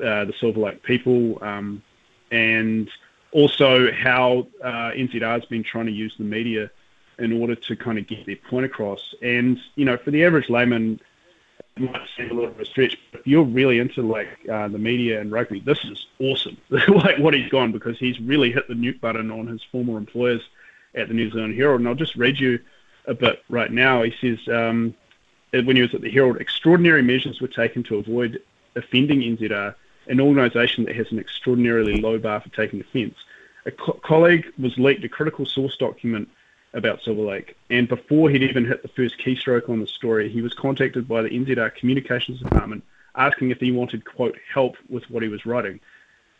uh, the Silver Lake people, um, and also how uh, NZR has been trying to use the media in order to kind of get their point across. And you know, for the average layman, might seem a little bit of a stretch, but if you're really into like uh, the media and rugby, this is awesome. like what he's gone because he's really hit the nuke button on his former employers at the New Zealand Herald. And I'll just read you a bit right now. He says. Um, when he was at the Herald, extraordinary measures were taken to avoid offending NZR, an organisation that has an extraordinarily low bar for taking offence. A co- colleague was leaked a critical source document about Silver Lake. And before he'd even hit the first keystroke on the story, he was contacted by the NZR Communications Department asking if he wanted, quote, help with what he was writing.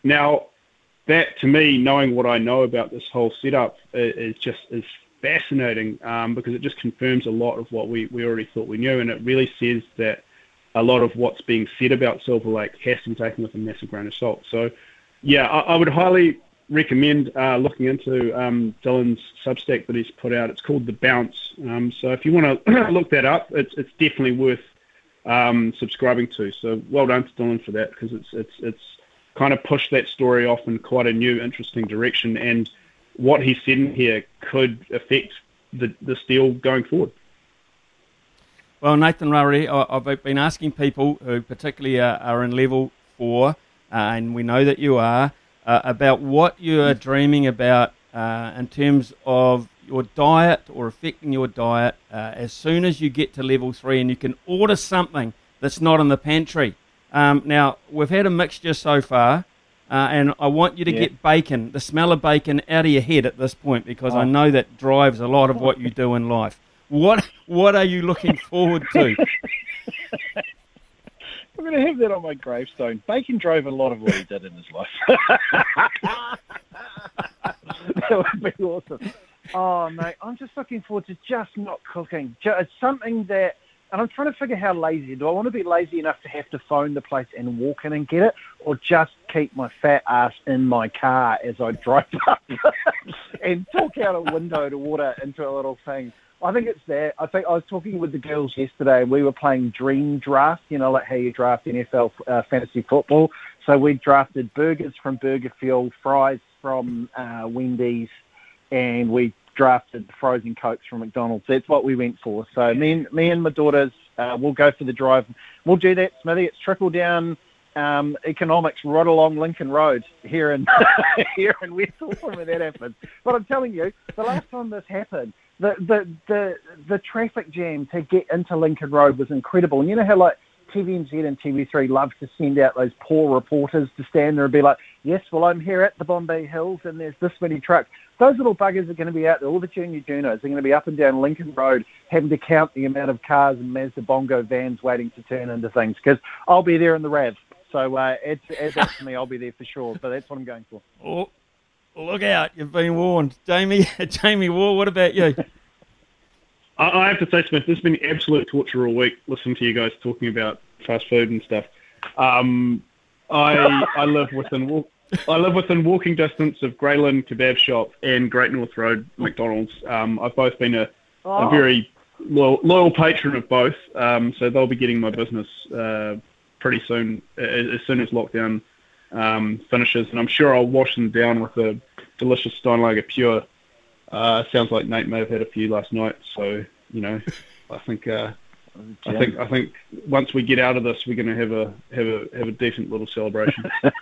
Now, that to me, knowing what I know about this whole setup, is just is fascinating um, because it just confirms a lot of what we, we already thought we knew, and it really says that a lot of what's being said about Silver Lake has to be taken with a massive grain of salt. So, yeah, I, I would highly recommend uh, looking into um, Dylan's Substack that he's put out. It's called The Bounce. Um, so if you want to look that up, it's it's definitely worth um, subscribing to. So well done to Dylan for that because it's it's it's kind of pushed that story off in quite a new, interesting direction. And what he said in here could affect the this deal going forward. Well, Nathan Rarere, I've been asking people who particularly are, are in level four, uh, and we know that you are uh, about what you are dreaming about uh, in terms of your diet or affecting your diet uh, as soon as you get to level three and you can order something that's not in the pantry. Um, now, we've had a mixture so far, uh, and I want you to yeah. get bacon, the smell of bacon, out of your head at this point because oh. I know that drives a lot of what you do in life. What What are you looking forward to? I'm going to have that on my gravestone. Bacon drove a lot of what he did in his life. that would be awesome. Oh, mate, I'm just looking forward to just not cooking. It's something that, and I'm trying to figure how lazy. Do I want to be lazy enough to have to phone the place and walk in and get it, or just keep my fat ass in my car as I drive up and talk out a window to water into a little thing? I think it's there. I think I was talking with the girls yesterday. We were playing Dream Draft, you know, like how you draft NFL uh, fantasy football. So we drafted burgers from Burger Fuel, fries from uh, Wendy's, and we drafted frozen cokes from McDonald's. That's what we went for. So me and me and my daughters, uh, we'll go for the drive. We'll do that, Smithy. It's trickle down um, economics right along Lincoln Road here in here in West Auckland when that happens. But I'm telling you, the last time this happened, the, the the the traffic jam to get into Lincoln Road was incredible. And you know how like TVNZ and TV3 love to send out those poor reporters to stand there and be like, yes, well, I'm here at the Bombay Hills and there's this many trucks. Those little buggers are going to be out there. All the junior junos are going to be up and down Lincoln Road having to count the amount of cars and Mazda Bongo vans waiting to turn into things because I'll be there in the RAV. So uh, it's, add that to me. I'll be there for sure. But that's what I'm going for. Oh, look out. You've been warned. Jamie, Jamie Wall, what about you? I have to say, Smith, this has been absolute torture all week listening to you guys talking about fast food and stuff. Um, I I live within I live within walking distance of Grey Lynn Kebab Shop and Great North Road McDonald's. Um, I've both been a, oh. a very loyal, loyal, patron of both, um, so they'll be getting my business uh, pretty soon, as soon as lockdown um, finishes, and I'm sure I'll wash them down with a delicious Steinlager Pure uh, sounds like Nate may have had a few last night, so you know, I think uh, I think I think once we get out of this, we're going to have a have a have a decent little celebration.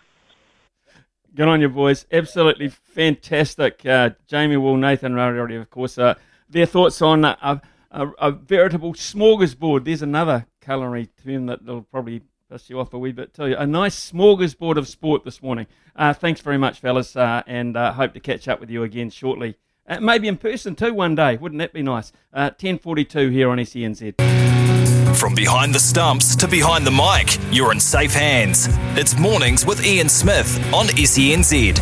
Good on you, boys! Absolutely fantastic. Uh, Jamie Wall, Nathan Rarere, of course. Uh, their thoughts on a, a, a, veritable smorgasbord. There's another culinary term that will probably piss you off a wee bit too. A nice smorgasbord of sport this morning. Uh, thanks very much, fellas, uh, and uh, hope to catch up with you again shortly. Uh, maybe in person too one day. Wouldn't that be nice? Uh, 1042 here on SENZ. From behind the stumps to behind the mic, you're in safe hands. It's mornings with Ian Smith on SENZ.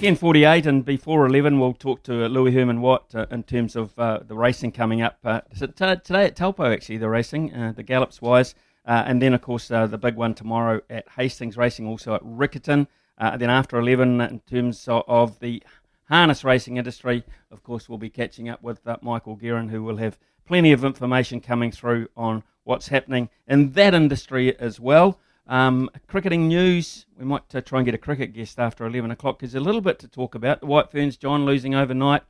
10.48 and before 11 we'll talk to Louis Herman Watt uh, in terms of uh, the racing coming up. Uh, today at Taupo actually the racing, uh, the Gallops wise, uh, and then of course uh, the big one tomorrow at Hastings Racing also at Riccarton. Uh, then after 11, in terms of, the harness racing industry, of course, we'll be catching up with uh, Michael Guerin, who will have plenty of information coming through on what's happening in that industry as well. Um, cricketing news, we might uh, try and get a cricket guest after 11 o'clock because there's a little bit to talk about. The White Ferns, John losing overnight.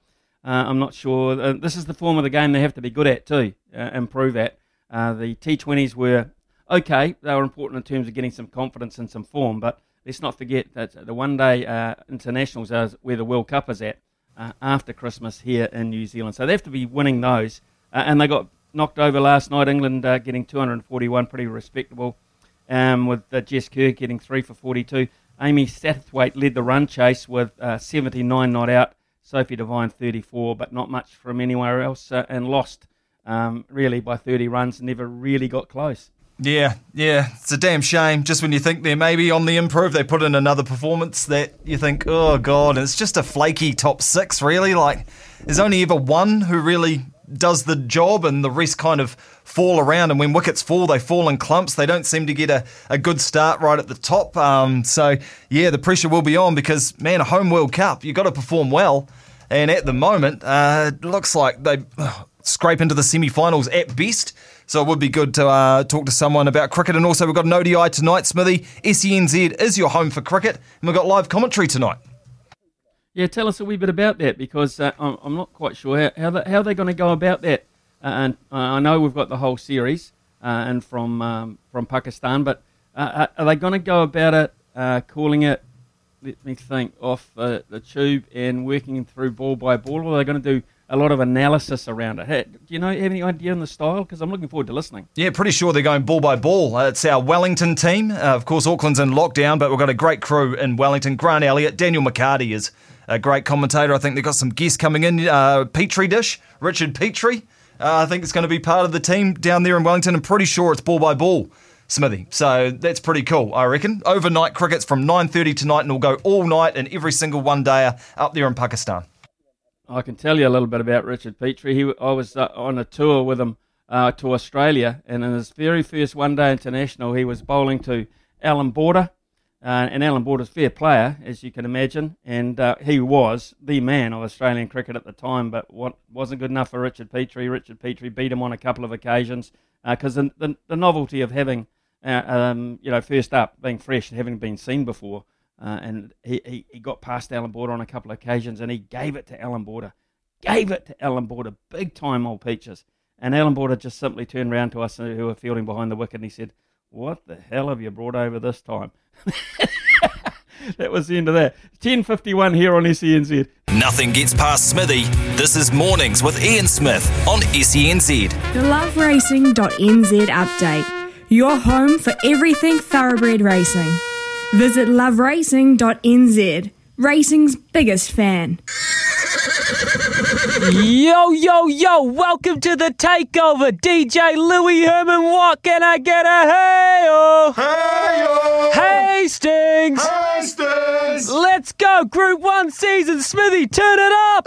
Uh, I'm not sure. This is the form of the game they have to be good at too, improve at. The T20s were okay. They were important in terms of getting some confidence and some form, but let's not forget that the one day uh, internationals are where the World Cup is at uh, after Christmas here in New Zealand. So they have to be winning those. and they got knocked over last night. England getting 241, pretty respectable, um, with Jess Kerr getting three for 42. Amy Satterthwaite led the run chase with 79 not out. Sophie Devine 34, but not much from anywhere else, uh, and lost um, really by 30 runs. Never really got close. Yeah, yeah, it's a damn shame. Just when you think they're maybe on the improve, they put in another performance that you think, oh god, it's just a flaky top six. Really, like there's only ever one who really does the job, and the rest kind of fall around. And when wickets fall, they fall in clumps. They don't seem to get a, a good start right at the top. Um, so, yeah, the pressure will be on because, man, a home World Cup, you've got to perform well. And at the moment, uh, it looks like they uh, scrape into the semi finals at best. So it would be good to uh, talk to someone about cricket. And also, we've got an ODI tonight, Smithy. SENZ is your home for cricket. And we've got live commentary tonight. Yeah, tell us a wee bit about that because uh, I'm not quite sure how, how, the, how they're going to go about that. Uh, and uh, I know we've got the whole series uh, and from um, from Pakistan, but uh, are they going to go about it calling it? Let me think off the tube and working through ball by ball, or are they going to do a lot of analysis around it. Hey, do you know have any idea on the style? Because I'm looking forward to listening. Yeah, pretty sure they're going ball by ball. Uh, it's our Wellington team. Uh, of course, Auckland's in lockdown, but we've got a great crew in Wellington. Grant Elliott, Daniel McCarty is a great commentator. I think they've got some guests coming in. Uh, Petrie Dish, Richard Petrie. Uh, I think it's going to be part of the team down there in Wellington. I'm pretty sure it's ball by ball, Smithy. So that's pretty cool, I reckon. Overnight cricket's from 9.30 tonight and will go all night and every single one day up there in Pakistan. I can tell you a little bit about Richard Petrie. He, I was uh, on a tour with him uh, to Australia, and in his very first one-day international, he was bowling to Allan Border, uh, and Allan Border's fair player, as you can imagine, and uh, he was the man of Australian cricket at the time, but what wasn't good enough for Richard Petrie. Richard Petrie beat him on a couple of occasions because uh, the, the, the, novelty of having, uh, um, you know, first up, being fresh, having been seen before, uh, and he, he, he, got past Allan Border on a couple of occasions, and he gave it to Allan Border, gave it to Allan Border, big time old peaches. And Allan Border just simply turned around to us who were fielding behind the wicket, and he said, "What the hell have you brought over this time?" that was the end of that. 10.51 here on SENZ. Nothing gets past Smithy. This is Mornings with Ian Smith on SENZ. The loveracing.nz update. Your home for everything thoroughbred racing. Visit loveracing.nz. Racing's biggest fan. Yo, yo, yo, welcome to the takeover. DJ Louis Herman, what can I get a hey oh? Hey Hastings! Hastings! Let's go, Group 1 season. Smithy, turn it up!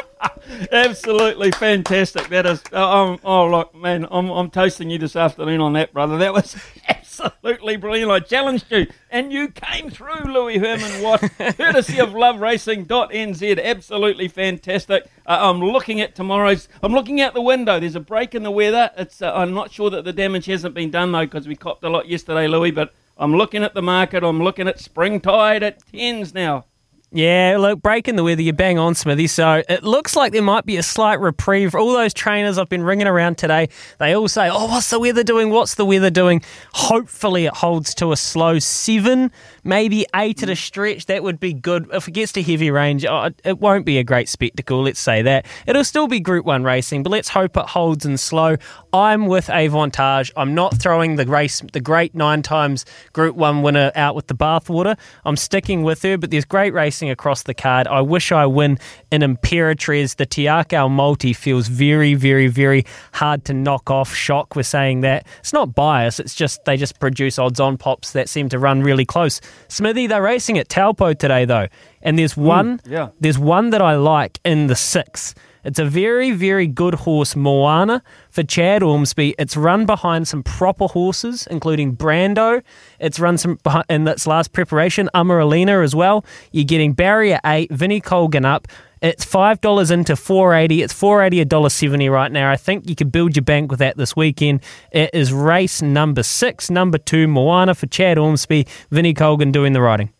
Absolutely fantastic. That is. Oh, oh, look, man, I'm, I'm toasting you this afternoon on that, brother. That was absolutely brilliant. I challenged you, and you came through, Louis Herman Watt, courtesy of loveracing.nz. Absolutely fantastic. Uh, I'm looking at tomorrow's. I'm looking out the window. There's a break in the weather. It's. Uh, I'm not sure that the damage hasn't been done though, because we copped a lot yesterday, Louis. But I'm looking at the market. I'm looking at spring tide at tens now. Yeah, look, breaking the weather, you bang on, Smithy. So it looks like there might be a slight reprieve. All those trainers I've been ringing around today, they all say, Oh, what's the weather doing? What's the weather doing? Hopefully, it holds to a slow seven, maybe eight at a stretch. That would be good. If it gets to heavy range, oh, it won't be a great spectacle, let's say that. It'll still be Group 1 racing, but let's hope it holds in slow. I'm with Avantage. I'm not throwing the race, the great nine times Group 1 winner out with the bathwater. I'm sticking with her, but there's great racing racing across the card. I wish I win in Imperatriz. The Te Akau multi feels very, very, very hard to knock off. Shock, we're saying that. It's not bias, it's just they just produce odds on pops that seem to run really close. Smithy, they're racing at Taupo today, though. And there's hmm. one, yeah. there's one that I like in the six. It's a very, very good horse, Moana, for Chad Ormsby. It's run behind some proper horses, including Brando. It's run some in its last preparation, Amaralina as well. You're getting Barrier 8, Vinnie Colgan up. It's five dollars into four eighty. It's four eighty a dollar seventy right now. I think you could build your bank with that this weekend. It is race number six, number two, Moana for Chad Ormsby, Vinnie Colgan doing the riding.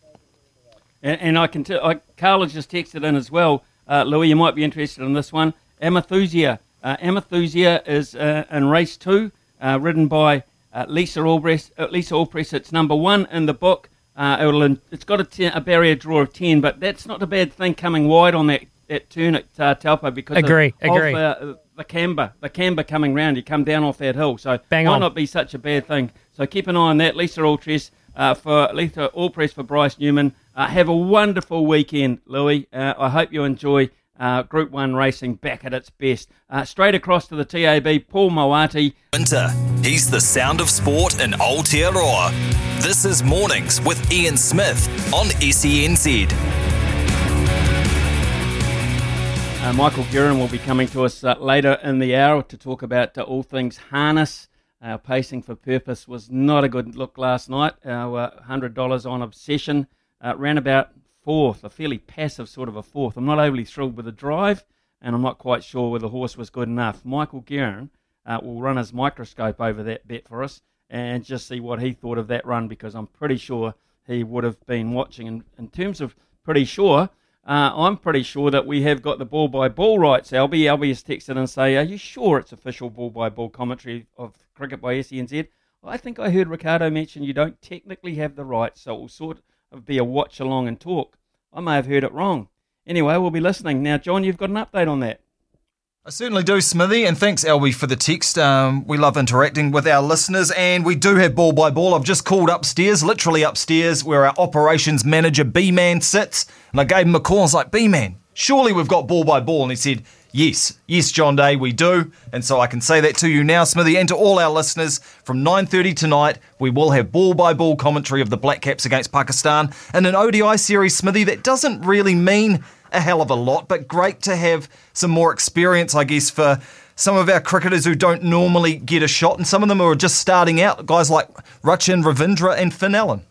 And, and I can tell, Carla just texted in as well. Uh, Louis, you might be interested in this one. Amethusia. Uh, Amethusia is uh, in race two, uh, ridden by uh, Lisa Allpress. Uh, Lisa Allpress. It's number one in the book. Uh, it'll, it's got a, ten, a barrier draw of 10, but that's not a bad thing coming wide on that, that turn at uh, Taupo because Agree, of, agree. of the camber. The camber coming round, you come down off that hill. So Bang might on. not be such a bad thing. So keep an eye on that. Lisa Allpress uh, for Lisa Allpress for Bryce Newman. Uh, have a wonderful weekend, Louis. Uh, I hope you enjoy uh, Group 1 racing back at its best. Uh, straight across to the TAB, Paul Moati. Winter. He's the sound of sport in Aotearoa. This is Mornings with Ian Smith on SENZ. Uh, Michael Guerin will be coming to us uh, later in the hour to talk about uh, all things harness. Our pacing for purpose was not a good look last night. Our uh, $100 on obsession uh, ran about fourth, a fairly passive sort of a fourth. I'm not overly thrilled with the drive, and I'm not quite sure whether the horse was good enough. Michael Guerin uh, will run his microscope over that bet for us and just see what he thought of that run because I'm pretty sure he would have been watching. And in terms of pretty sure, uh, I'm pretty sure that we have got the ball by ball rights. Albie, Albie has texted and say, "Are you sure it's official ball by ball commentary of cricket by SENZ?" I think I heard Ricardo mention you don't technically have the rights, so it will sort be a watch along and talk. I may have heard it wrong. Anyway, we'll be listening now. John, you've got an update on that. I certainly do, Smithy, and thanks, Elby, for the text. Um, we love interacting with our listeners, and we do have ball by ball. I've just called upstairs, literally upstairs, where our operations manager, B Man, sits, and I gave him a call. I was like, B Man, surely we've got ball by ball. And he said, Yes, yes, John Day, we do. And so I can say that to you now, Smithy, and to all our listeners. From 9.30 tonight, we will have ball-by-ball commentary of the Black Caps against Pakistan in an ODI series, Smithy, that doesn't really mean a hell of a lot, but great to have some more experience, I guess, for some of our cricketers who don't normally get a shot, and some of them are just starting out, guys like Rachin Ravindra and Finn Allen.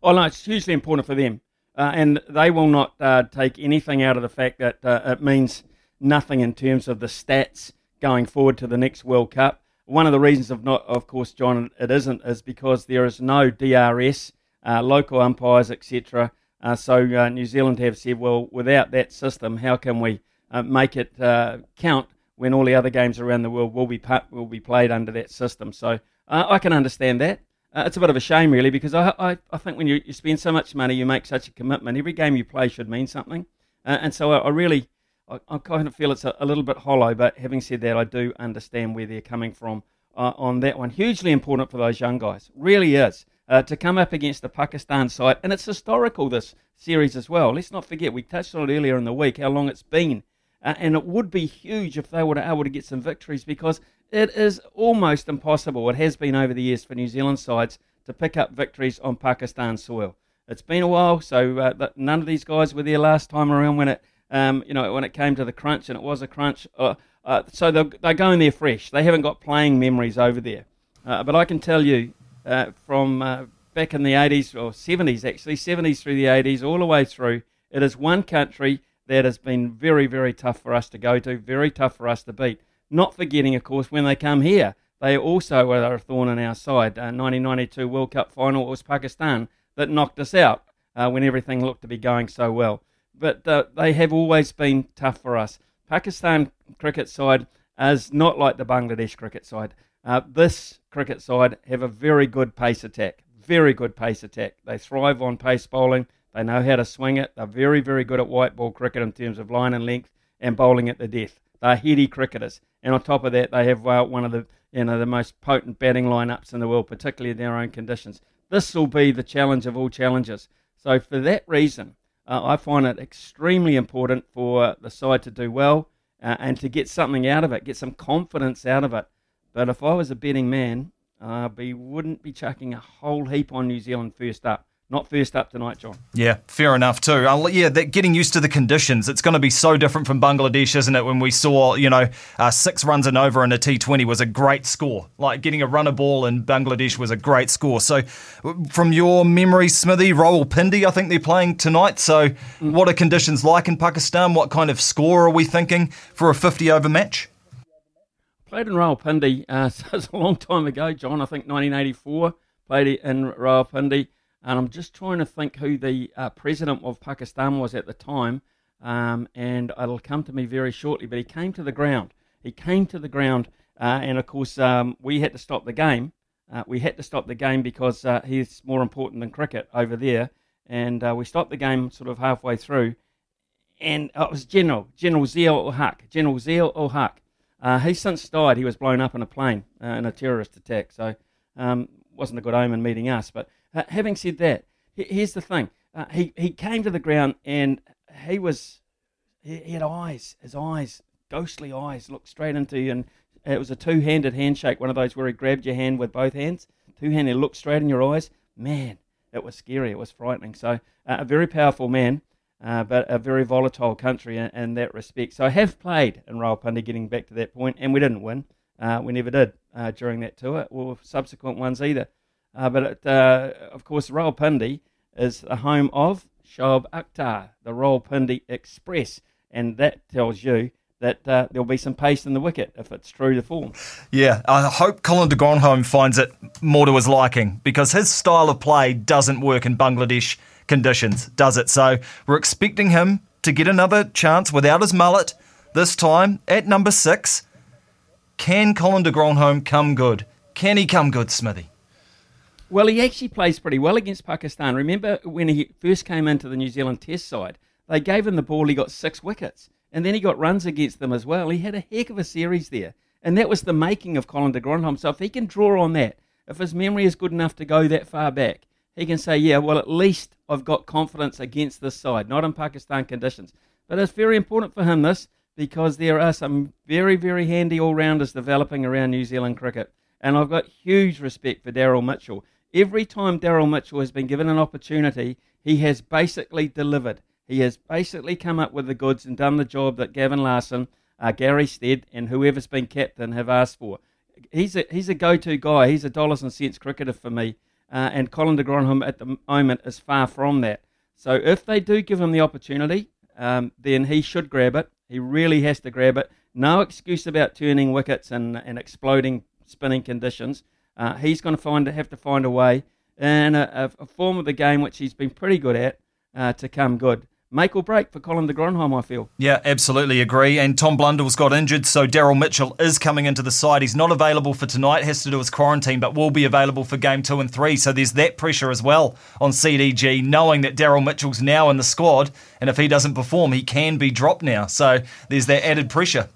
Oh no, it's hugely important for them, uh, and they will not uh, take anything out of the fact that uh, it means nothing in terms of the stats going forward to the next World Cup. One of the reasons of not, of course, John, it isn't, is because there is no DRS, uh, local umpires, etc. Uh, so uh, New Zealand have said, well, without that system, how can we uh, make it uh, count when all the other games around the world will be pa- will be played under that system? So uh, I can understand that. It's a bit of a shame, really, because I, I, I think when you, you spend so much money, you make such a commitment. Every game you play should mean something. And so I, I really, I, I kind of feel it's a, a little bit hollow. But having said that, I do understand where they're coming from uh, on that one. Hugely important for those young guys. Really is. Uh, to come up against the Pakistan side, and it's historical this series as well. Let's not forget, we touched on it earlier in the week how long it's been, uh, and it would be huge if they were able to get some victories because it is almost impossible. It has been over the years for New Zealand sides to pick up victories on Pakistan soil. It's been a while, so uh, none of these guys were there last time around when it, um, you know, when it came to the crunch, and it was a crunch. Uh, uh, so they're, they're going there fresh. They haven't got playing memories over there. Uh, but I can tell you uh, from uh, back in the 80s or 70s, actually, 70s through the 80s, all the way through, it is one country that has been very, very tough for us to go to, very tough for us to beat. Not forgetting, of course, when they come here, they also are a thorn in our side. Uh, 1992 World Cup final, was Pakistan that knocked us out uh, when everything looked to be going so well. But uh, they have always been tough for us. Pakistan cricket side is not like the Bangladesh cricket side. Uh, this cricket side have a very good pace attack, very good pace attack. They thrive on pace bowling. They know how to swing it. They're very, very good at white ball cricket in terms of line and length and bowling at the death. They're heady cricketers, and on top of that, they have uh, one of the you know the most potent batting lineups in the world, particularly in their own conditions. This will be the challenge of all challenges. So for that reason, uh, I find it extremely important for the side to do well uh, and to get something out of it, get some confidence out of it. But if I was a betting man, I be, wouldn't be chucking a whole heap on New Zealand first up. Not first up tonight, John. Yeah, fair enough too. Uh, yeah, that getting used to the conditions. It's going to be so different from Bangladesh, isn't it? When we saw, you know, uh, six runs and over in a T20 was a great score. Like getting a runner ball in Bangladesh was a great score. So, from your memory, Smithy, Rawalpindi, I think they're playing tonight. So, mm. what are conditions like in Pakistan? What kind of score are we thinking for a 50 over match? Played in Rawalpindi, uh, so it was a long time ago, John. I think 1984. Played in Rawalpindi and I'm just trying to think who the uh, president of Pakistan was at the time, um, and it'll come to me very shortly. But he came to the ground. He came to the ground, uh, and of course um, we had to stop the game. Uh, we had to stop the game because uh, he's more important than cricket over there, and uh, we stopped the game sort of halfway through. And it was General General Zia ul Haq. General Zia ul Haq. Uh, since died. He was blown up in a plane in a terrorist attack. So um, wasn't a good omen meeting us, but uh, having said that, here's the thing: uh, he he came to the ground and he was he, he, had eyes, his eyes, ghostly eyes, looked straight into you, and it was a two-handed handshake, one of those where he grabbed your hand with both hands, two-handed, looked straight in your eyes. Man, it was scary, it was frightening. So uh, a very powerful man. Uh, but a very volatile country in, in, that respect. So I have played in Rawalpindi, getting back to that point, and we didn't win. Uh, we never did uh, during that tour, or subsequent ones either. Uh, but uh, of course, Rawalpindi is the home of Shoaib Akhtar, the Rawalpindi Express, and that tells you that uh, there'll be some pace in the wicket if it's true to form. Yeah, I hope Colin de Grandhomme finds it more to his liking because his style of play doesn't work in Bangladesh conditions, does it? So we're expecting him to get another chance without his mullet this time at number six. Can Colin de Grandhomme come good? Can he come good, Smithy? Well, he actually plays pretty well against Pakistan. Remember when he first came into the New Zealand Test side, they gave him the ball, he got six wickets, and then he got runs against them as well. He had a heck of a series there, and that was the making of Colin de Grandhomme. So if he can draw on that, if his memory is good enough to go that far back, he can say, yeah, well, at least I've got confidence against this side, not in Pakistan conditions. But it's very important for him, this, because there are some very, very handy all rounders developing around New Zealand cricket. And I've got huge respect for Daryl Mitchell. Every time Daryl Mitchell has been given an opportunity, he has basically delivered. He has basically come up with the goods and done the job that Gavin Larsen, uh, Gary Stead, and whoever's been captain have asked for. He's a, he's a go to guy. He's a dollars and cents cricketer for me. Uh, and Colin de Grandhomme at the moment is far from that. So if they do give him the opportunity, um, then he should grab it. He really has to grab it. No excuse about turning wickets and, and exploding spinning conditions. Uh, he's going to find have to find a way and a, a, form of the game which he's been pretty good at uh, to come good. Make or break for Colin de Grandhomme, I feel. Yeah, absolutely agree. And Tom Blundell's got injured, so Daryl Mitchell is coming into the side. He's not available for tonight, has to do his quarantine, but will be available for game two and three. So there's that pressure as well on CDG, knowing that Daryl Mitchell's now in the squad, and if he doesn't perform, he can be dropped now. So there's that added pressure.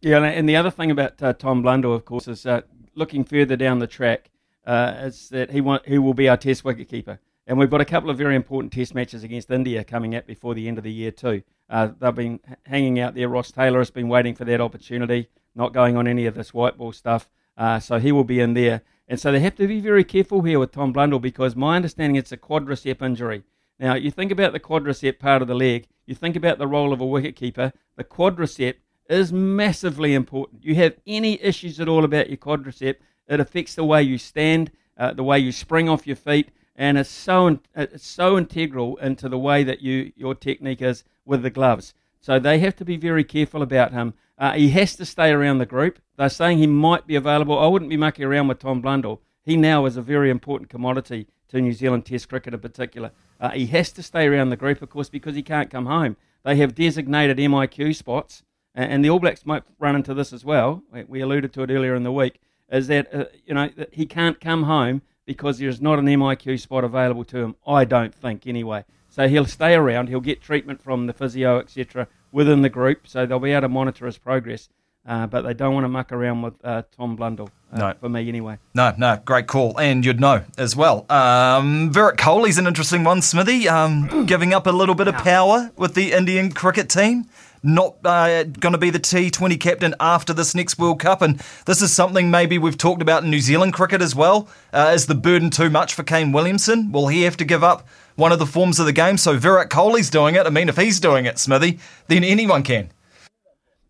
Yeah, and the other thing about uh, Tom Blundell, of course, is that looking further down the track, uh, is that he want, he will be our Test wicketkeeper. And we've got a couple of very important Test matches against India coming up before the end of the year too. Uh, they've been hanging out there. Ross Taylor has been waiting for that opportunity, not going on any of this white ball stuff. Uh, so he will be in there. And so they have to be very careful here with Tom Blundell because my understanding it's a quadricep injury. Now, you think about the quadricep part of the leg, you think about the role of a wicketkeeper. The quadricep is massively important. You have any issues at all about your quadricep, it affects the way you stand, uh, the way you spring off your feet, and it's so it's so integral into the way that you your technique is with the gloves. So they have to be very careful about him. Uh, he has to stay around the group. They're saying he might be available. I wouldn't be mucking around with Tom Blundell. He now is a very important commodity to New Zealand Test cricket in particular. Uh, he has to stay around the group, of course, because he can't come home. They have designated MIQ spots and the All Blacks might run into this as well. We alluded to it earlier in the week. Is that uh, you know that he can't come home because there's not an MIQ spot available to him. I don't think anyway. So he'll stay around. He'll get treatment from the physio, etc., within the group. So they'll be able to monitor his progress. uh, but they don't want to muck around with uh, Tom Blundell. Uh, No. for me anyway. No, no, great call, and you'd know as well. Um, Virat Kohli's an interesting one, Smithy. Um, giving up a little bit of power with the Indian cricket team. Not uh, going to be the T20 captain after this next World Cup, and this is something maybe we've talked about in New Zealand cricket as well. Uh, is the burden too much for Kane Williamson? Will he have to give up one of the forms of the game? So Virat Kohli's doing it. I mean, if he's doing it, Smithy, then anyone can.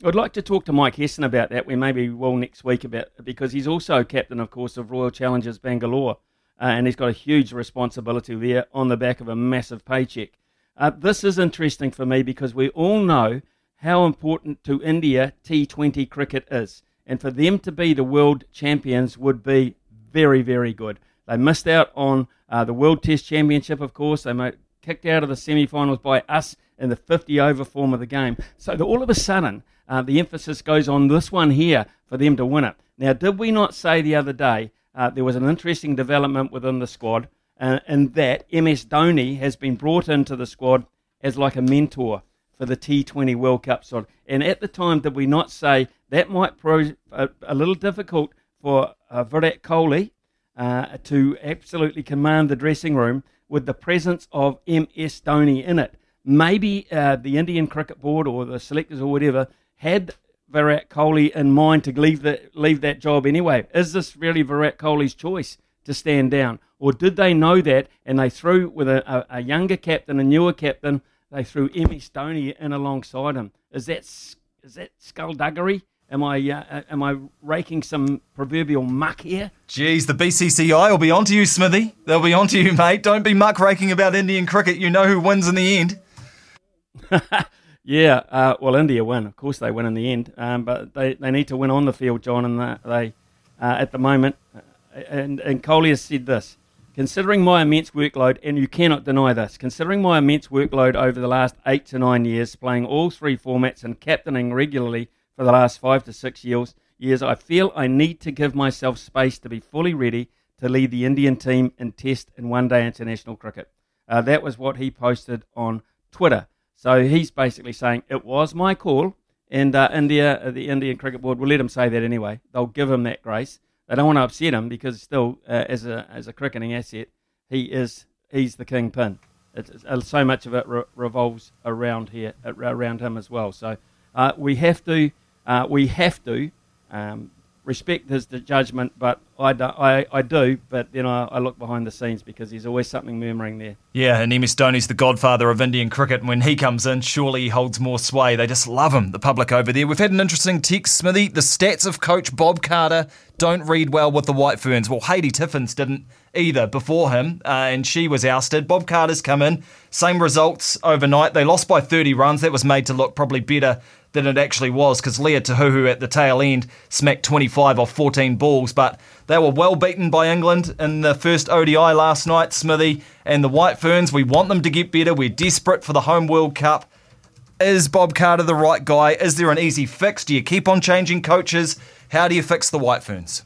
I'd like to talk to Mike Hesson about that. We maybe will next week about because he's also captain, of course, of Royal Challengers Bangalore, uh, and he's got a huge responsibility there on the back of a massive paycheck. Uh, this is interesting for me because we all know how important to India T20 cricket is, and for them to be the world champions would be very, very good. They missed out on uh, the World Test Championship, of course. They made, kicked out of the semi-finals by us in the 50-over form of the game. So all of a sudden, uh, the emphasis goes on this one here for them to win it. Now, did we not say the other day uh, there was an interesting development within the squad, uh, and that MS Dhoni has been brought into the squad as like a mentor for the T20 World Cup side. And at the time, did we not say that might prove a, a little difficult for uh, Virat Kohli uh, to absolutely command the dressing room with the presence of MS Dhoni in it? Maybe uh, the Indian Cricket Board or the selectors or whatever had Virat Kohli in mind to leave that leave that job anyway. Is this really Virat Kohli's choice to stand down, or did they know that and they threw with a, a younger captain, a newer captain, they threw MS Dhoni in alongside him? Is that is that skullduggery? Am I uh, am I raking some proverbial muck here? Geez, the BCCI will be onto you, Smithy. They'll be onto you, mate. Don't be muckraking about Indian cricket. You know who wins in the end. Yeah, uh, well, India win. Of course, they win in the end, um, but they, they need to win on the field, John. And they, they uh, at the moment, uh, and and has said this: considering my immense workload, and you cannot deny this, considering my immense workload over the last eight to nine years, playing all three formats and captaining regularly for the last five to six years, years, I feel I need to give myself space to be fully ready to lead the Indian team in Test and One Day international cricket. Uh, that was what he posted on Twitter. So he's basically saying it was my call, and uh, India, uh, the Indian Cricket Board, will let him say that anyway. They'll give him that grace. They don't want to upset him because still, uh, as a as a cricketing asset, he is he's the kingpin. It's, it's, uh, so much of it re- revolves around here, around him as well. So uh, we have to uh, we have to um, respect his judgment, but I, do, I, I do, but then I, I look behind the scenes because there's always something murmuring there. Yeah, and MS Dhoni's the godfather of Indian cricket. And when he comes in, surely he holds more sway. They just love him, the public over there. We've had an interesting text, Smithy. The stats of coach Bob Carter don't read well with the White Ferns. Well, Haidee Tiffen didn't either before him, uh, and she was ousted. Bob Carter's come in. Same results overnight. They lost by 30 runs. That was made to look probably better than it actually was because Leah Tahuhu at the tail end smacked 25 off 14 balls. But they were well beaten by England in the first ODI last night, Smithy. And the White Ferns, we want them to get better. We're desperate for the home World Cup. Is Bob Carter the right guy? Is there an easy fix? Do you keep on changing coaches? How do you fix the White Ferns?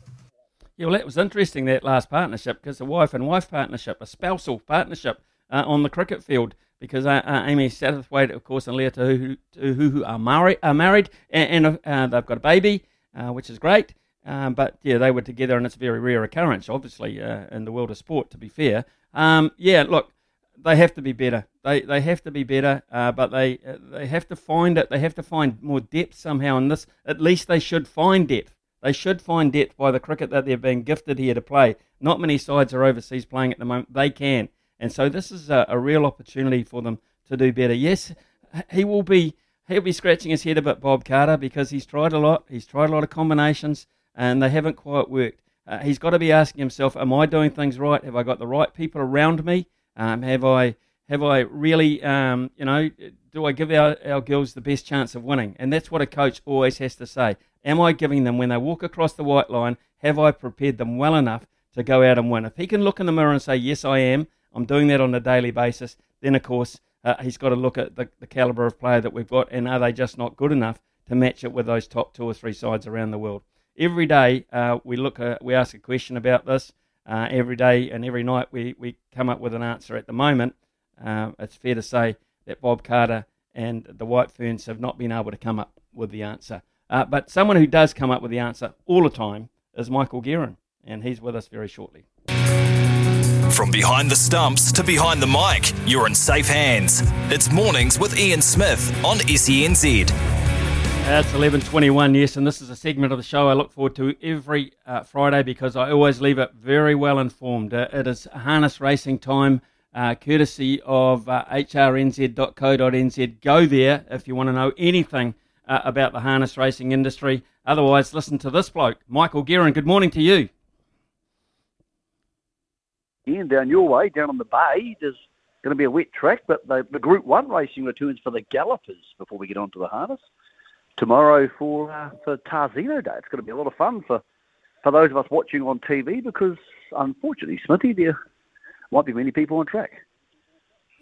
Yeah, well, that was interesting, that last partnership, because a wife and wife partnership, a spousal partnership uh, on the cricket field, because uh, uh, Amy Satterthwaite, of course, and Leah who are, married, are married, and, and uh, they've got a baby, uh, which is great. Um, but yeah, they were together, and it's a very rare occurrence, obviously, uh, in the world of sport. To be fair, um, yeah, look, they have to be better. They they have to be better, uh, but they they have to find it. They have to find more depth somehow in this. At least they should find depth. They should find depth by the cricket that they're being gifted here to play. Not many sides are overseas playing at the moment. They can, and so this is a, a real opportunity for them to do better. Yes, he will be. He'll be scratching his head a bit, Bob Carter, because he's tried a lot. He's tried a lot of combinations, and they haven't quite worked. Uh, he's got to be asking himself, "Am I doing things right? Have I got the right people around me? Um, have I have I really, um, you know, do I give our, our girls the best chance of winning? And that's what a coach always has to say. Am I giving them, when they walk across the white line, have I prepared them well enough to go out and win? If he can look in the mirror and say, yes, I am, I'm doing that on a daily basis, then of course uh, he's got to look at the, the calibre of player that we've got and are they just not good enough to match it with those top two or three sides around the world. Every day uh, we look, uh, we ask a question about this. Uh, every day and every night we, we come up with an answer. At the moment, uh, it's fair to say that Bob Carter and the White Ferns have not been able to come up with the answer. Uh, but someone who does come up with the answer all the time is Michael Guerin, and he's with us very shortly. From behind the stumps to behind the mic, you're in safe hands. It's Mornings with Ian Smith on SENZ. That's 11.21, yes, and this is a segment of the show I look forward to every uh, Friday because I always leave it very well informed. Uh, it is harness racing time, uh, courtesy of uh, hrnz.co.nz. Go there if you want to know anything uh, about the harness racing industry. Otherwise, listen to this bloke, Michael Guerin. Good morning to you. Ian, down your way, down on the bay, there's going to be a wet track, but the, the Group 1 racing returns for the Gallopers before we get on to the harness tomorrow for uh, for Tarzino Day. It's going to be a lot of fun for, for those of us watching on TV because, unfortunately, Smithy, there might be many people on track.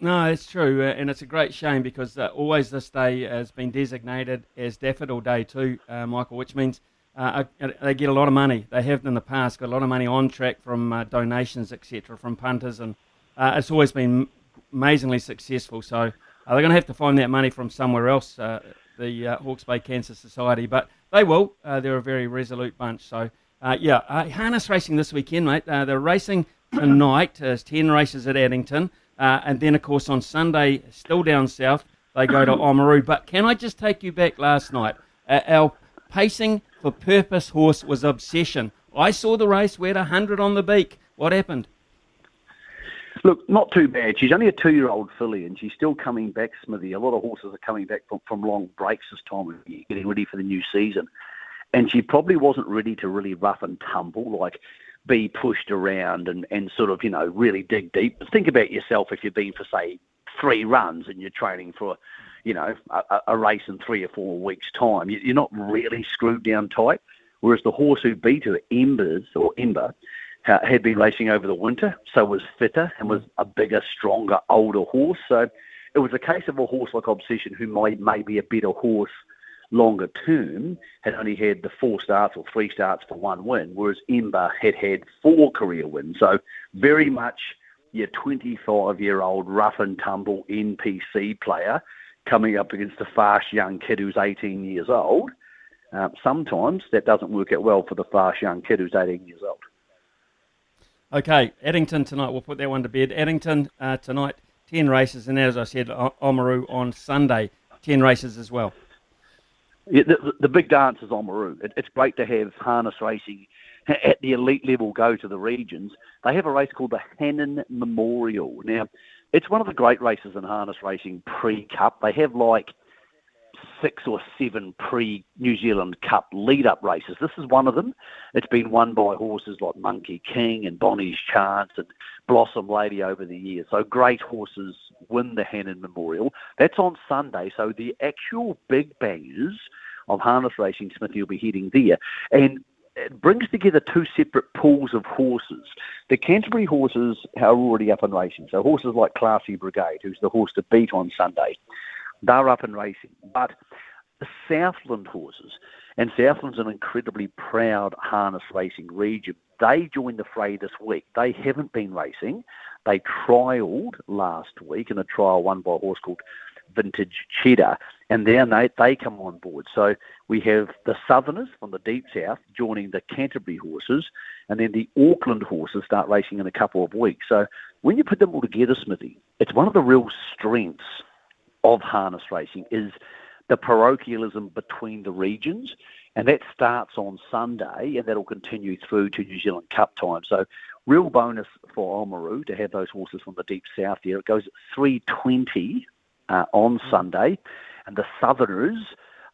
No, it's true, uh, and it's a great shame because uh, always this day has been designated as Daffodil Day too, uh, Michael, which means uh, uh, they get a lot of money. They have in the past got a lot of money on track from uh, donations, etc., from punters, and it's always been amazingly successful. So they're going to have to find that money from somewhere else, the Hawke's Bay Cancer Society, but they will. they're a very resolute bunch. So yeah, harness racing this weekend, mate. they're racing tonight. There's ten races at Addington. Uh, and then, of course, on Sunday, still down south, they go to Oamaru. But can I just take you back last night? Uh, our pacing for purpose horse was obsession. I saw the race. We had 100 on the beak. What happened? Look, not too bad. She's only a two-year-old filly, and she's still coming back, Smithy. A lot of horses are coming back from, from long breaks this time of year, getting ready for the new season. And she probably wasn't ready to really rough and tumble like be pushed around and, and sort of, you know, really dig deep. Think about yourself if you've been for, say, three runs and you're training for, you know, a, a race in three or four weeks' time. You're not really screwed down tight. Whereas the horse who beat her, Embers or Ember, had been racing over the winter, so was fitter and was a bigger, stronger, older horse. So it was a case of a horse like Obsession who might may be a better horse longer term had only had the four starts or three starts for one win, whereas Ember had had four career wins. So very much your 25 year old rough and tumble NPC player coming up against a fast young kid who's 18 years old. Uh, sometimes that doesn't work out well for the fast young kid who's 18 years old. Okay, Addington tonight. We'll put that one to bed. Addington uh, tonight, 10 races, and as I said, Oamaru on Sunday, 10 races as well. Yeah, the, the big dance is Oamaru. It, it's great to have harness racing at the elite level go to the regions. They have a race called the Hannon Memorial. Now, it's one of the great races in harness racing pre-cup. They have like six or seven pre New Zealand Cup lead up races. This is one of them. It's been won by horses like Monkey King and Bonnie's Chance and Blossom Lady over the years. So great horses win the Hannon Memorial. That's on Sunday. So the actual big bangers of harness racing, Smithy will be heading there. And it brings together two separate pools of horses. The Canterbury horses are already up and racing. So horses like Classy Brigade, who's the horse to beat on Sunday, they're up and racing. But the Southland horses, and Southland's an incredibly proud harness racing region. They joined the fray this week. They haven't been racing. They trialled last week in a trial won by a horse called Vintage Cheddar, and then they, they come on board. So we have the Southerners from the deep south joining the Canterbury horses, and then the Auckland horses start racing in a couple of weeks. So when you put them all together, Smithy, it's one of the real strengths of harness racing is the parochialism between the regions, and that starts on Sunday, and that'll continue through to New Zealand Cup time. So, real bonus for Oamaru to have those horses from the deep south there. It goes at 3:20 uh, on Sunday, and the Southerners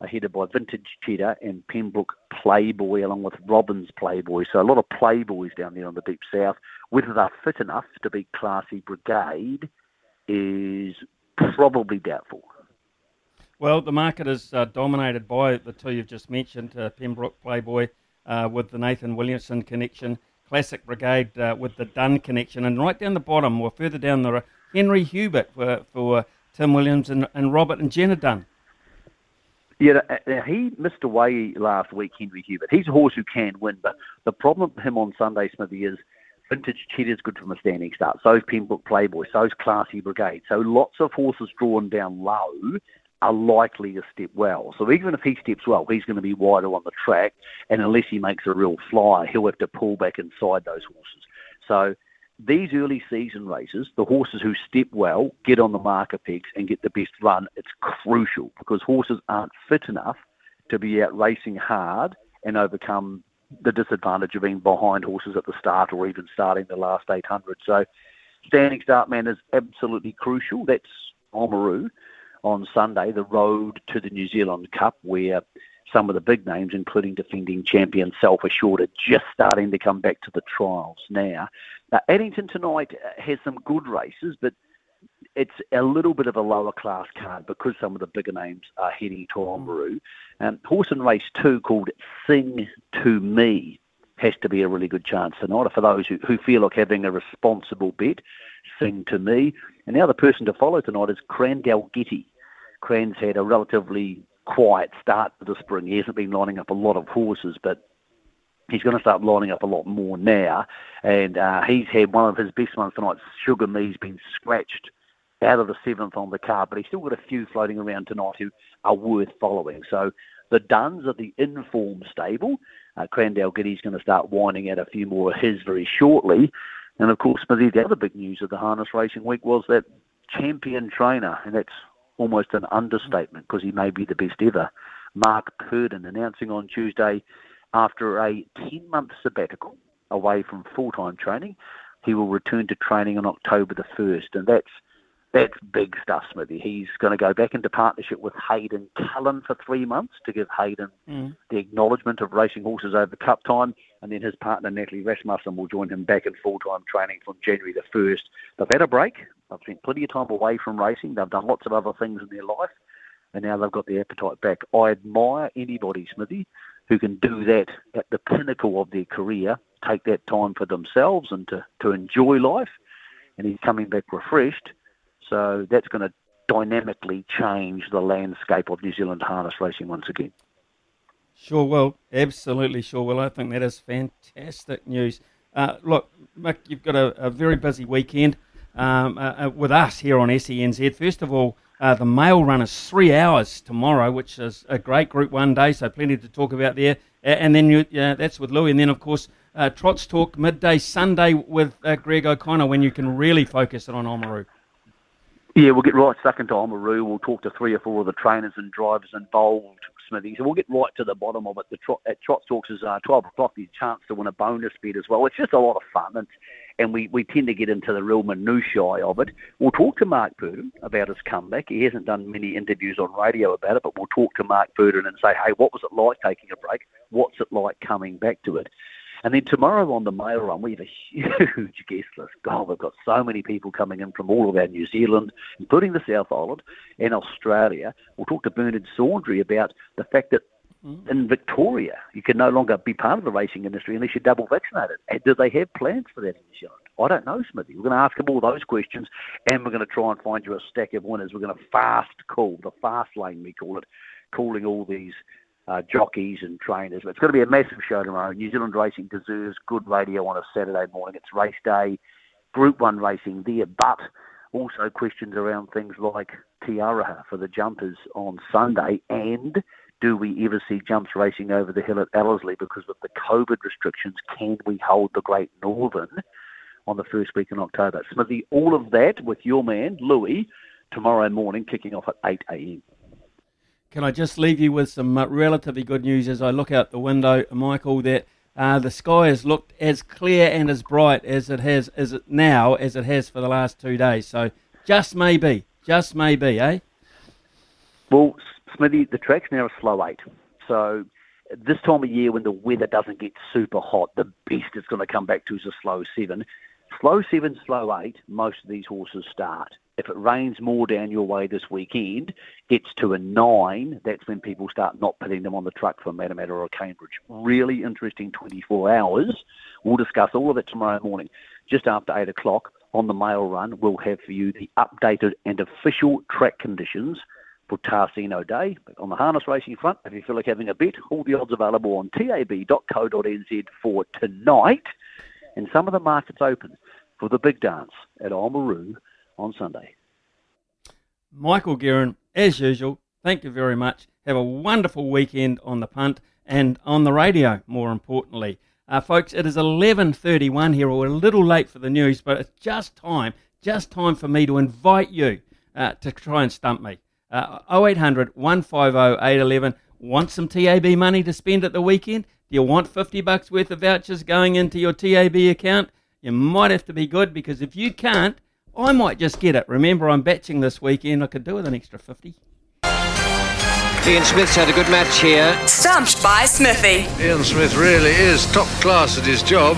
are headed by Vintage Cheddar and Pembroke Playboy, along with Robbins Playboy. So a lot of Playboys down there on the deep south. Whether they're fit enough to beat Classy Brigade is probably doubtful. Well, the market is uh, dominated by the two you've just mentioned, uh, Pembroke Playboy uh, with the Nathan Williamson connection, Classy Brigade uh, with the Dunn connection, and right down the bottom, or further down the Henry Hubert for, for Tim Williams and, and Robert and Jenna Dunn. Yeah, now uh, uh, he missed away last week, Henry Hubert. He's a horse who can win, but the problem for him on Sunday, Smithy, is Vintage Cheddar's good from a standing start. So So's Pembroke Playboy. So So's Classy Brigade. So lots of horses drawn down low are likely to step well. So even if he steps well, he's going to be wider on the track, and unless he makes a real flyer, he'll have to pull back inside those horses. So these early season races, the horses who step well, get on the marker pegs and get the best run, it's crucial because horses aren't fit enough to be out racing hard and overcome the disadvantage of being behind horses at the start or even starting the last 800. So standing start man is absolutely crucial. That's Oamaru on Sunday, the road to the New Zealand Cup, where some of the big names, including defending champion Self Assured, are just starting to come back to the trials now. Addington tonight has some good races, but it's a little bit of a lower class card because some of the bigger names are heading to Oamaru. Um, horse in race two called Sing to Me has to be a really good chance tonight. For those who, who feel like having a responsible bet, Sing to Me. And the other person to follow tonight is Cran Dalgety. Cran's had a relatively quiet start to the spring. He hasn't been lining up a lot of horses, but he's going to start lining up a lot more now. And uh, he's had one of his best ones tonight. Sugar Me's been scratched out of the seventh on the card, but he's still got a few floating around tonight who are worth following. So the Dunns are the inform stable. Uh, Giddy's going to start winding out a few more of his very shortly. And of course, Smithy, the other big news of the harness racing week was that champion trainer, and that's almost an understatement because he may be the best ever, Mark Purdon, announcing on Tuesday after a 10 month sabbatical away from full time training, he will return to training on October the 1st. And that's that's big stuff, Smithy. He's going to go back into partnership with Hayden Cullen for three months to give Hayden Mm. the acknowledgement of racing horses over cup time, and then his partner Natalie Rasmussen will join him back in full-time training from January the 1st. They've had a break. They've spent plenty of time away from racing. They've done lots of other things in their life, and now they've got the appetite back. I admire anybody, Smithy, who can do that at the pinnacle of their career, take that time for themselves and to, to enjoy life, and he's coming back refreshed. So that's going to dynamically change the landscape of New Zealand harness racing once again. Sure will, absolutely sure will. I think that is fantastic news. Uh, look, Mick, you've got a, a very busy weekend um, uh, uh, with us here on SENZ. First of all, uh, the mail run is three hours tomorrow, which is a great Group One day, so plenty to talk about there. And then you, that's with Louis, and then of course uh, Trots Talk midday Sunday with uh, Greg O'Connor when you can really focus it on Oamaru. Yeah, we'll get right stuck into Oamaru. We'll talk to three or four of the trainers and drivers involved, Smithy. So we'll get right to the bottom of it. The trot, at Trot Talks is uh, 12 o'clock. There's chance to win a bonus bet as well. It's just a lot of fun. And, and we, we tend to get into the real minutiae of it. We'll talk to Mark Purdon about his comeback. He hasn't done many interviews on radio about it, but we'll talk to Mark Purdon and say, hey, what was it like taking a break? What's it like coming back to it? And then tomorrow on the mail run, we have a huge guest list. God, we've got so many people coming in from all over New Zealand, including the South Island and Australia. We'll talk to Bernard Saundry about the fact that mm. in Victoria, you can no longer be part of the racing industry unless you're double vaccinated. And Do they have plans for that in New Zealand? I don't know, Smithy. We're going to ask him all those questions, and we're going to try and find you a stack of winners. We're going to fast call, the fast lane we call it, calling all these uh, jockeys and trainers. But it's going to be a massive show tomorrow. New Zealand racing deserves good radio on a Saturday morning. It's race day, Group 1 racing there, but also questions around things like Te Aroha for the jumpers on Sunday and do we ever see jumps racing over the hill at Ellerslie because with the COVID restrictions, can we hold the Great Northern on the first week in October? Smithy, all of that with your man, Louis, tomorrow morning, kicking off at 8 a.m. Can I just leave you with some uh, relatively good news as I look out the window, Michael? That uh, the sky has looked as clear and as bright as it has as it now as it has for the last two days. So just maybe, just maybe, eh? Well, Smithy, the track's now a slow eight. So this time of year when the weather doesn't get super hot, the best it's going to come back to is a slow seven. Slow seven, slow eight, most of these horses start. If it rains more down your way this weekend, gets to a nine, that's when people start not putting them on the truck for Matamata or Cambridge. Really interesting 24 hours. We'll discuss all of it tomorrow morning. Just after 8 o'clock on the mail run, we'll have for you the updated and official track conditions for Tarzino Day. On the harness racing front, if you feel like having a bet, all the odds available on tab.co.nz for tonight. And some of the markets open for the big dance at Oamaru on Sunday. Michael Guerin, as usual, Thank you very much. Have a wonderful weekend on the punt and on the radio, more importantly. Uh, folks, it is 11.31 here. We're a little late for the news, but it's just time, just time for me to invite you uh, to try and stump me. Uh, 0800 150 811. Want some TAB money to spend at the weekend? Do you want 50 bucks worth of vouchers going into your TAB account? You might have to be good because if you can't, I might just get it. Remember, I'm batching this weekend. I could do with an extra 50. Ian Smith's had a good match here. Stumped by Smithy. Ian Smith really is top class at his job.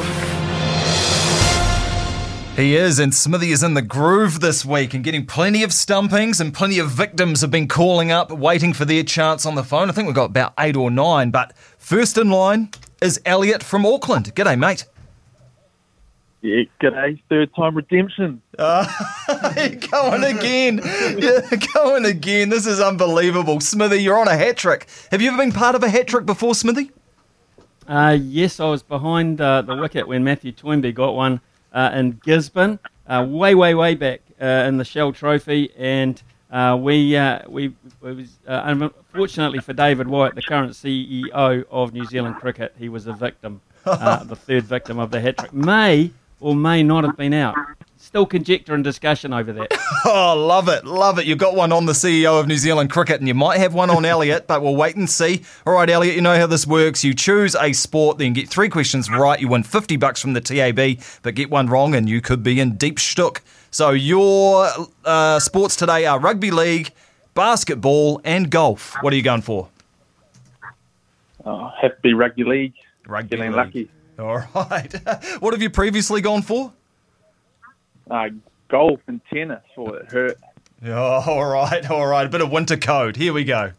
He is, and Smithy is in the groove this week and getting plenty of stumpings, and plenty of victims have been calling up, waiting for their chance on the phone. I think we've got about eight or nine, but first in line is Elliot from Auckland. G'day, mate. Yeah, g'day. Third time redemption. Uh, going again. Yeah, going again. This is unbelievable. Smithy, you're on a hat trick. Have you ever been part of a hat trick before, Smithy? Uh, yes, I was behind uh, the wicket when Matthew Toynbee got one uh, in Gisborne, uh, way, way, way back uh, in the Shell Trophy, and uh, we uh, we it was uh, unfortunately for David White, the current CEO of New Zealand Cricket, he was a victim, uh, the third victim of the hat trick. May or may not have been out. Still conjecture and discussion over that. Oh, love it, love it. You've got one on the CEO of New Zealand Cricket, and you might have one on Elliot, but we'll wait and see. All right, Elliot, you know how this works. You choose a sport, then get three questions right. You win 50 bucks from the TAB, but get one wrong, and you could be in deep shtuck. So your uh, sports today are rugby league, basketball, and golf. What are you going for? Oh, have to be rugby league. Rugby Feeling league. lucky. All right. what have you previously gone for? Uh, golf and tennis, or it hurt. Oh, all right, all right. A bit of winter code. Here we go.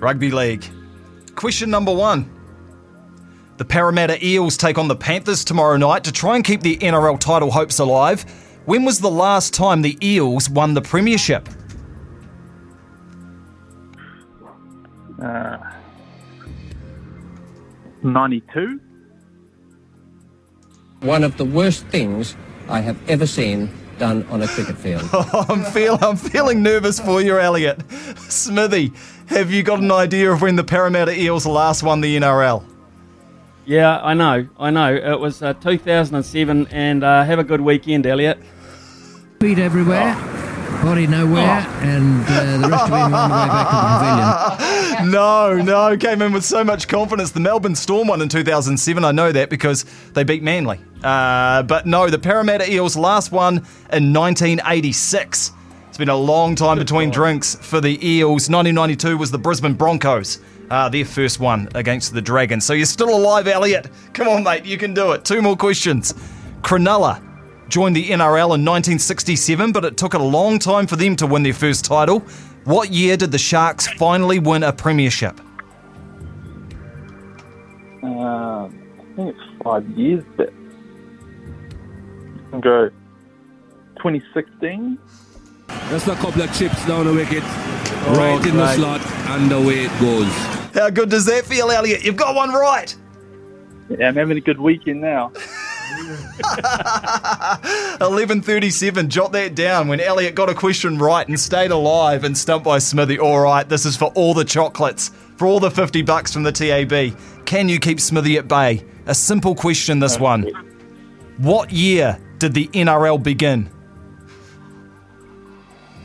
Rugby League. Question number one. The Parramatta Eels take on the Panthers tomorrow night to try and keep the NRL title hopes alive. When was the last time the Eels won the Premiership? Uh, 92? One of the worst things I have ever seen done on a cricket field. I'm feel I'm feeling nervous for you, Elliot. Smithy, have you got an idea of when the Parramatta Eels last won the NRL? Yeah, I know, I know. It was uh, 2007, and uh, have a good weekend, Elliot. Feet everywhere, body nowhere, and uh, the rest of him on the way back to the pavilion. no, no, came in with so much confidence. The Melbourne Storm won in 2007. I know that because they beat Manly. Uh, but no, the Parramatta Eels last won in 1986. It's been a long time between drinks for the Eels. 1992 was the Brisbane Broncos. Uh, their first one against the Dragons. So you're still alive, Elliot. Come on, mate, you can do it. Two more questions. Cronulla joined the NRL in 1967, but it took a long time for them to win their first title. What year did the Sharks finally win a premiership? Uh, I think it's five years, but I'll go 2016. Just a couple of chips down the wicket, right in the slot, and away it goes. How good does that feel, Elliot? You've got one right. Yeah, I'm having a good weekend now. 11:37. Jot that down. When Elliot got a question right and stayed alive and stumped by Smithy. All right, this is for all the chocolates, for all the 50 bucks from the TAB. Can you keep Smithy at bay? A simple question. This one. What year did the NRL begin?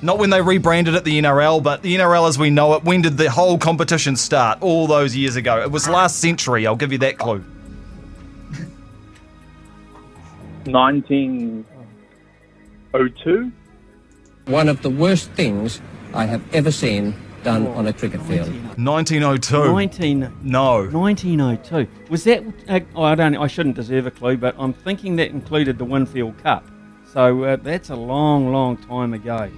Not when they rebranded it the NRL, but the NRL as we know it. When did the whole competition start? All those years ago. It was last century. I'll give you that clue. 1902. One of the worst things I have ever seen done on a cricket field. 1902. 19 No. 1902. Was that? Uh, oh, I don't. I shouldn't deserve a clue, but I'm thinking that included the Winfield Cup. So uh, that's a long, long time ago.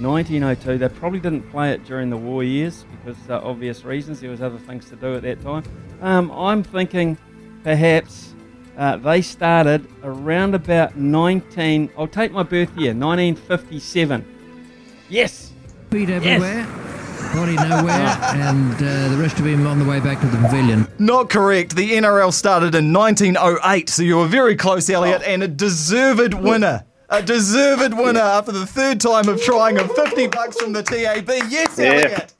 1902. They probably didn't play it during the war years because uh, obvious reasons. There was other things to do at that time. Um, I'm thinking perhaps uh, they started around about 19. I'll take my birth year, 1957. Yes. Feet everywhere, body nowhere, and uh, the rest of him on the way back to the pavilion. Not correct. The NRL started in 1908, so you were very close, Elliot, and a deserved winner A deserved winner after the third time of trying of 50 bucks from the TAB. Yes, Yeah. Elliot.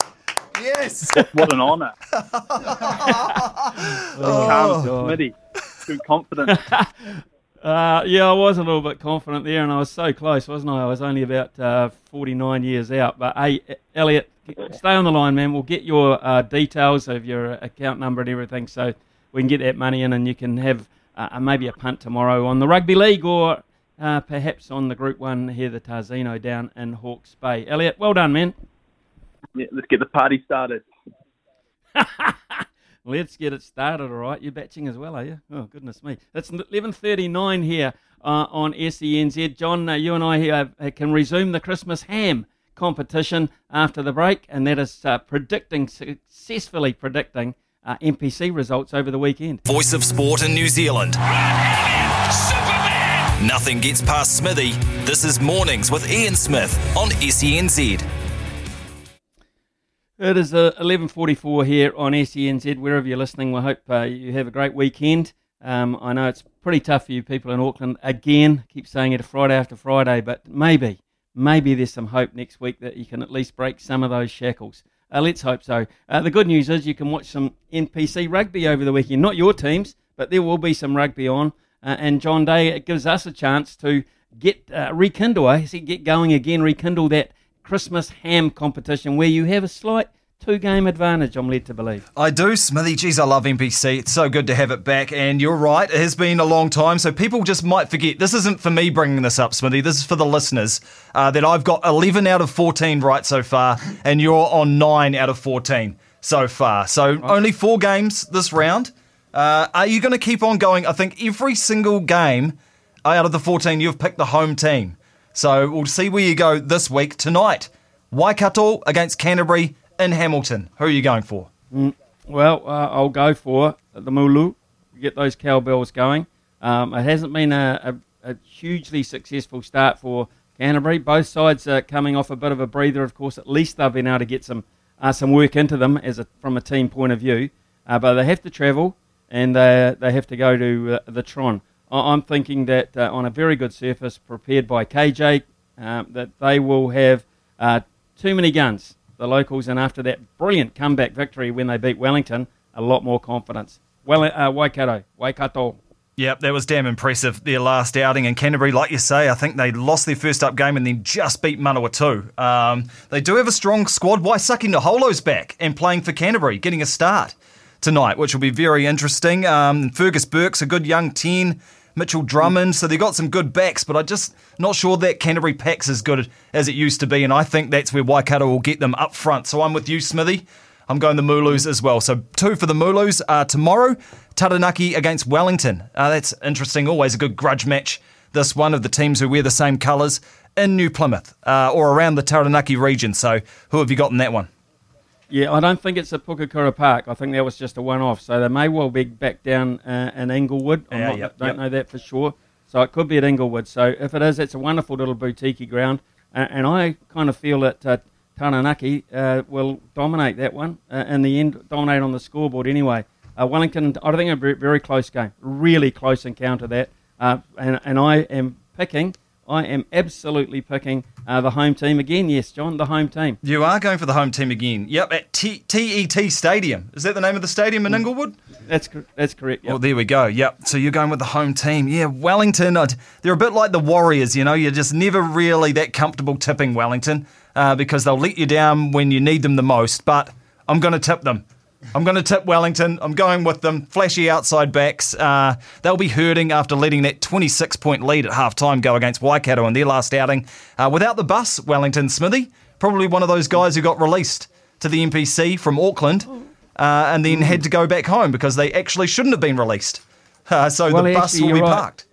Yes. What an honour. Oh. Calm, Smitty. Too confident. Uh, yeah, I was a little bit confident there, and I was so close, wasn't I? I was only about uh, 49 years out. But hey, Elliot, stay on the line, man. We'll get your uh, details of your account number and everything, so we can get that money in, and you can have uh, maybe a punt tomorrow on the rugby league, or uh, perhaps on the Group One here, the Tarzino down in Hawke's Bay. Elliot, well done, man. Yeah, let's get the party started. Let's get it started, all right. You're batching as well, are you? Oh, goodness me. It's 11.39 here uh, on SENZ. John, uh, you and I here uh, can resume the Christmas ham competition after the break, and that is uh, predicting, successfully predicting uh, NPC results over the weekend. Voice of sport in New Zealand. Nothing gets past Smithy. This is Mornings with Ian Smith on SENZ. It is uh, 11.44 here on SENZ. Wherever you're listening, we hope uh, you have a great weekend. Um, I know it's pretty tough for you people in Auckland. Again, keep saying it Friday after Friday, but maybe, maybe there's some hope next week that you can at least break some of those shackles. Uh, let's hope so. Uh, the good news is you can watch some NPC rugby over the weekend. Not your teams, but there will be some rugby on. Uh, and John Day, it gives us a chance to get uh, rekindle, I see, get going again, rekindle that Christmas ham competition where you have a slight two game advantage, I'm led to believe. I do, Smithy. Geez, I love NPC. It's so good to have it back. And you're right, it has been a long time, so people just might forget. This isn't for me bringing this up, Smithy. This is for the listeners. Uh, that I've got 11 out of 14 right so far, and you're on 9 out of 14 so far. So only four games this round. Uh, are you going to keep on going? I think every single game out of the 14, you've picked the home team. So we'll see where you go this week. Tonight, Waikato against Canterbury in Hamilton. Who are you going for? Mm, well, uh, I'll go for the Mooloo, get those cowbells going. Um, it hasn't been a, a, a, hugely successful start for Canterbury. Both sides are coming off a bit of a breather. Of course, at least they've been able to get some uh, some work into them as a, from a team point of view. Uh, but they have to travel and they, they have to go to uh, the Tron. I'm thinking that uh, on a very good surface prepared by KJ, um, that they will have uh, too many guns, the locals, and after that brilliant comeback victory when they beat Wellington, a lot more confidence. Well, uh, Waikato, Waikato. Yep, that was damn impressive. Their last outing in Canterbury, like you say, I think they lost their first up game and then just beat Manawatu. Um, they do have a strong squad. Why sucking the Holo's back and playing for Canterbury, getting a start tonight, which will be very interesting. Um, Fergus Burke's a good young 10. Mitchell Drummond, so they've got some good backs, but I'm just not sure that Canterbury pack's as good as it used to be, and I think that's where Waikato will get them up front. So I'm with you, Smithy. I'm going the Mooloos as well. So two for the Mooloos uh, tomorrow. Taranaki against Wellington. Uh, that's interesting. Always a good grudge match. This one of the teams who wear the same colours in New Plymouth uh, or around the Taranaki region. So who have you got in that one? Yeah, I don't think it's at Pukekura Park. I think that was just a one-off. So they may well be back down uh, in Inglewood. I Yeah, yep, don't yep. know that for sure. So it could be at Inglewood. So if it is, it's a wonderful little boutique ground. Uh, and I kind of feel that uh, Taranaki uh, will dominate that one uh, in the end, dominate on the scoreboard anyway. Uh, Wellington, I think a very, very close game, really close encounter that. Uh, and, and I am picking, I am absolutely picking uh, the home team again. Yes, John, the home team. You are going for the home team again. Yep, at T- TET Stadium. Is that the name of the stadium in Inglewood? That's that's correct. Yep. Well, there we go. Yep. So you're going with the home team. Yeah, Wellington. I'd- They're a bit like the Warriors. You know, you're just never really that comfortable tipping Wellington uh, because they'll let you down when you need them the most. But I'm going to tip them. I'm going to tip Wellington. I'm going with them. Flashy outside backs. Uh, they'll be hurting after letting that 26 point lead at half time go against Waikato in their last outing. Uh, without the bus, Wellington Smithy, probably one of those guys who got released to the NPC from Auckland uh, and then had to go back home because they actually shouldn't have been released. Uh, so Well, the bus actually, will be right. parked.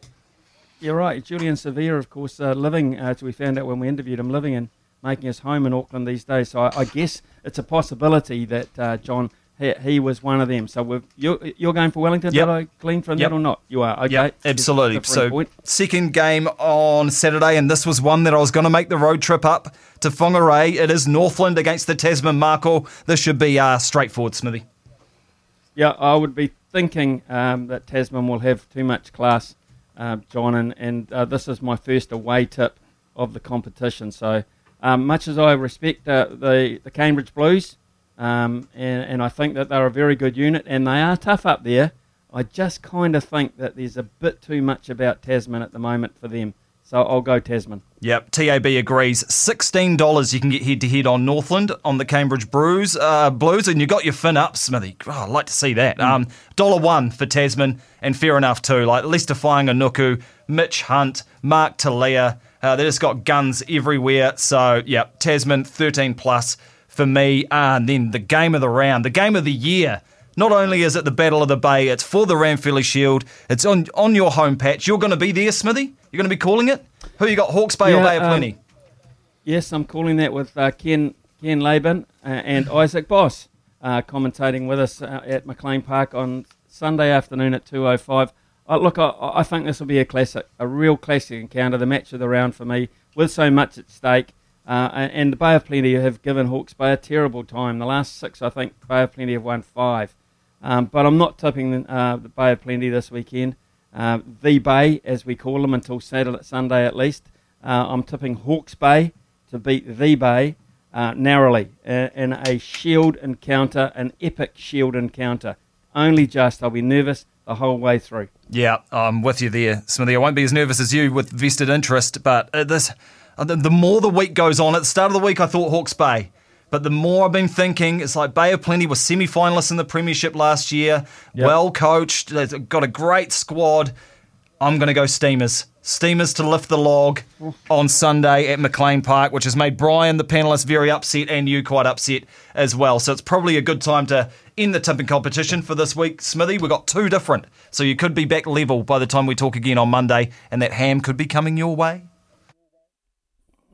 You're right. Julian Savea, of course, uh, living, uh, as we found out when we interviewed him, living and making his home in Auckland these days. So I, I guess it's a possibility that uh, John, he, he was one of them. So we've, you're, you're going for Wellington? Yep. Did I glean from Yep. that or not? You are. Okay. Yep, absolutely. So, point. second game on Saturday, and this was one that I was going to make the road trip up to Whangarei. It is Northland against the Tasman Mako. This should be uh, straightforward, Smithy. Yeah, I would be thinking um, that Tasman will have too much class uh, John, and, and uh, this is my first away tip of the competition. So, um, much as I respect uh, the, the Cambridge Blues, um, and, and I think that they're a very good unit, and they are tough up there, I just kind of think that there's a bit too much about Tasman at the moment for them. So I'll go Tasman. Yep, TAB agrees. Sixteen dollars you can get head to head on Northland on the Cambridge Brews uh, Blues, and you got your fin up, Smithy. Oh, I'd like to see that. Um, dollar one for Tasman, and fair enough too. Like Lester Nuku, Mitch Hunt, Mark Telea. Uh, they just got guns everywhere. So yeah, Tasman thirteen plus for me. And then the game of the round, the game of the year. Not only is it the Battle of the Bay, it's for the Ranfurly Shield. It's on on your home patch. You're going to be there, Smithy. You're going to be calling it. Who you got, Hawke's Bay or Bay of um, Plenty? yes, I'm calling that with uh, Ken Ken Laban uh, and Isaac Boss uh, commentating with us uh, at McLean Park on Sunday afternoon at 2:05. Uh, look, I, I think this will be a classic, a real classic encounter, the match of the round for me, with so much at stake. Uh, and the Bay of Plenty have given Hawke's Bay a terrible time. The last six, I think, Bay of Plenty have won five. Um, but I'm not tipping uh, the Bay of Plenty this weekend. Uh, the Bay, as we call them, until Saturday, Sunday at least. Uh, I'm tipping Hawke's Bay to beat the Bay uh, narrowly uh, in a shield encounter, an epic shield encounter. Only just. I'll be nervous the whole way through. Yeah, I'm with you there, Smithy. I won't be as nervous as you with vested interest, but this, Uh, the, the more the week goes on, at the start of the week, I thought Hawke's Bay. But the more I've been thinking, it's like Bay of Plenty was semi finalists in the Premiership last year, Yep. well coached, they've got a great squad. I'm going to go Steamers. Steamers to lift the log on Sunday at McLean Park, which has made Brian, the panelist, very upset and you quite upset as well. So it's probably a good time to end the tipping competition for this week, Smithy. We've got two different. So you could be back level by the time we talk again on Monday, and that ham could be coming your way.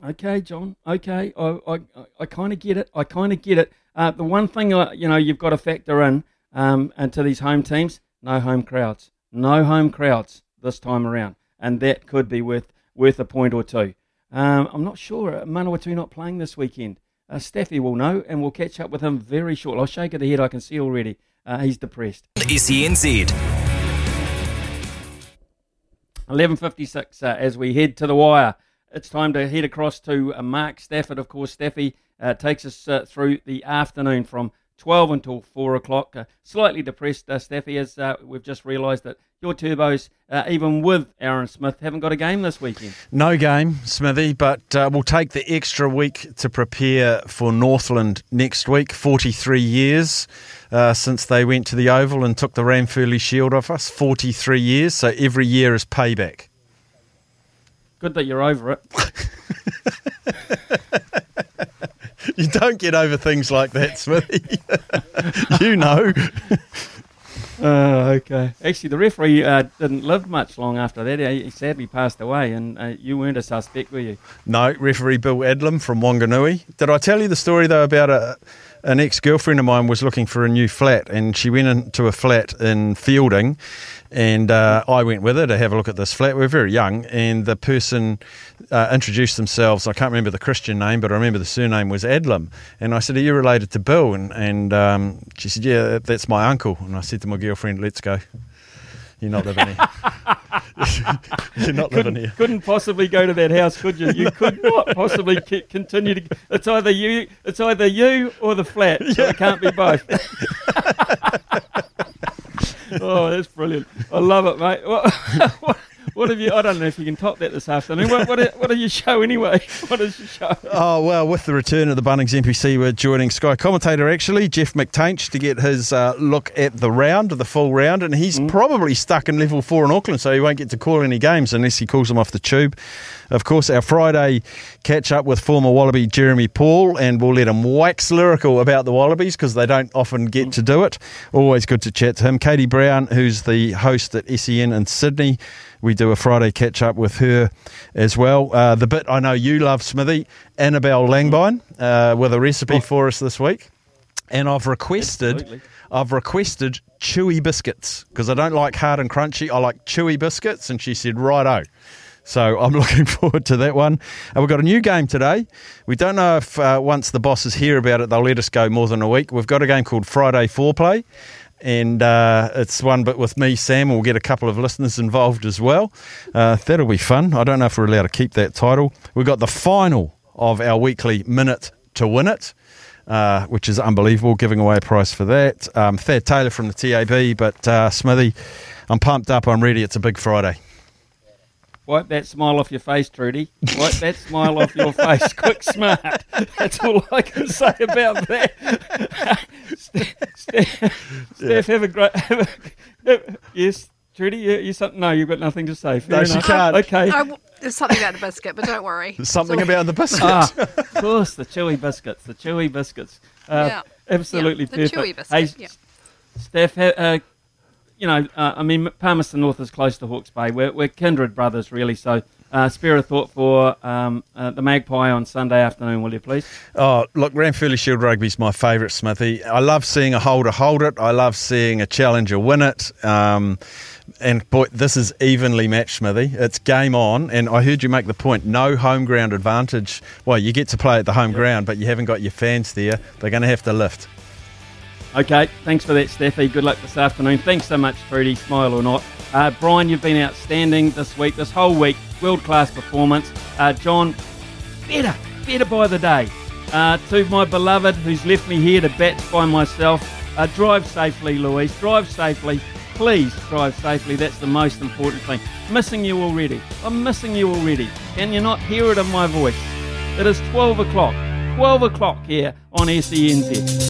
Okay, John. Okay, I I, I kind of get it. I kind of get it. Uh, the one thing you know you've got to factor in um, into these home teams: no home crowds, no home crowds this time around, and that could be worth worth a point or two. Um, I'm not sure. Uh, Manawatu not playing this weekend. Uh, Staffy will know, and we'll catch up with him very shortly. I'll shake of the head. I can see already. Uh, he's depressed. SENZ. 11.56 uh, as we head to the wire. It's time to head across to uh, Mark Stafford. Of course, Staffy uh, takes us uh, through the afternoon from 12 until 4 o'clock. Uh, slightly depressed, uh, Staffy, as uh, we've just realised that your turbos, uh, even with Aaron Smith, haven't got a game this weekend. No game, Smithy, but we'll take the extra week to prepare for Northland next week. 43 years since they went to the Oval and took the Ranfurly Shield off us. 43 years, so every year is payback. Good that you're over it. You don't get over things like that, Smithy. you know. Oh, okay. Actually, the referee uh, didn't live much long after that. He he sadly passed away, and uh, you weren't a suspect, were you? No, referee Bill Adlam from Wanganui. Did I tell you the story though about a an ex girlfriend of mine was looking for a new flat, and she went into a flat in Feilding, and uh, I went with her to have a look at this flat. We were very young, and the person uh, introduced themselves. I can't remember the Christian name, but I remember the surname was Adlam. And I said, "Are you related to Bill?" And and um, she said, "Yeah, that's my uncle." And I said to my girlfriend, "Let's go." You're not living here. You're not living couldn't, here. couldn't possibly go to that house, could you? You could not possibly continue to. It's either you, it's either you or the flat. So it can't be both. oh, that's brilliant! I love it, mate. What, what, what have you? I don't know if you can top that this afternoon. What what, what are your show anyway? What is your show? Oh, well, with the return of the Bunnings NPC, we're joining Sky commentator, actually, Jeff McTainch, to get his uh, look at the round, the full round. And he's probably stuck in level four in Auckland, so he won't get to call any games unless he calls them off the tube. Of course, our Friday catch up with former Wallaby Jeremy Paul, and we'll let him wax lyrical about the Wallabies because they don't often get to do it. Always good to chat to him. Katie Brown, who's the host at SEN in Sydney. We do a Friday catch up with her as well. Uh, the bit I know you love, Smithy, Annabel Langbein, uh, with a recipe for us this week. And I've requested, Absolutely. I've requested chewy biscuits because I don't like hard and crunchy. I like chewy biscuits, and she said, "Righto." So I'm looking forward to that one. And we've got a new game today. We don't know if uh, once the bosses hear about it, they'll let us go more than a week. We've got a game called Friday Foreplay. And uh, it's one bit with me, Sam. We'll get a couple of listeners involved as well. Uh, that'll be fun. I don't know if we're allowed to keep that title. We've got the final of our weekly minute to win it. Uh, which is unbelievable, giving away a prize for that. Um, Thad Taylor from the TAB, but uh, Smithy, I'm pumped up, I'm ready. It's a big Friday. Wipe that smile off your face, Trudy. Wipe that smile off your face. Quick, smart. That's all I can say about that. Steph, Steph, Steph have a great. Have a, yes, Trudy, you, you something? No, you've got nothing to say. Fair No, she can't. Okay. I w- there's something about the biscuit, but don't worry. Something It's all- about the biscuit. Ah, of course, the chewy biscuits. The chewy biscuits. Uh, Yeah. Absolutely Yeah, the perfect. chewy biscuit, Hey, yeah. Steph, uh, you know, uh, I mean, Palmerston North is close to Hawke's Bay. We're, we're kindred brothers, really. So, uh, spare a thought for um, uh, the Magpie on Sunday afternoon, will you please? Oh, look, Ranfurly Shield Rugby's my favourite, Smithy. I love seeing a holder hold it. I love seeing a challenger win it. Um, and boy, this is evenly matched, Smithy. It's game on. And I heard you make the point no home ground advantage. Well, you get to play at the home ground, but you haven't got your fans there. They're going to have to lift. Okay, thanks for that, Steffi. Good luck this afternoon. Thanks so much, Trudy, smile or not. Uh, Brian, you've been outstanding this week, this whole week. World class performance. Uh, John, better, better by the day. Uh, to my beloved who's left me here to bat by myself, uh, drive safely, Louise. Drive safely. Please drive safely. That's the most important thing. Missing you already. I'm missing you already. Can you not hear it in my voice? It is 12 o'clock. 12 o'clock here on SENZ.